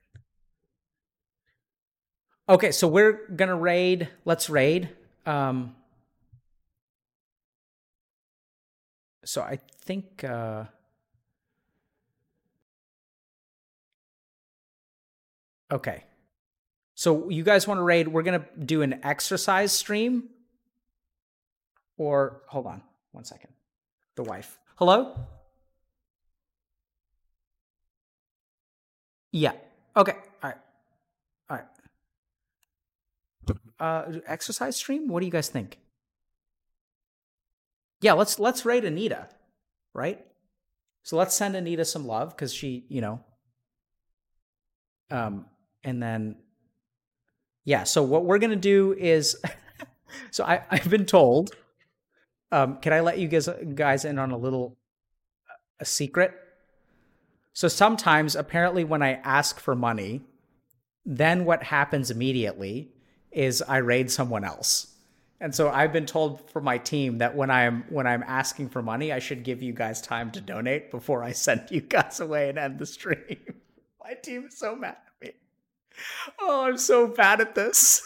Okay, so we're gonna raid. Let's raid. Um, so I think uh, okay. So you guys want to raid? We're gonna do an exercise stream, or hold on one second. The wife. Hello. Yeah. Okay. All right. All right. Uh, exercise stream. What do you guys think? Yeah, let's let's rate Anita, right? So let's send Anita some love because she, you know, um, and then, yeah. So what we're gonna do is, so I I've been told, um, can I let you guys guys in on a little a secret? So sometimes, apparently, when I ask for money, then what happens immediately is I raid someone else. And so I've been told from my team that when I'm when I'm asking for money, I should give you guys time to donate before I send you guys away and end the stream. my team is so mad at me. Oh, I'm so bad at this.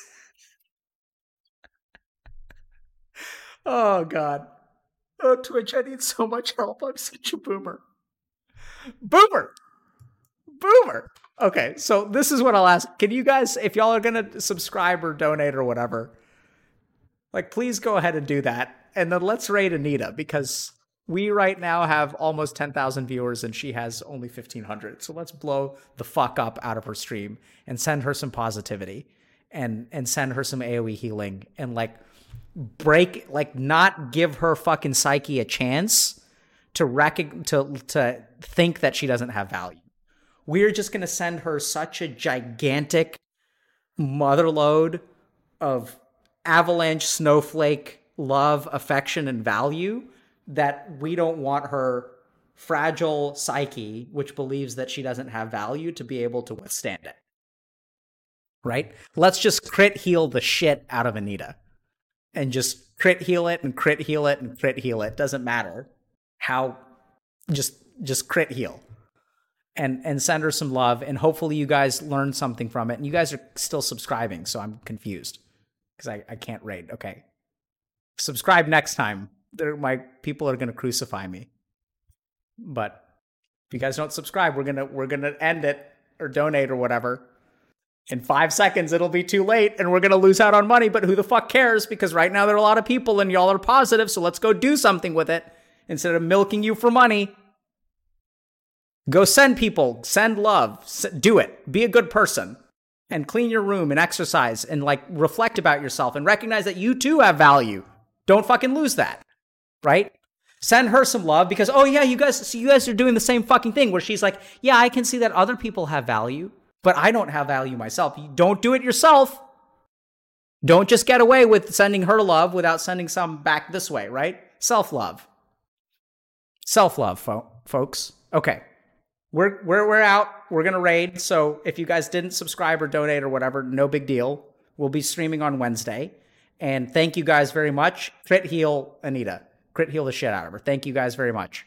oh god. Oh Twitch, I need so much help. I'm such a boomer. Boomer. Boomer. Okay, so this is what I'll ask. Can you guys, if y'all are gonna subscribe or donate or whatever, like please go ahead and do that. And then let's rate Anita because we right now have almost 10,000 viewers and she has only 1,500. So let's blow the fuck up out of her stream and send her some positivity and and send her some AoE healing and like break like not give her fucking psyche a chance to rec- to to think that she doesn't have value. We're just going to send her such a gigantic motherload of avalanche snowflake love, affection and value that we don't want her fragile psyche which believes that she doesn't have value to be able to withstand it. Right? Let's just crit heal the shit out of Anita. And just crit heal it and crit heal it and crit heal it. Doesn't matter how just just crit heal and and send her some love and hopefully you guys learn something from it. And you guys are still subscribing so i'm confused because I, I can't rate. Okay. Subscribe next time. They're, my people are going to crucify me. But if you guys don't subscribe we're gonna we're gonna end it or donate or whatever. In five seconds it'll be too late and we're gonna lose out on money but who the fuck cares? Because right now there are a lot of people and y'all are positive so let's go do something with it instead of milking you for money. Go send people, send love, do it. Be a good person and clean your room and exercise and like reflect about yourself and recognize that you too have value. Don't fucking lose that. Right? Send her some love because oh yeah, you guys so you guys are doing the same fucking thing where she's like, "Yeah, I can see that other people have value, but I don't have value myself." don't do it yourself. Don't just get away with sending her love without sending some back this way, right? Self-love. Self love, fo- folks. Okay. We're, we're, we're out. We're to raid. So if you guys didn't subscribe or donate or whatever, no big deal. We'll be streaming on Wednesday. And thank you guys very much. Crit heal Anita. Crit heal the shit out of her. Thank you guys very much.